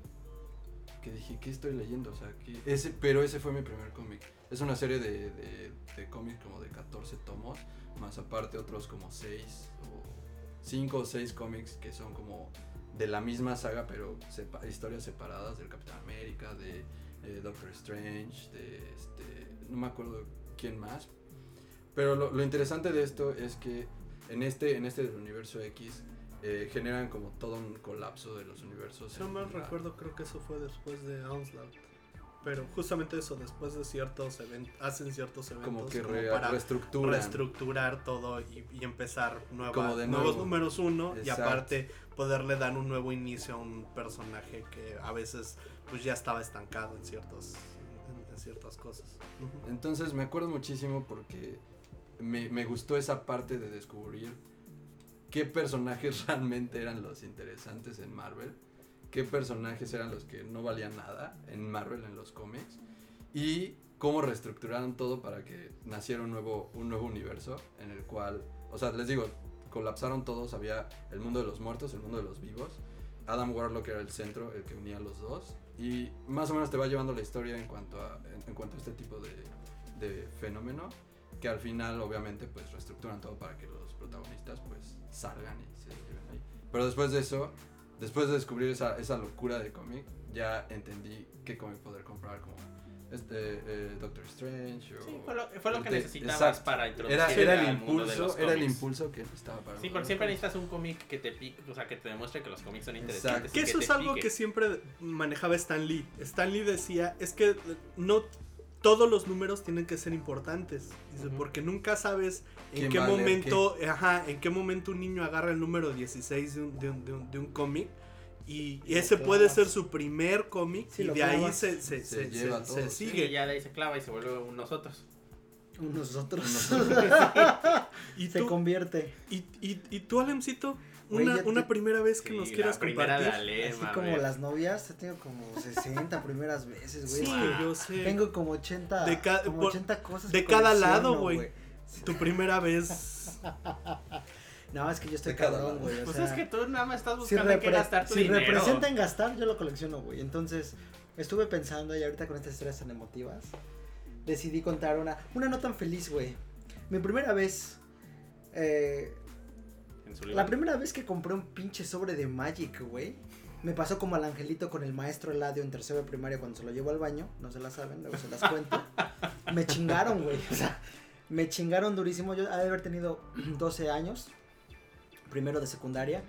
Speaker 3: que dije, ¿qué estoy leyendo? O sea, que ese, pero ese fue mi primer cómic. Es una serie de, de, de cómics como de 14 tomos, más aparte otros como 6 o 5 o 6 cómics que son como de la misma saga, pero sepa- historias separadas del Capitán América, de eh, Doctor Strange, de este, no me acuerdo quién más. Pero lo, lo interesante de esto es que en este, en este del universo X eh, generan como todo un colapso de los universos. En
Speaker 2: mal recuerdo, creo que eso fue después de Onslaught. Pero justamente eso, después de ciertos eventos, hacen ciertos eventos
Speaker 3: como que
Speaker 2: como
Speaker 3: re-
Speaker 2: para reestructurar todo y, y empezar nueva-
Speaker 3: Como de
Speaker 2: nuevos
Speaker 3: nuevo.
Speaker 2: números uno y aparte poderle dar un nuevo inicio a un personaje que a veces pues ya estaba estancado en ciertos en, en ciertas cosas.
Speaker 3: Entonces me acuerdo muchísimo porque me, me gustó esa parte de descubrir qué personajes (laughs) realmente eran los interesantes en Marvel, qué personajes eran los que no valían nada en Marvel, en los cómics, y cómo reestructuraron todo para que naciera un nuevo, un nuevo universo en el cual, o sea, les digo, colapsaron todos, había el mundo de los muertos, el mundo de los vivos, Adam Warlock era el centro, el que unía a los dos, y más o menos te va llevando la historia en cuanto a, en, cuanto a este tipo de, de fenómeno, que al final obviamente pues reestructuran todo para que los protagonistas pues salgan y se lleven ahí. Pero después de eso, después de descubrir esa, esa locura de cómic, ya entendí qué cómic poder comprar como este, eh, Doctor Strange o...
Speaker 4: Sí, fue lo, fue lo que
Speaker 3: Te-
Speaker 4: necesitabas
Speaker 3: exacto.
Speaker 4: para introducir
Speaker 3: Era, era el
Speaker 4: al mundo de
Speaker 3: impulso,
Speaker 4: los
Speaker 3: era el impulso que necesitaba para
Speaker 4: Sí, porque siempre necesitas un cómic que te pique, o sea, que te demuestre que los cómics son interesantes.
Speaker 3: Exacto.
Speaker 2: Que eso es algo
Speaker 4: pique.
Speaker 2: que siempre manejaba Stan Lee. Stan Lee decía, es que no todos los números tienen que ser importantes. Dice, porque nunca sabes en
Speaker 3: ¿Quién
Speaker 2: qué momento, ajá, en qué momento un niño agarra el número 16 de un, de un, de un- de un cómic. Y, y ese puede ser su primer cómic
Speaker 1: Sí,
Speaker 2: y de ahí se, se,
Speaker 3: Se
Speaker 2: se-
Speaker 3: lleva
Speaker 2: se-
Speaker 3: todo,
Speaker 2: se
Speaker 3: sí.
Speaker 4: Sí,
Speaker 2: sigue.
Speaker 4: ya de ahí se clava y se vuelve un nosotros.
Speaker 1: Nosotros. (laughs) (laughs)
Speaker 2: Y
Speaker 1: Se
Speaker 2: tú,
Speaker 1: convierte.
Speaker 2: y, y, y tú, Alemcito, Una,
Speaker 1: te-
Speaker 2: primera vez que
Speaker 4: Sí,
Speaker 2: nos
Speaker 4: la
Speaker 2: quieras compartir.
Speaker 4: Ale,
Speaker 1: Así
Speaker 4: mames.
Speaker 1: como las novias, he tenido como 60 (laughs) primeras veces, güey.
Speaker 2: Sí,
Speaker 1: que
Speaker 2: yo sé.
Speaker 1: Tengo como 80,
Speaker 2: De ca-
Speaker 1: como
Speaker 2: por-
Speaker 1: 80 cosas.
Speaker 2: de
Speaker 1: que
Speaker 2: cada lado, güey. Tu primera vez. (laughs)
Speaker 1: No, es que yo estoy cabrón, güey. o
Speaker 4: Pues
Speaker 1: sea,
Speaker 4: es que tú nada más estás
Speaker 1: si,
Speaker 4: buscando qué
Speaker 1: repre-
Speaker 4: gastar tu
Speaker 1: si
Speaker 4: dinero.
Speaker 1: representa en gastar, yo lo colecciono, güey. Entonces, estuve pensando y ahorita con estas historias tan emotivas, decidí contar una, una no tan feliz, güey. Mi primera vez, eh,
Speaker 4: En su
Speaker 1: la primera vez que compré un pinche sobre de Magic, güey. Me pasó como al angelito con el maestro Eladio en tercero de primaria cuando se lo llevó al baño. No se la saben, luego se las cuento. (laughs) me chingaron, güey. O sea, me chingaron durísimo. Yo he de haber tenido (clears throat) 12 años, primero de secundaria.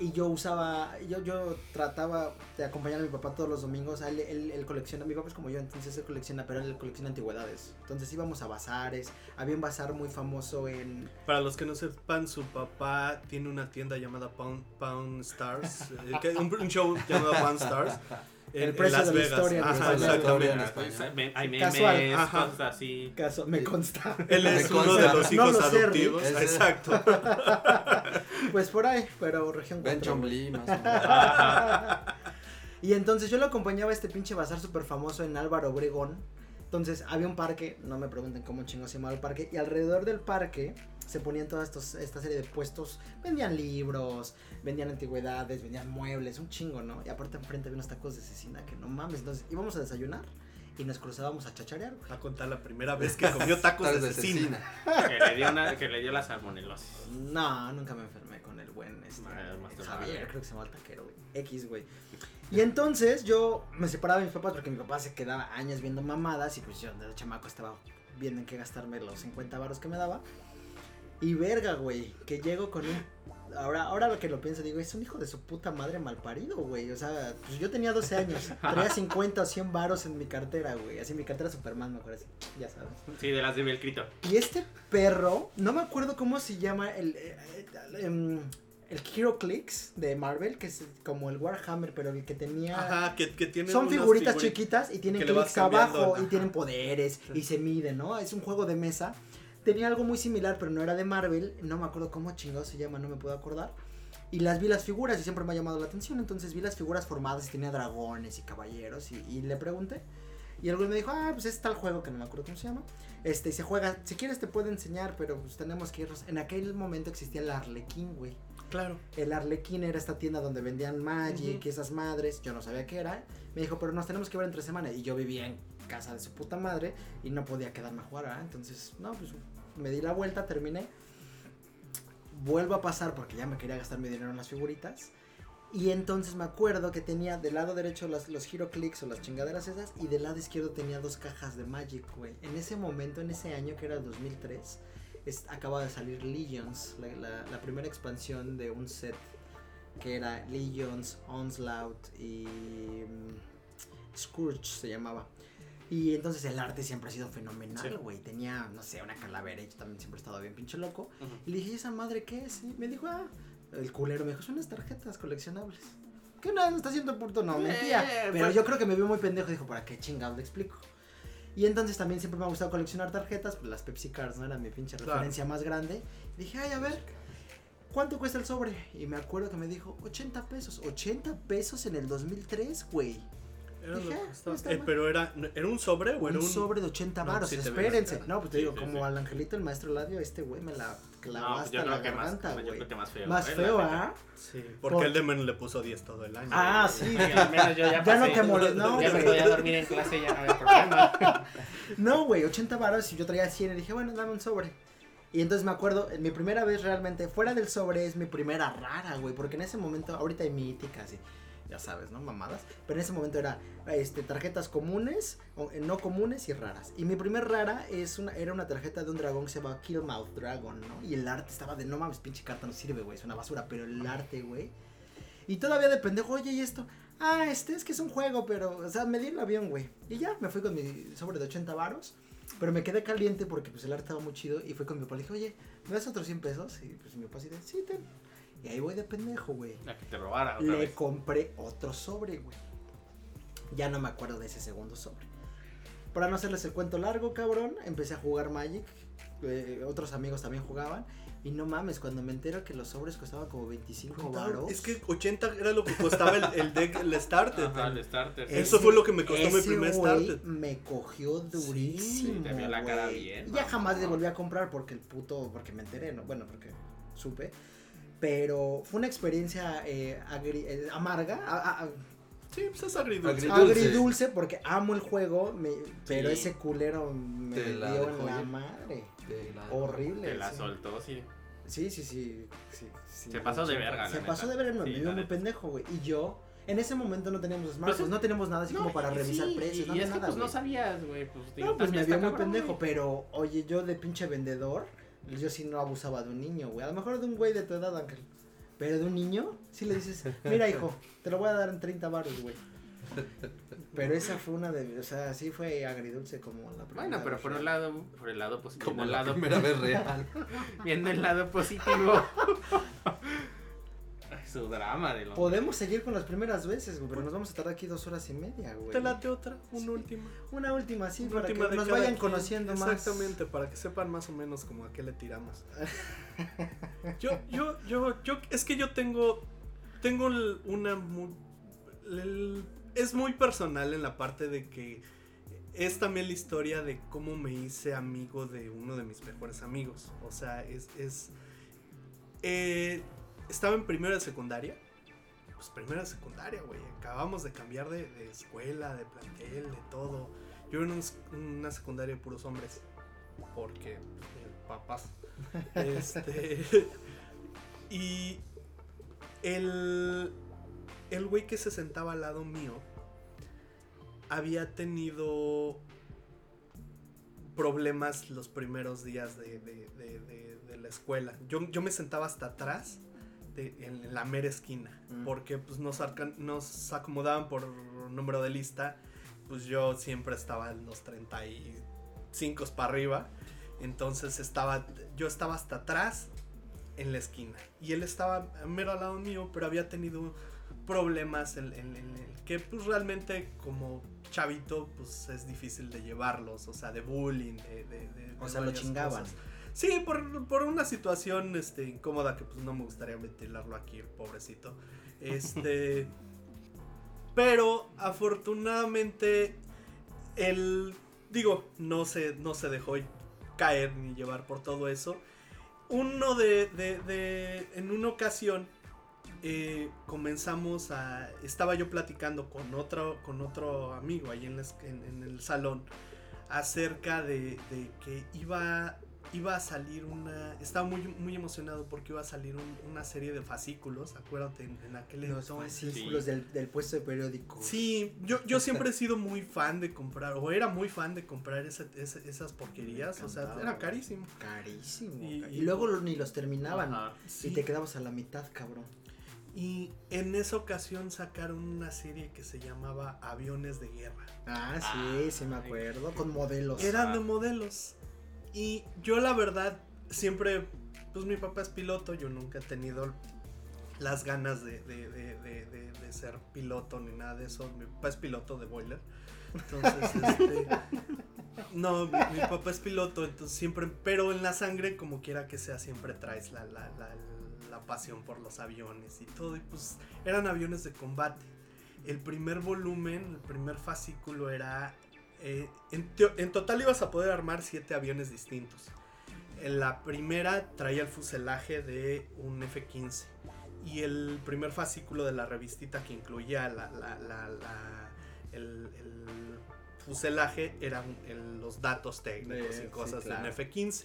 Speaker 1: Y yo usaba, yo, yo trataba de acompañar a mi papá todos los domingos. Él, él, él colecciona, mi papá es como yo, entonces él colecciona, pero él colecciona antigüedades. Entonces íbamos a bazares. Había un bazar muy famoso en,
Speaker 2: Para los que no sepan, su papá tiene una tienda llamada Pound, Pound Stars. eh, un, un show llamado Pound Stars. En,
Speaker 1: El
Speaker 2: en
Speaker 1: precio
Speaker 2: Las
Speaker 1: de la
Speaker 2: Vegas.
Speaker 1: historia en
Speaker 2: Ajá,
Speaker 1: español.
Speaker 2: exactamente.
Speaker 3: en
Speaker 4: Hay
Speaker 1: Casual,
Speaker 4: memes,
Speaker 2: ajá.
Speaker 4: cosas así.
Speaker 1: caso, me consta.
Speaker 2: Él
Speaker 3: Me
Speaker 2: es uno
Speaker 3: consta.
Speaker 2: de los
Speaker 1: No
Speaker 2: hijos
Speaker 1: lo sé,
Speaker 2: adoptivos. Exacto. (laughs)
Speaker 1: Pues por ahí, pero región
Speaker 3: Ben
Speaker 1: 4,
Speaker 3: Chombley, más o menos. (laughs)
Speaker 1: Y entonces yo lo acompañaba a este pinche bazar súper famoso en Álvaro Obregón. Entonces había un parque, no me pregunten cómo chingo se llamaba el parque. Y alrededor del parque se ponían todas estos, esta serie de puestos, vendían libros, vendían antigüedades, vendían muebles, un chingo, ¿no? Y aparte enfrente había unos tacos de cecina que no mames, entonces íbamos a desayunar y nos cruzábamos a chacharear, güey.
Speaker 2: Va a contar la primera vez que comió (laughs) tacos de cecina.
Speaker 4: Que le dio, una, que le dio la salmonelosis.
Speaker 1: No, nunca me enfermé con el buen este,
Speaker 4: Ah, más te
Speaker 1: Javier, creo que se llama el taquero, güey. X, güey. Y entonces yo me separaba de mis papás porque mi papá se quedaba años viendo mamadas y pues yo de chamaco estaba viendo en qué gastarme los 50 varos que me daba. Y verga, güey, que llego con un... Ahora, ahora lo que lo pienso, digo, es un hijo de su puta madre malparido, güey. O sea, pues yo tenía 12 años, (laughs) traía 50 o 100 varos en mi cartera, güey. Así mi cartera Superman, mejor así, ya sabes.
Speaker 4: Sí, de las de Belcrito.
Speaker 1: Y este perro, no me acuerdo cómo se llama el, eh, eh, em, el Hero Clicks de Marvel, que es como el Warhammer, pero el que tenía...
Speaker 2: Ajá, que, que tiene
Speaker 1: Son figuritas
Speaker 2: figuri-
Speaker 1: chiquitas y tienen clics abajo y tienen poderes y se miden, ¿no? Es un juego de mesa. Tenía algo muy similar, pero no era de Marvel. No me acuerdo cómo chingado se llama, no me puedo acordar. Y las vi las figuras y siempre me ha llamado la atención. Entonces vi las figuras formadas y tenía dragones y caballeros. Y, y le pregunté. Y el güey me dijo, ah, pues es tal juego que no me acuerdo cómo se llama. Este, y se juega. Si quieres te puedo enseñar, pero pues tenemos que irnos. En aquel momento existía el Arlequín, güey.
Speaker 2: Claro.
Speaker 1: El Arlequín era esta tienda donde vendían Magic
Speaker 2: Ujú.
Speaker 1: y esas madres. Yo no sabía qué era. Me dijo, pero nos tenemos que ver entre semana. Y yo vivía en casa de su puta madre y no podía quedarme a jugar. ¿verdad? Entonces, no, pues me di la vuelta, terminé. Vuelvo a pasar porque ya me quería gastar mi dinero en las figuritas. Y entonces me acuerdo que tenía del lado derecho las, los Hero Clicks o las chingaderas esas. Y del lado izquierdo tenía dos cajas de Magic, güey. En ese momento, en ese año que era el 2003, es, acaba de salir Legions, la, la- la primera expansión de un set que era Legions, Onslaught y mm, Scourge se llamaba. Y entonces el arte siempre ha sido fenomenal, güey. Tenía, no sé, una calavera y yo también siempre he estado bien pinche loco. Y le dije, ¿y esa madre qué es? Y me dijo, ah, el culero me dijo, son unas tarjetas coleccionables. Que no, está haciendo puto, no, mentía.
Speaker 4: Eh,
Speaker 1: Pero
Speaker 4: pues-
Speaker 1: yo creo que me vio muy pendejo. Dijo, ¿para qué chingados le explico? Y entonces también siempre me ha gustado coleccionar tarjetas. Pues las Pepsi Cards, ¿no? Era mi pinche
Speaker 2: Claro.
Speaker 1: referencia más grande. Dije, ay, a ver, ¿cuánto cuesta el sobre? Y me acuerdo que me dijo, 80 pesos. 80 pesos en el 2003, güey.
Speaker 2: Era lo
Speaker 1: Dije,
Speaker 2: que
Speaker 1: ah,
Speaker 2: estaba-
Speaker 1: no está
Speaker 2: eh, pero era, ¿era un sobre o era
Speaker 1: Un
Speaker 2: un
Speaker 1: sobre de 80
Speaker 2: No,
Speaker 1: varos,
Speaker 2: sí te
Speaker 1: espérense.
Speaker 2: ves,
Speaker 1: No, pues te
Speaker 4: Sí,
Speaker 1: digo,
Speaker 4: sí,
Speaker 1: como
Speaker 4: sí.
Speaker 1: al angelito, el maestro Ladio, este güey me la clavó
Speaker 4: No, pues
Speaker 1: hasta
Speaker 4: yo
Speaker 1: la
Speaker 4: creo que más,
Speaker 1: garganta,
Speaker 4: yo
Speaker 1: güey.
Speaker 4: creo que más feo.
Speaker 1: Más
Speaker 4: ¿eh?
Speaker 1: feo,
Speaker 4: neta.
Speaker 1: ¿ah?
Speaker 2: Sí, porque
Speaker 1: Por-
Speaker 2: el Demen le puso 10 todo el año.
Speaker 1: Ah, sí.
Speaker 4: Sí, (laughs) al menos yo ya
Speaker 1: Ya
Speaker 4: pasé.
Speaker 1: no te molestes, no,
Speaker 4: Ya me
Speaker 1: güey.
Speaker 4: podía (laughs) dormir en clase, ya no había problema. (laughs)
Speaker 1: No, güey, 80 varos y yo traía 100 y dije, bueno, dame un sobre. Y entonces me acuerdo, en mi primera vez realmente, fuera del sobre es mi primera rara, güey, porque en ese momento, ahorita hay míticas y ya sabes, ¿no? Mamadas. Pero en ese momento era este, tarjetas comunes, eh, no comunes y raras. Y mi primer rara es una, era una tarjeta de un dragón que se llama Killmouth Dragon, ¿no? Y el arte estaba de, no mames, pinche carta no sirve, güey, es una basura, pero el arte, güey. Y todavía de pendejo, oye, ¿y esto? Ah, este es que es un juego, pero, o sea, me di el avión, güey. Y ya, me fui con mi sobre de 80 varos. Pero me quedé caliente porque pues el arte estaba muy chido y fui con mi papá. Le dije, oye, ¿me das otros 100 pesos? Y pues mi papá así de, sí, ten. Y ahí voy de pendejo, güey.
Speaker 4: La que te robara otra
Speaker 1: Le
Speaker 4: vez.
Speaker 1: compré otro sobre, güey. Ya no me acuerdo de ese segundo sobre. Para no hacerles el cuento largo, cabrón, empecé a jugar Magic. eh, otros amigos también jugaban. Y no mames, cuando me entero que los sobres costaban como 25 varos.
Speaker 2: Es que 80 era lo que costaba el, el deck, el starter.
Speaker 4: Ajá, el starter.
Speaker 2: Eh, Eso fue lo que me costó mi
Speaker 1: ese
Speaker 2: primer
Speaker 1: güey
Speaker 2: starter.
Speaker 1: Me cogió durísimo.
Speaker 4: Sí, te vio la cara
Speaker 1: güey.
Speaker 4: bien,
Speaker 1: Y ya jamás le volví a comprar porque el puto. Porque me enteré, ¿no? Bueno, porque supe. Pero fue una experiencia eh, agri- eh, amarga. a- a-
Speaker 2: Sí, pues es agridulce.
Speaker 3: Agridulce.
Speaker 1: agridulce porque amo el juego. me- pero
Speaker 4: Sí.
Speaker 1: ese culero me
Speaker 3: Te la
Speaker 1: dio
Speaker 3: dejó
Speaker 1: en la madre.
Speaker 3: La-
Speaker 1: Horrible.
Speaker 4: Te la
Speaker 1: sí.
Speaker 4: soltó, sí.
Speaker 1: Sí, sí, sí. sí, sí,
Speaker 4: Se pasó de verga, la
Speaker 1: Se
Speaker 4: neta.
Speaker 1: pasó de verga, me
Speaker 4: Sí,
Speaker 1: vio
Speaker 4: la
Speaker 1: muy pendejo, güey. Y yo, en ese momento no teníamos smartphones,
Speaker 4: Pues es-
Speaker 1: no teníamos nada así como para revisar
Speaker 4: sí,
Speaker 1: precios, no
Speaker 4: Y es que
Speaker 1: nada,
Speaker 4: pues no sabías, güey. Pues, digo,
Speaker 1: No, pues me vio muy
Speaker 4: cabrón,
Speaker 1: pendejo, pero oye, yo de pinche vendedor, yo sí no abusaba de un niño, güey. A lo mejor de un güey de tu edad, Ángel. Pero de un niño, sí le dices, mira hijo, te lo voy a dar en 30 baros, güey. Pero esa fue una de, o sea, sí fue agridulce como la primera
Speaker 4: Bueno, pero
Speaker 1: vez,
Speaker 4: por un lado, por el lado positivo.
Speaker 3: Como
Speaker 4: el
Speaker 3: la
Speaker 4: lado,
Speaker 3: primera vez real. (laughs)
Speaker 4: Viendo el lado positivo. (laughs) Su drama de lo.
Speaker 1: Podemos seguir con las primeras veces, güey, pero nos vamos a tardar aquí dos horas y media, güey.
Speaker 2: Te late otra, una
Speaker 1: Sí.
Speaker 2: última.
Speaker 1: Una última, sí,
Speaker 2: Una
Speaker 1: para
Speaker 2: última
Speaker 1: que nos vayan
Speaker 2: quien.
Speaker 1: conociendo más.
Speaker 2: Exactamente, para que sepan más o menos como a qué le tiramos. (laughs) Yo, yo, yo, yo, es que yo tengo, tengo una, mu- el- es muy personal en la parte de que es también la historia de cómo me hice amigo de uno de mis mejores amigos. O sea, es... es eh, estaba en primero de secundaria. Pues primero de secundaria, güey. Acabamos de cambiar de, de escuela, de plantel, de todo. Yo en un- una secundaria de puros hombres. Porque papás. (laughs) Este. (laughs) y el. El güey que se sentaba al lado mío había tenido problemas los primeros días de, de- de- de- de la escuela. Yo, yo me sentaba hasta atrás, de- en, la mera esquina,
Speaker 1: Mm.
Speaker 2: porque pues, nos, arcan- nos acomodaban por número de lista. Pues yo siempre estaba en los 35 para arriba. Entonces estaba, yo estaba hasta atrás en la esquina. Y él estaba mero al lado mío, pero había tenido problemas en, en- en el que pues realmente como chavito pues es difícil de llevarlos, o sea, de bullying, de... de- de-
Speaker 1: O sea, lo chingaban.
Speaker 2: cosas. Sí, por, por una situación este, incómoda que pues no me gustaría ventilarlo aquí, pobrecito. Este... (laughs) pero afortunadamente él, digo, no se, no se dejó caer ni llevar por todo eso. Uno de, de- de- en una ocasión eh, comenzamos a, estaba yo platicando con otro, con otro amigo ahí en- en el salón acerca de, de que iba, iba a salir una, estaba muy, muy emocionado porque iba a salir un- una serie de fascículos, acuérdate, en, en aquel
Speaker 1: Los
Speaker 2: entonces.
Speaker 1: fascículos del, del puesto de periódicos.
Speaker 2: Sí, yo, yo (laughs) siempre he sido muy fan de comprar, o era muy fan de comprar esa- esa- esas porquerías, o sea, era carísimo.
Speaker 1: Carísimo.
Speaker 2: Y-
Speaker 1: Y,
Speaker 2: y-
Speaker 1: luego ni los terminaban.
Speaker 4: Ajá.
Speaker 1: Y te quedabas a la mitad, cabrón.
Speaker 2: Y en esa ocasión sacaron una serie que se llamaba Aviones de Guerra.
Speaker 1: Ah, sí,
Speaker 4: Ah,
Speaker 1: sí me
Speaker 4: ay.
Speaker 1: acuerdo. Con modelos.
Speaker 2: Eran de modelos. Y yo la verdad siempre, pues mi papá es piloto, yo nunca he tenido las ganas de, de- de- ser piloto ni nada de eso. Mi papá es piloto de boiler. Entonces, (laughs) este... No, mi, mi papá es piloto, entonces siempre, pero en la sangre, como quiera que sea, siempre traes la, la, la, la pasión por los aviones y todo. Y pues eran aviones de combate. El primer volumen, el primer fascículo era... eh, en, total ibas a poder armar siete aviones distintos. En la primera traía el fuselaje de un F-15. Y el primer fascículo de la revistita que incluía la, la- la- la- el, el fuselaje eran el- los datos técnicos
Speaker 1: De-
Speaker 2: y
Speaker 1: sí,
Speaker 2: cosas de
Speaker 1: claro.
Speaker 2: un F-15.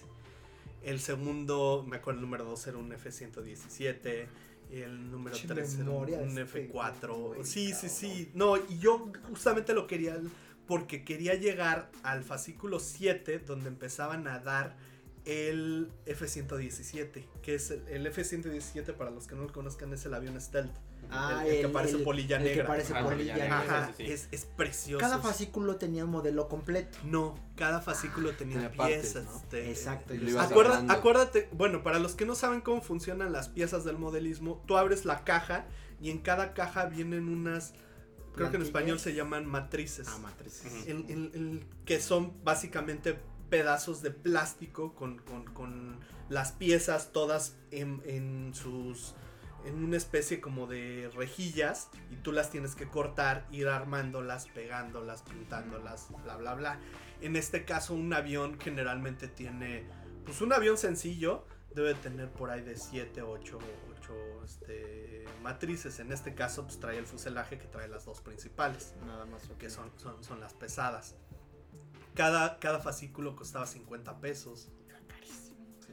Speaker 2: El segundo, me acuerdo, el número 2 era un F-117. El número
Speaker 1: Pinche
Speaker 2: 3 era un, un
Speaker 1: este
Speaker 2: F4.
Speaker 1: güey,
Speaker 2: sí, sí, sí. No, y yo justamente lo quería porque quería llegar al fascículo 7 donde empezaban a dar el F-117, que es el, el F-117 para los que no lo conozcan es el avión stealth.
Speaker 1: Ah,
Speaker 2: el, el que parece polilla
Speaker 1: el que
Speaker 2: negra.
Speaker 1: parece polilla negra.
Speaker 4: negra.
Speaker 2: Ajá,
Speaker 4: sí, sí.
Speaker 2: Es, es precioso.
Speaker 1: Cada fascículo tenía un modelo completo.
Speaker 2: No, cada fascículo tenía,
Speaker 3: Tenía partes,
Speaker 2: piezas.
Speaker 3: ¿no?
Speaker 2: de-
Speaker 1: Exacto.
Speaker 2: Acuerda- acuérdate, bueno, para los que no saben cómo funcionan las piezas del modelismo, tú abres la caja y en cada caja vienen unas, creo que en español se llaman matrices.
Speaker 1: Ah, matrices.
Speaker 4: Ujú.
Speaker 2: en- en- en- que son básicamente pedazos de plástico con, con- con las piezas todas en, en sus en una especie como de rejillas y tú las tienes que cortar, ir armándolas, pegándolas, pintándolas, bla bla bla. En este caso un avión generalmente tiene pues un avión sencillo debe tener por ahí de 7, 8, 8 este, matrices. En este caso pues trae el fuselaje que trae las dos principales
Speaker 1: Nada más.
Speaker 2: que son, son, son las pesadas. Cada, cada fascículo costaba 50 pesos. Era carísimo.
Speaker 1: Sí.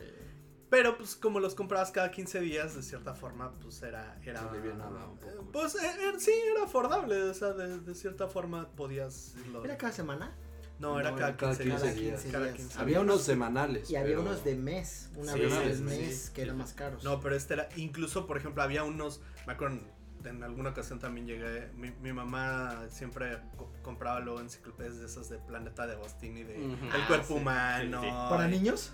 Speaker 2: Pero pues como los comprabas cada 15 días, de cierta forma, pues era... era
Speaker 3: un poco.
Speaker 2: eh, Pues eh, eh, sí, era afordable. O sea, de, de cierta forma podías... irlo-
Speaker 1: ¿Era cada semana?
Speaker 2: No, era
Speaker 3: No,
Speaker 2: cada
Speaker 3: era cada
Speaker 2: 15 días.
Speaker 3: 15 días.
Speaker 2: Cada
Speaker 1: días.
Speaker 2: 15
Speaker 3: Había unos semanales.
Speaker 1: Y había
Speaker 3: pero-
Speaker 1: unos de mes. Una
Speaker 2: Sí,
Speaker 1: vez
Speaker 3: sí,
Speaker 1: al
Speaker 3: sí,
Speaker 1: mes
Speaker 2: sí.
Speaker 1: que eran más caros.
Speaker 2: No, pero este era... Incluso, por ejemplo, había unos... Me acuerdo, en alguna ocasión también llegué... Mi, mi mamá siempre co- compraba luego enciclopedias de esas de Planeta de Agostini, de. El
Speaker 4: Ah,
Speaker 2: cuerpo
Speaker 4: sí,
Speaker 2: humano.
Speaker 4: sí, sí.
Speaker 1: ¿Para niños?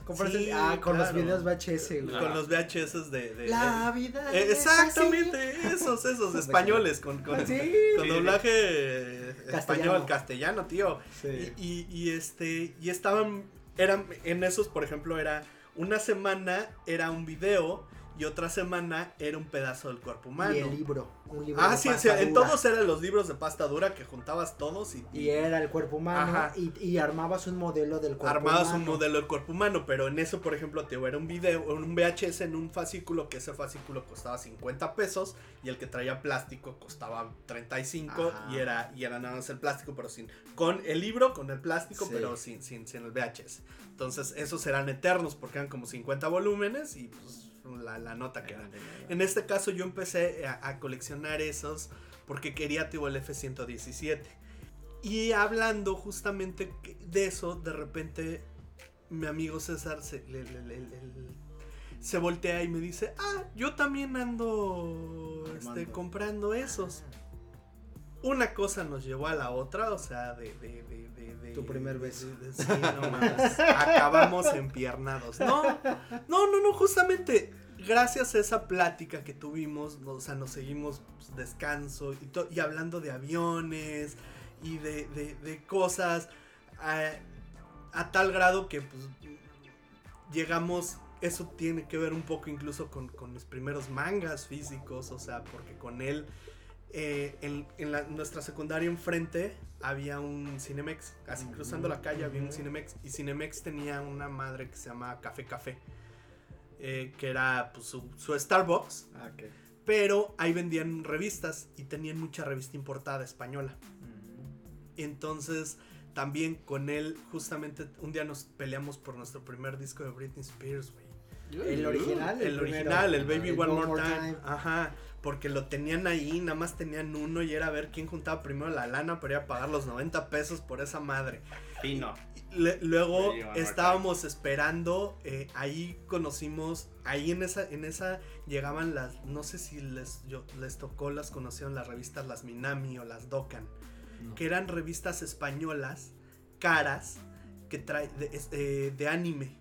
Speaker 1: Ah, con los videos VHS, güey.
Speaker 2: Con los VHS de... de-
Speaker 1: La
Speaker 2: de-
Speaker 1: vida.
Speaker 2: Eh, exactamente, esos, esos, (laughs) españoles, con, con, con
Speaker 1: Sí.
Speaker 2: doblaje español,
Speaker 1: Castellano.
Speaker 2: castellano, tío.
Speaker 1: Sí.
Speaker 2: Y, y, y, este, y estaban, eran, en esos, por ejemplo, era una semana, era un video, y otra semana era un pedazo del cuerpo humano.
Speaker 1: Y el libro. Un libro
Speaker 2: Ah,
Speaker 1: de
Speaker 2: sí,
Speaker 1: pasta
Speaker 2: sí, en
Speaker 1: dura.
Speaker 2: todos eran los libros de pasta dura que juntabas todos y,
Speaker 1: Y era el cuerpo humano y, y armabas un modelo del cuerpo
Speaker 2: armabas un
Speaker 1: humano.
Speaker 2: modelo del cuerpo humano, pero en eso, por ejemplo, te era un video, un VHS en un fascículo, que ese fascículo costaba 50 pesos y el que traía plástico costaba 35
Speaker 1: Ajá.
Speaker 2: y era y era nada más el plástico, pero sin con el libro, con el plástico,
Speaker 1: Sí.
Speaker 2: pero sin, sin sin el VHS. Entonces, esos eran eternos porque eran como 50 volúmenes y pues la, la nota que era. En este caso yo empecé a, a coleccionar esos porque quería tipo el F-117. Y hablando justamente de eso, de repente mi amigo César se, le- le- le- le- se voltea y me dice, ah, yo también ando este, comprando esos. Una cosa nos llevó a la otra, o sea, de... de, de, de- de-
Speaker 1: Tu primer beso.
Speaker 2: de- de- sí, no mames. (laughs) Acabamos empiernados. No, no, no, no, justamente gracias a esa plática que tuvimos, o sea, nos seguimos pues, descanso y, to- y hablando de aviones y de, de- de cosas a, a tal grado que pues llegamos, eso tiene que ver un poco incluso con, con mis primeros mangas físicos, o sea, porque con él eh, en, en la- nuestra secundaria enfrente había un Cinemex, así cruzando la calle había un. Cinemex y Cinemex tenía una madre que se llama Café Café, eh, que era pues, su, su Starbucks,
Speaker 1: Ah,
Speaker 2: pero ahí vendían revistas y tenían mucha revista importada española. Entonces, también con él, justamente un día nos peleamos por nuestro primer disco de Britney Spears, güey.
Speaker 1: El original.
Speaker 2: El original, el Baby
Speaker 1: El
Speaker 2: One More, time. Ajá, porque lo tenían ahí, nada más tenían uno y era ver quién juntaba primero la lana para ir a pagar los 90 pesos por esa madre.
Speaker 4: Fino.
Speaker 2: Le- luego estábamos esperando, eh, ahí conocimos, ahí en esa, en esa llegaban las, no sé si les, yo, les tocó, las conocieron las revistas Las Minami o las Dokan,
Speaker 3: No.
Speaker 2: que eran revistas españolas, caras, que trae de, eh, de anime.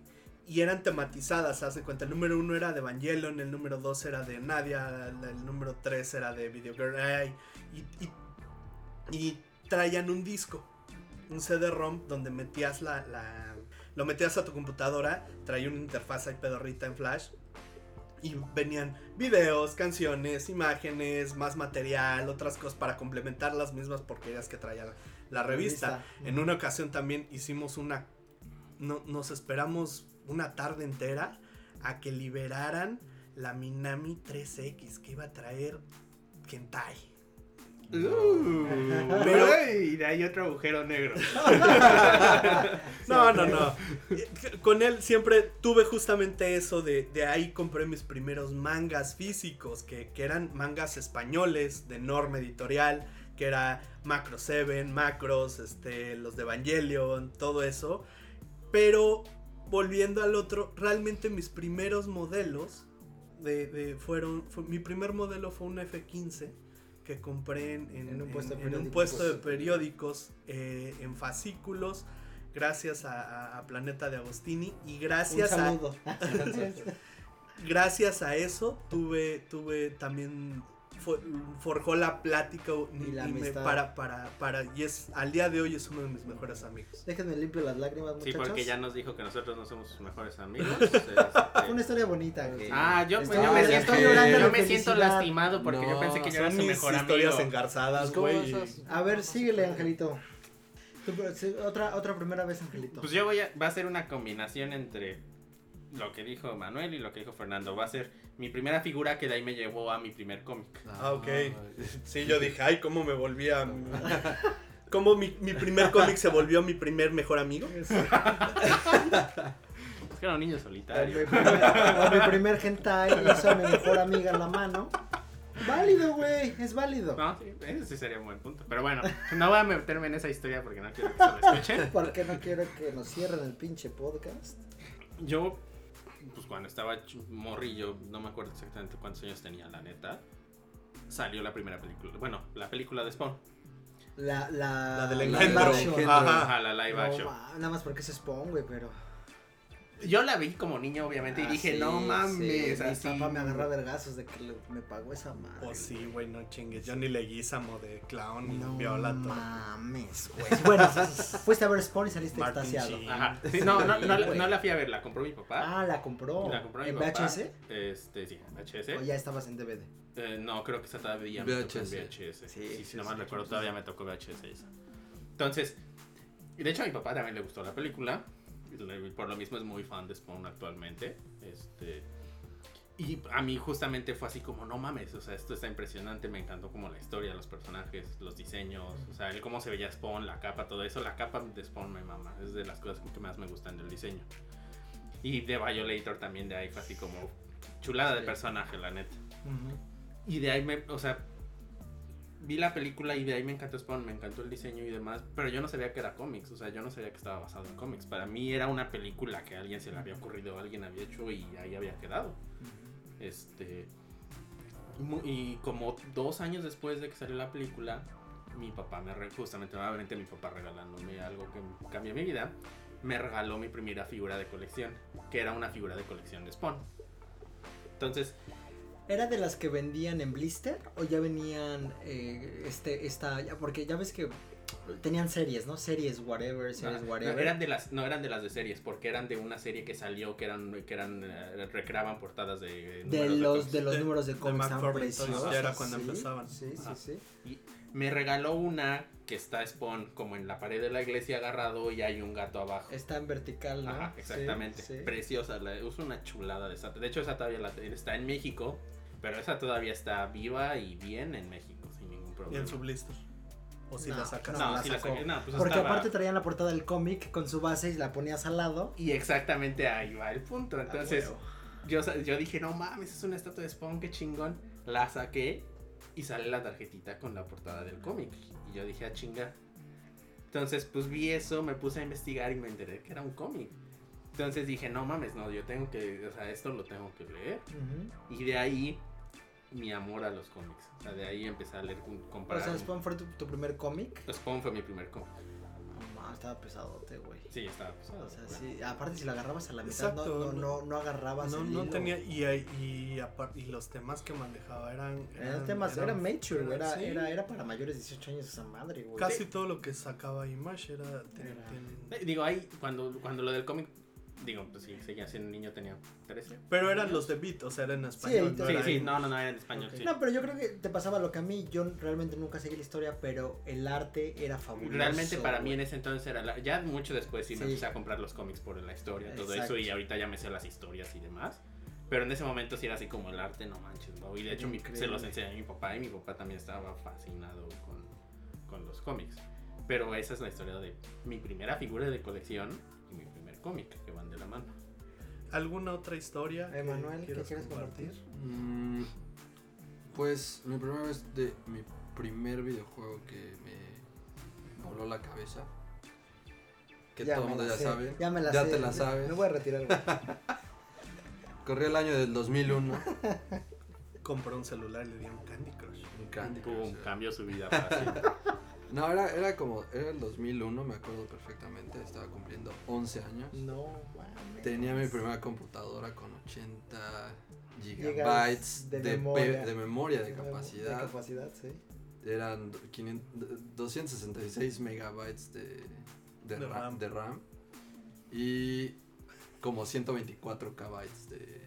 Speaker 2: Y eran tematizadas, hace cuenta. El número uno era de Evangelion, el número dos era de Nadia, el, el número tres era de Video Girl. y, y, y traían un disco, un CD-ROM donde metías la, la- Lo metías a tu computadora, traía una interfaz ahí pedorrita en Flash. Y venían videos, canciones, imágenes, más material, otras cosas para complementar las mismas porquerías que traía la, la revista. En una ocasión también hicimos una. No, nos esperamos una tarde entera a que liberaran la Minami 3X que iba a traer Kentai.
Speaker 4: Pero y de ahí otro agujero negro. (laughs)
Speaker 2: No, no, no. Con él siempre tuve justamente eso de, de ahí compré mis primeros mangas físicos, que, que eran mangas españoles de enorme editorial, que era Macro 7, Macros, este, los de Evangelion, todo eso. Pero volviendo al otro, realmente mis primeros modelos de, de- fueron, fue- mi primer modelo fue un F15 que compré en, en-
Speaker 1: En un puesto de
Speaker 2: en- un
Speaker 1: periódicos.
Speaker 2: puesto de periódicos eh, en fascículos gracias a, a- a Planeta de Agostini y
Speaker 1: Un
Speaker 2: gracias a
Speaker 1: saludo. (laughs)
Speaker 2: gracias a eso tuve tuve también forjó la plática
Speaker 1: Y la
Speaker 2: y me- para para para y es al día de hoy es uno de mis mejores amigos
Speaker 1: Déjenme limpio las lágrimas,
Speaker 4: Sí,
Speaker 1: muchachos.
Speaker 4: porque ya nos dijo que nosotros no somos sus mejores amigos. (laughs)
Speaker 1: Fue
Speaker 4: Este,
Speaker 1: una historia bonita, güey.
Speaker 4: Ah, yo, pues,
Speaker 1: Estoy-
Speaker 4: yo me siento,
Speaker 1: llorando
Speaker 4: yo me siento lastimado porque yo pensé que yo era
Speaker 2: son
Speaker 4: su mejor
Speaker 2: historias
Speaker 4: amigo.
Speaker 2: engarzadas
Speaker 3: Pues, ¿cómo
Speaker 2: güey?
Speaker 1: A ver, síguele, Angelito. Sí, otra, otra primera vez, Angelito.
Speaker 4: Pues yo voy a, va a ser una combinación entre lo que dijo Manuel y lo que dijo Fernando. Va a ser mi primera figura que de ahí me llevó a mi primer cómic.
Speaker 2: Ah, ok. (laughs) Sí, yo dije, ay, cómo me volví a... (laughs) Cómo mi, mi primer cómic se volvió mi primer mejor amigo. (laughs)
Speaker 4: Es que era un niño solitario.
Speaker 1: primer, o mi primer hentai hizo a mi mejor amiga en la mano. Válido, güey, es válido.
Speaker 4: No, sí, ese sí sería un buen punto. Pero bueno, no voy a meterme en esa historia porque no quiero que se lo escuchen.
Speaker 1: Porque no quiero que nos cierren el pinche podcast.
Speaker 4: Yo, pues cuando estaba morrillo, no me acuerdo exactamente cuántos años tenía, la neta. Salió la primera película. Bueno, la película de Spawn.
Speaker 1: La, la,
Speaker 2: La del
Speaker 1: live
Speaker 2: engendro.
Speaker 1: action.
Speaker 2: Ajá.
Speaker 4: Ajá, la live
Speaker 1: No,
Speaker 4: action.
Speaker 1: ma, nada más porque es Spawn, güey, pero.
Speaker 4: Yo la vi como niño, obviamente, y
Speaker 1: Ah,
Speaker 4: dije,
Speaker 1: sí,
Speaker 4: no mames,
Speaker 1: sí,
Speaker 4: así.
Speaker 1: Mi papá me agarra vergazos de que le- me pagó esa madre.
Speaker 2: Pues sí, güey, no chingues. Johnny Leguizamo de clown y
Speaker 1: No
Speaker 2: viola todo.
Speaker 1: mames, güey. (laughs) Bueno, fuiste a ver Spawn y saliste
Speaker 2: Martin
Speaker 1: extasiado.
Speaker 4: Ajá. Sí, no, no, no, no la fui a ver, la compró mi papá.
Speaker 1: Ah, la compró.
Speaker 4: la compró mi
Speaker 1: ¿En
Speaker 4: papá.
Speaker 1: VHS?
Speaker 4: Este, sí, VHS.
Speaker 1: O ya estabas en DVD.
Speaker 4: Eh, no, creo que esa todavía me tocó en
Speaker 3: VHS.
Speaker 1: Sí,
Speaker 4: Sí,
Speaker 1: sí,
Speaker 4: si no mal
Speaker 1: sí,
Speaker 4: recuerdo,
Speaker 1: sí.
Speaker 4: todavía me tocó VHS esa. Entonces, y de hecho a mi papá también le gustó la película. Por lo mismo es muy fan de Spawn actualmente. Este. Y a mí justamente fue así como, no mames, o sea, esto está impresionante, me encantó como la historia, los personajes, los diseños, o sea, el cómo se veía Spawn, la capa, todo eso, la capa de Spawn me mama, es de las cosas que más me gustan del diseño. Y de Violator también de ahí fue así como chulada de personaje, la neta. Y de ahí me, o sea, vi la película y de ahí me encantó Spawn, me encantó el diseño y demás, pero yo no sabía que era cómics, o sea, yo no sabía que estaba basado en cómics. Para mí era una película que a alguien se le había ocurrido, alguien había hecho y ahí había quedado. Este. y como dos años después de que salió la película, mi papá me re- justamente nuevamente mi papá regalándome algo que cambió mi vida, me regaló mi primera figura de colección, que era una figura de colección de Spawn. Entonces,
Speaker 1: ¿Era de las que vendían en blister o ya venían eh, este esta ya porque ya ves que tenían series, ¿no? Series whatever, series
Speaker 4: No,
Speaker 1: whatever.
Speaker 4: no, eran de las, no eran de las de series, porque eran de una serie que salió que eran, que eran, eh, recreaban portadas de,
Speaker 1: de los
Speaker 4: cómics.
Speaker 1: de los
Speaker 2: De-
Speaker 1: números de
Speaker 2: de
Speaker 1: cómics tan preciosos.
Speaker 2: ya era cuando
Speaker 1: sí,
Speaker 2: empezaban.
Speaker 1: Sí, sí, sí.
Speaker 4: Me regaló una que está Spawn como en la pared de la iglesia agarrado y hay un gato abajo.
Speaker 1: Está en vertical, ¿no?
Speaker 4: Ajá, exactamente.
Speaker 1: Sí, sí.
Speaker 4: Preciosa. La, es una chulada de esa. De hecho, esa todavía la- está en México, pero esa todavía está viva y bien en México, sin ningún
Speaker 2: Y
Speaker 4: problema.
Speaker 2: en su blister. O si
Speaker 1: No,
Speaker 2: la sacas.
Speaker 1: no,
Speaker 4: No,
Speaker 1: la
Speaker 4: saqué. No, pues
Speaker 1: Porque
Speaker 4: estaba-
Speaker 1: aparte traían la portada del cómic con su base y la ponías al lado.
Speaker 4: Y exactamente ahí va el punto. Entonces,
Speaker 1: Ah,
Speaker 4: yo, yo dije, no mames, es una estatua de Spawn, qué chingón. La saqué y sale la tarjetita con la portada del cómic. Y yo dije, a chingar. Entonces, pues vi eso, me puse a investigar y me enteré que era un cómic. Entonces dije, no mames, no, yo tengo que, o sea, esto lo tengo que leer. Y de ahí, mi amor a los cómics. O sea, de ahí empecé a leer, un-
Speaker 1: O sea, Spawn fue tu, tu primer cómic.
Speaker 4: Spawn fue mi primer cómic.
Speaker 1: No, estaba pesadote, güey.
Speaker 4: Sí, estaba pesado.
Speaker 1: O sea, sí, aparte si la agarrabas a la mitad, no,
Speaker 2: Exacto,
Speaker 1: no, no, no agarrabas
Speaker 2: No,
Speaker 1: el
Speaker 2: no
Speaker 1: hilo.
Speaker 2: tenía. Y, y, y los temas que manejaba eran.
Speaker 1: Eran temas, era mature, güey, era,
Speaker 2: sí.
Speaker 1: era, era para mayores de 18 años esa madre, güey.
Speaker 2: Casi todo lo que sacaba Image era. ten-
Speaker 1: Era-
Speaker 2: ten-
Speaker 4: Eh, Digo, ahí, cuando, cuando lo del cómic, digo, pues sí, seguía siendo niño, tenía 13.
Speaker 2: Pero eran los de Beat, o sea, eran en español.
Speaker 1: Sí,
Speaker 2: no
Speaker 4: Sí,
Speaker 2: era
Speaker 4: sí,
Speaker 2: en-
Speaker 4: no, no, no, era en español,
Speaker 1: Ok.
Speaker 4: sí.
Speaker 1: No, pero yo creo que te pasaba lo que a mí, yo realmente nunca seguí la historia, pero el arte era fabuloso.
Speaker 4: Realmente para mí en ese entonces era la- ya mucho después sí, me empecé a comprar los cómics por la historia, todo
Speaker 1: Exacto.
Speaker 4: eso y ahorita ya me sé las historias y demás. Pero en ese momento sí era así como el arte, no manches, wow. Y de hecho mi- se los enseñé a mi papá y mi papá también estaba fascinado con, con los cómics. Pero esa es la historia de mi primera figura de colección primer cómic que van de la mano.
Speaker 2: ¿Alguna otra historia? que
Speaker 1: Emanuel, ¿qué
Speaker 2: quieras
Speaker 1: quieres compartir?
Speaker 3: Mm, pues mi primera vez de mi primer videojuego que me voló la cabeza. Que
Speaker 1: Ya
Speaker 3: todo el mundo ya
Speaker 1: sé,
Speaker 3: sabe.
Speaker 1: Ya me la
Speaker 3: ya
Speaker 1: sé.
Speaker 3: te la sabes.
Speaker 1: Me voy a retirar. (laughs)
Speaker 3: Corrió el año del 2001.
Speaker 2: Compró un celular y le dio un Candy Crush.
Speaker 3: Un Candy Crush,
Speaker 4: Pum, cambió su vida fácil. (laughs)
Speaker 3: No, era, era como, era el 2001, me acuerdo perfectamente. Estaba cumpliendo 11 años.
Speaker 1: No, mames.
Speaker 3: Tenía mi primera computadora con 80
Speaker 1: Gigas
Speaker 3: gigabytes
Speaker 1: de memoria.
Speaker 3: de memoria, de
Speaker 1: De
Speaker 3: capacidad.
Speaker 1: capacidad, sí.
Speaker 3: Eran 500 266 megabytes de, de,
Speaker 2: De
Speaker 3: ra-
Speaker 2: RAM.
Speaker 3: de RAM y como 124 kbytes de, de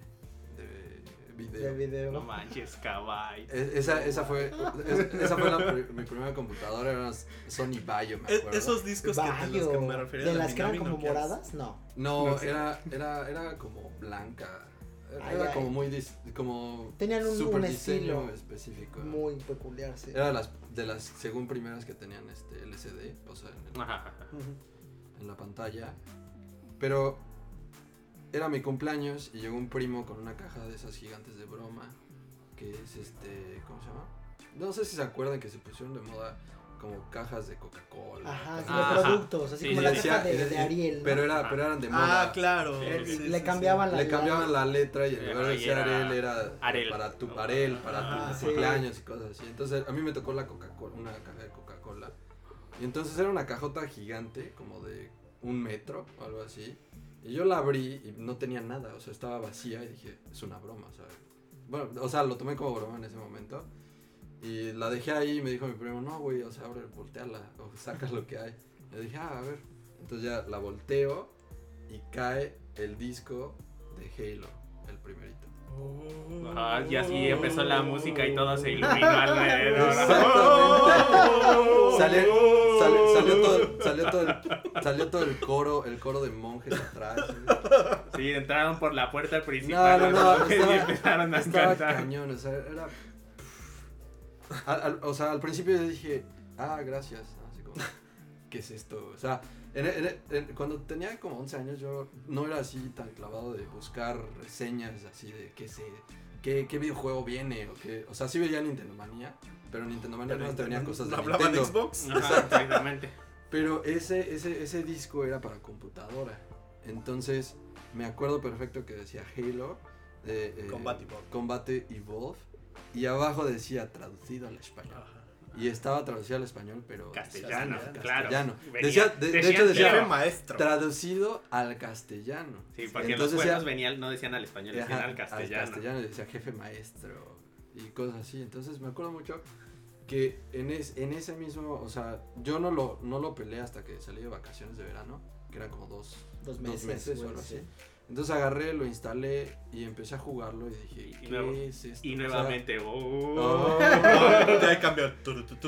Speaker 3: video.
Speaker 1: De video.
Speaker 4: no manches, caballo.
Speaker 3: E- Esa, esa fue, es- esa fue la mi primera computadora, era una Sony Vaio, me
Speaker 2: E-
Speaker 3: acuerdo.
Speaker 2: esos discos que, de los que me
Speaker 1: Bayo.
Speaker 2: refería
Speaker 1: ¿De
Speaker 2: de
Speaker 1: las que eran como moradas? No.
Speaker 3: No,
Speaker 2: No
Speaker 3: era, era, era como blanca. Era
Speaker 1: Ay, ay.
Speaker 3: como muy dis- como
Speaker 1: Tenían un-
Speaker 3: super
Speaker 1: un
Speaker 3: diseño
Speaker 1: estilo
Speaker 3: específico.
Speaker 1: Muy peculiar, sí.
Speaker 3: Era las de las según primeras que tenían este LCD, o sea, en, el- en la pantalla. Pero era mi cumpleaños y llegó un primo con una caja de esas gigantes de broma, que es este, ¿cómo se llama? No sé si se acuerdan que se pusieron de moda como cajas de Coca-Cola.
Speaker 1: Ajá, de productos, así
Speaker 4: Sí,
Speaker 1: como
Speaker 4: sí,
Speaker 1: la
Speaker 4: sí.
Speaker 1: caja de, de Ariel. ¿no?
Speaker 3: Pero, era, pero eran de moda.
Speaker 2: Ah, claro.
Speaker 4: Sí, sí,
Speaker 2: sí,
Speaker 1: le
Speaker 2: sí,
Speaker 1: cambiaban
Speaker 2: sí.
Speaker 1: la
Speaker 3: Le cambiaban la letra y en lugar de decir
Speaker 4: era
Speaker 3: Arel era
Speaker 4: Arel.
Speaker 3: para tu
Speaker 4: No.
Speaker 3: Arel, para
Speaker 1: Ah,
Speaker 3: tu
Speaker 1: sí.
Speaker 3: cumpleaños y cosas así. Entonces a mí me tocó la Coca-Cola, una caja de Coca-Cola. Y entonces era una cajota gigante, como de un metro o algo así. Y yo la abrí y no tenía nada, o sea, estaba vacía y dije, es una broma, o sea. Bueno, o sea, lo tomé como broma en ese momento. Y la dejé ahí y me dijo mi primo, no, güey, o sea, abre, volteala, o (laughs) sacas lo que hay. Yo dije, ah, a ver. Entonces ya la volteo y cae el disco de Halo, el primerito.
Speaker 4: Ah, y así empezó la música y todo se iluminó (laughs) alrededor.
Speaker 3: Exactamente. Salió, salió, todo, salió, todo el, salió todo el coro, el coro de monjes atrás.
Speaker 4: Sí, entraron por la puerta principal
Speaker 3: No, no, no, estaba-
Speaker 4: y empezaron a
Speaker 3: Estaba
Speaker 4: cantar.
Speaker 3: cañón, o sea, era... Al- al- o sea, al principio yo dije, ah, gracias, así como, ¿qué es esto? O sea, en- en- en- cuando tenía como 11 años yo no era así tan clavado de buscar reseñas así de qué sé, qué, qué videojuego viene o qué, o sea, sí veía Nintendo Manía, pero Nintendo Manía no tenía cosas de
Speaker 2: ¿Hablaban de
Speaker 3: Nintendo.
Speaker 2: Xbox?
Speaker 4: Ajá, exactamente.
Speaker 3: Pero ese, ese, ese disco era para computadora. Entonces, me acuerdo perfecto que decía Halo. eh, eh,
Speaker 2: Combat.
Speaker 3: Combate Evolve. Y abajo decía traducido al español.
Speaker 2: Ajá.
Speaker 3: Y estaba traducido al español, pero.
Speaker 4: Castellano,
Speaker 3: castellano.
Speaker 4: claro. Venía-
Speaker 3: Decía, de, hecho, decía
Speaker 2: Jefe maestro.
Speaker 3: traducido al castellano.
Speaker 4: Sí, porque
Speaker 3: Entonces
Speaker 4: los
Speaker 3: decía-
Speaker 4: venían, no decían al español, decían
Speaker 3: Ajá,
Speaker 4: al castellano.
Speaker 3: y decía jefe maestro y cosas así. Entonces me acuerdo mucho que en, es- en ese mismo, o sea, yo no lo, no lo peleé hasta que salí de vacaciones de verano, que eran como dos,
Speaker 1: Dos
Speaker 3: dos
Speaker 1: meses,
Speaker 3: o algo
Speaker 1: sí.
Speaker 3: Entonces agarré, lo instalé y empecé a jugarlo y dije,
Speaker 4: Y
Speaker 3: ¿qué
Speaker 4: nuevo-
Speaker 3: es esto?
Speaker 4: Y
Speaker 3: O sea,
Speaker 4: nuevamente, oh,
Speaker 3: oh, (laughs)
Speaker 2: Ya cambió. (laughs) Turututú.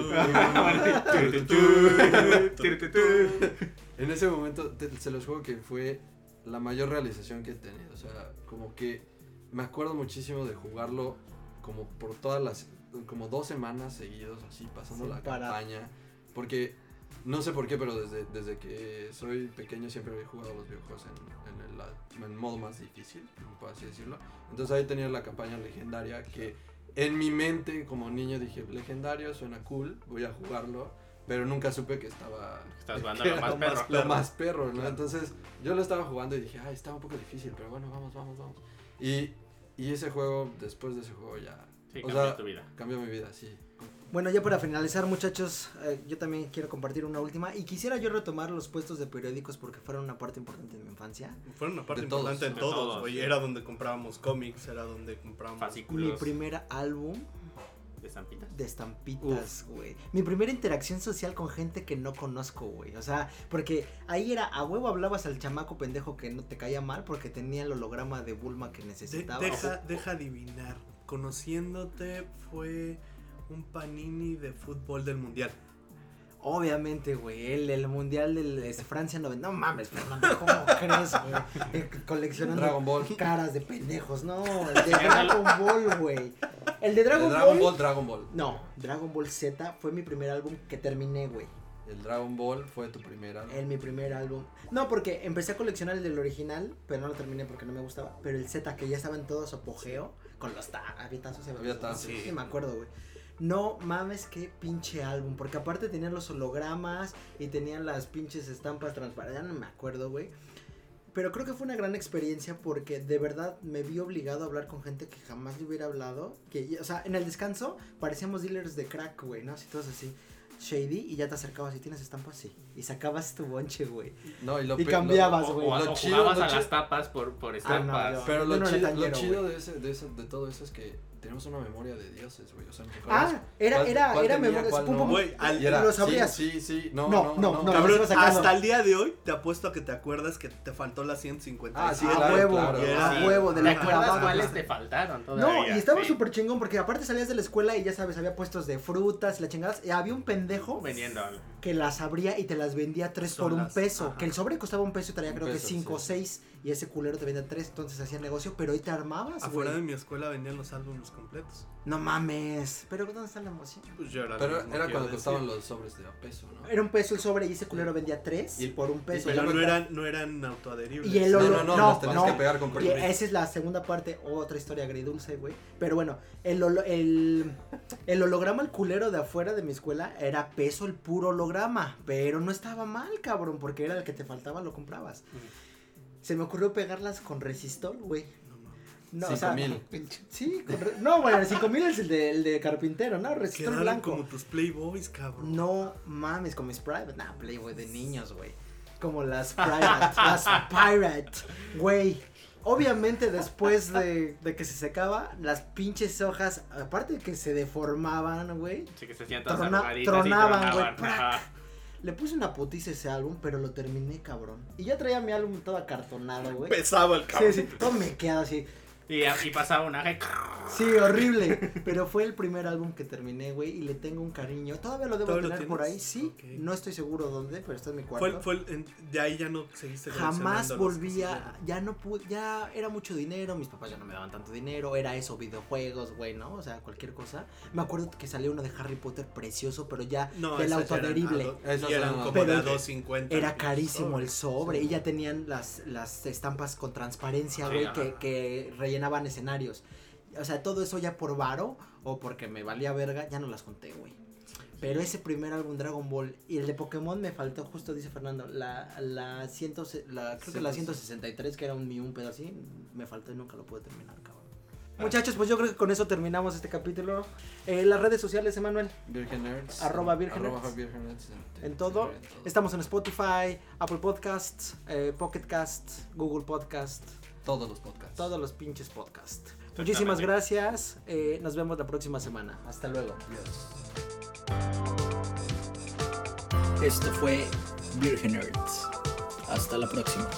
Speaker 3: En ese momento, te- se los juego que fue la mayor realización que he tenido. O sea, como que me acuerdo muchísimo de jugarlo como por todas las, como dos semanas seguidos, así, pasando
Speaker 1: Sin
Speaker 3: la
Speaker 1: parar.
Speaker 3: campaña. Porque, no sé por qué, pero desde, desde que soy pequeño siempre he jugado los videojuegos en, en el, en modo más difícil, por así decirlo. Entonces ahí tenía la campaña legendaria que en mi mente como niño dije, legendario, suena cool, voy a jugarlo. Pero nunca supe que estaba
Speaker 4: Estás (laughs) jugando lo más perro.
Speaker 3: lo más perro, ¿no? Entonces yo lo estaba jugando y dije, ay, está un poco difícil, pero bueno, vamos, vamos, vamos. Y, y ese juego, después de ese juego ya
Speaker 4: Sí,
Speaker 3: o
Speaker 4: cambió
Speaker 3: sea,
Speaker 4: tu vida.
Speaker 3: cambió mi vida, sí.
Speaker 1: Bueno, ya para finalizar, muchachos, eh, yo también quiero compartir una última. Y quisiera yo retomar los puestos de periódicos porque fueron una parte importante de mi infancia.
Speaker 2: Fueron una parte
Speaker 3: De todos,
Speaker 2: importante en
Speaker 4: de
Speaker 2: todos,
Speaker 4: todos,
Speaker 2: güey.
Speaker 4: sí.
Speaker 2: Era donde comprábamos cómics, era donde comprábamos.
Speaker 1: Mi
Speaker 4: Fascículos
Speaker 1: primer álbum
Speaker 4: de estampitas.
Speaker 1: de estampitas, güey. Mi primera interacción social con gente que no conozco, güey. O sea, porque ahí era a huevo hablabas al chamaco pendejo que no te caía mal porque tenía el holograma de Bulma que
Speaker 2: De-
Speaker 1: necesitaba.
Speaker 2: deja, deja adivinar. Conociéndote fue un panini de fútbol del mundial.
Speaker 1: Obviamente, güey, el, el mundial de Francia 90. No mames, Fernando, ¿cómo (laughs) crees, güey? Eh, Coleccionando
Speaker 3: Dragon Ball.
Speaker 1: caras de pendejos. No, el de Dragon Ball, güey. El de Dragon,
Speaker 3: el Dragon
Speaker 1: Ball.
Speaker 3: Ball, Dragon Ball.
Speaker 1: No, Dragon Ball Z fue mi primer álbum que terminé, güey.
Speaker 3: El Dragon Ball fue tu primera.
Speaker 1: En mi primer álbum. No, porque empecé a coleccionar el del original, pero no lo terminé porque no me gustaba. Pero el Z, que ya estaba en todo su apogeo, con los ta- avietazos. y
Speaker 3: Avietazos.
Speaker 1: Sí, sí, me acuerdo, güey. No mames, qué pinche álbum. Porque aparte tenían los hologramas y tenían las pinches estampas transparentes. Ya no me acuerdo, güey. Pero creo que fue una gran experiencia porque de verdad me vi obligado a hablar con gente que jamás le hubiera hablado. Que, o sea, en el descanso parecíamos dealers de crack, güey, ¿no? Así todos así. Shady y ya te acercabas y tienes estampas, sí. Y sacabas tu bonche, güey.
Speaker 3: No, y lo
Speaker 1: Y cambiabas,
Speaker 3: lo-
Speaker 1: güey.
Speaker 4: O,
Speaker 3: lo
Speaker 4: o
Speaker 3: chido-
Speaker 4: jugabas
Speaker 3: lo
Speaker 4: a
Speaker 3: chi-
Speaker 4: las tapas por, por
Speaker 1: Ah,
Speaker 4: estampas.
Speaker 1: no, yo-
Speaker 3: Pero
Speaker 1: yo
Speaker 3: lo,
Speaker 1: no
Speaker 3: chido, lo chido de, ese, de, eso, de todo eso es que tenemos una memoria de dioses, güey. O sea, ¿te
Speaker 1: Ah, era,
Speaker 3: cuál-
Speaker 1: era,
Speaker 3: cuál
Speaker 1: era memoria.
Speaker 3: cuál
Speaker 1: pum,
Speaker 3: no?
Speaker 1: pum,
Speaker 2: Güey, al-
Speaker 3: Y era,
Speaker 1: lo
Speaker 3: sí,
Speaker 1: sabrías.
Speaker 3: Sí, sí, no,
Speaker 1: No,
Speaker 3: no,
Speaker 1: no,
Speaker 3: no.
Speaker 1: no.
Speaker 2: Cabrón, hasta el día de hoy te apuesto a que te acuerdas que te faltó la 150.
Speaker 3: Ah, sí,
Speaker 1: a
Speaker 3: claro,
Speaker 1: huevo,
Speaker 3: claro.
Speaker 2: a
Speaker 4: Sí.
Speaker 1: huevo, de
Speaker 4: ¿Te
Speaker 1: la
Speaker 4: acuerdas cuáles te faltaron
Speaker 1: No,
Speaker 4: todavía?
Speaker 1: y estaba
Speaker 4: Sí.
Speaker 1: súper chingón porque aparte salías de la escuela y ya sabes, había puestos de frutas y la chingadas. Y había un pendejo
Speaker 4: Vendiendo.
Speaker 1: que las abría y te las vendía tres por un peso.
Speaker 2: ajá.
Speaker 1: Que el sobre costaba un peso y traía
Speaker 3: Un
Speaker 1: creo que cinco o seis. Y ese culero te vendía tres, entonces hacía negocio, pero hoy te armabas,
Speaker 2: Afuera de mi escuela vendían los álbumes completos.
Speaker 1: No mames. Pero ¿dónde está la emoción?
Speaker 2: Pues yo era
Speaker 3: Pero cuando costaban
Speaker 2: decir.
Speaker 3: los sobres de a peso, ¿no?
Speaker 1: Era un peso el sobre y ese culero vendía tres
Speaker 3: Y-
Speaker 1: por un peso.
Speaker 2: Pero no eran, no eran autoadheribles.
Speaker 1: Y el
Speaker 3: No,
Speaker 1: holo-
Speaker 3: no, no,
Speaker 1: no,
Speaker 3: los tenías
Speaker 1: no.
Speaker 3: que pegar con
Speaker 1: Y esa es la segunda parte, otra historia agridulce, güey. Pero bueno, el, el, el holograma, el culero de afuera de mi escuela, era peso el puro holograma. Pero no estaba mal, cabrón, porque era el que te faltaba, lo comprabas. Se me ocurrió pegarlas con resistol, güey.
Speaker 2: No,
Speaker 3: Cinco
Speaker 1: o sea,
Speaker 3: mil. (laughs)
Speaker 1: Sí, con no, bueno, el 5000 es el de, el de carpintero, ¿no? Resistol
Speaker 2: Quedaron
Speaker 1: blanco.
Speaker 2: como tus Playboys, cabrón.
Speaker 1: No mames, con mis private. Nah, Playboy de niños, güey. como las Pirate, (laughs) las Pirate, güey. Obviamente después de, de que se secaba, las pinches hojas, aparte de que se deformaban, güey,
Speaker 4: Sí, que se
Speaker 1: Trona- tronaban, güey, le puse una putiza a ese álbum, pero lo terminé, cabrón. Y ya traía mi álbum todo acartonado, güey.
Speaker 2: Pesaba el
Speaker 1: Sí,
Speaker 2: cabrón.
Speaker 1: sí, todo me queda así.
Speaker 4: Y, y pasaba una.
Speaker 1: Sí, horrible. Pero fue el primer álbum que terminé, güey, y le tengo un cariño. Todavía lo debo
Speaker 2: ¿Todavía lo
Speaker 1: tener por ahí, sí. No estoy seguro dónde, pero está en mi
Speaker 2: Fue,
Speaker 1: cuarto.
Speaker 2: el- fue el- en- de ahí ya no seguiste
Speaker 1: Jamás
Speaker 2: coleccionando las
Speaker 1: volví a,
Speaker 2: cosas,
Speaker 1: ya no pude, ya era mucho dinero, mis papás ya no me daban tanto dinero, era eso, videojuegos, güey, ¿no? O sea, cualquier cosa. Me acuerdo que salió uno de Harry Potter precioso, pero ya
Speaker 2: No,
Speaker 1: del autoadherible.
Speaker 2: a do-
Speaker 3: Esas
Speaker 2: y eran
Speaker 3: eran a-
Speaker 2: como de a
Speaker 1: el-
Speaker 2: 250.
Speaker 1: Era carísimo el sobre
Speaker 2: Sí.
Speaker 1: y ya tenían las, las estampas con transparencia, güey, que, que rellenaban escenarios. O sea, todo eso ya por varo o porque me valía verga, ya no las conté, güey. Pero ese primer álbum Dragon Ball y el de Pokémon me faltó, justo dice Fernando, la, la, ciento, la creo que la 163, que era un, un pedo así, me faltó y nunca lo pude terminar, cabrón. Muchachos, pues yo creo que con eso terminamos este capítulo. Eh, las redes sociales, Emanuel.
Speaker 3: Nerds.
Speaker 1: Arroba Virgen
Speaker 3: arroba en,
Speaker 1: En todo.
Speaker 3: en todo.
Speaker 1: Estamos en Spotify, Apple Podcasts, eh, Pocket Cast, Google Podcast,
Speaker 3: Todos los podcasts.
Speaker 1: todos los pinches podcasts. Muchísimas gracias. eh, nos vemos la próxima semana. Hasta luego.
Speaker 3: Adiós.
Speaker 6: Esto fue Virgin Nerds. Hasta la próxima.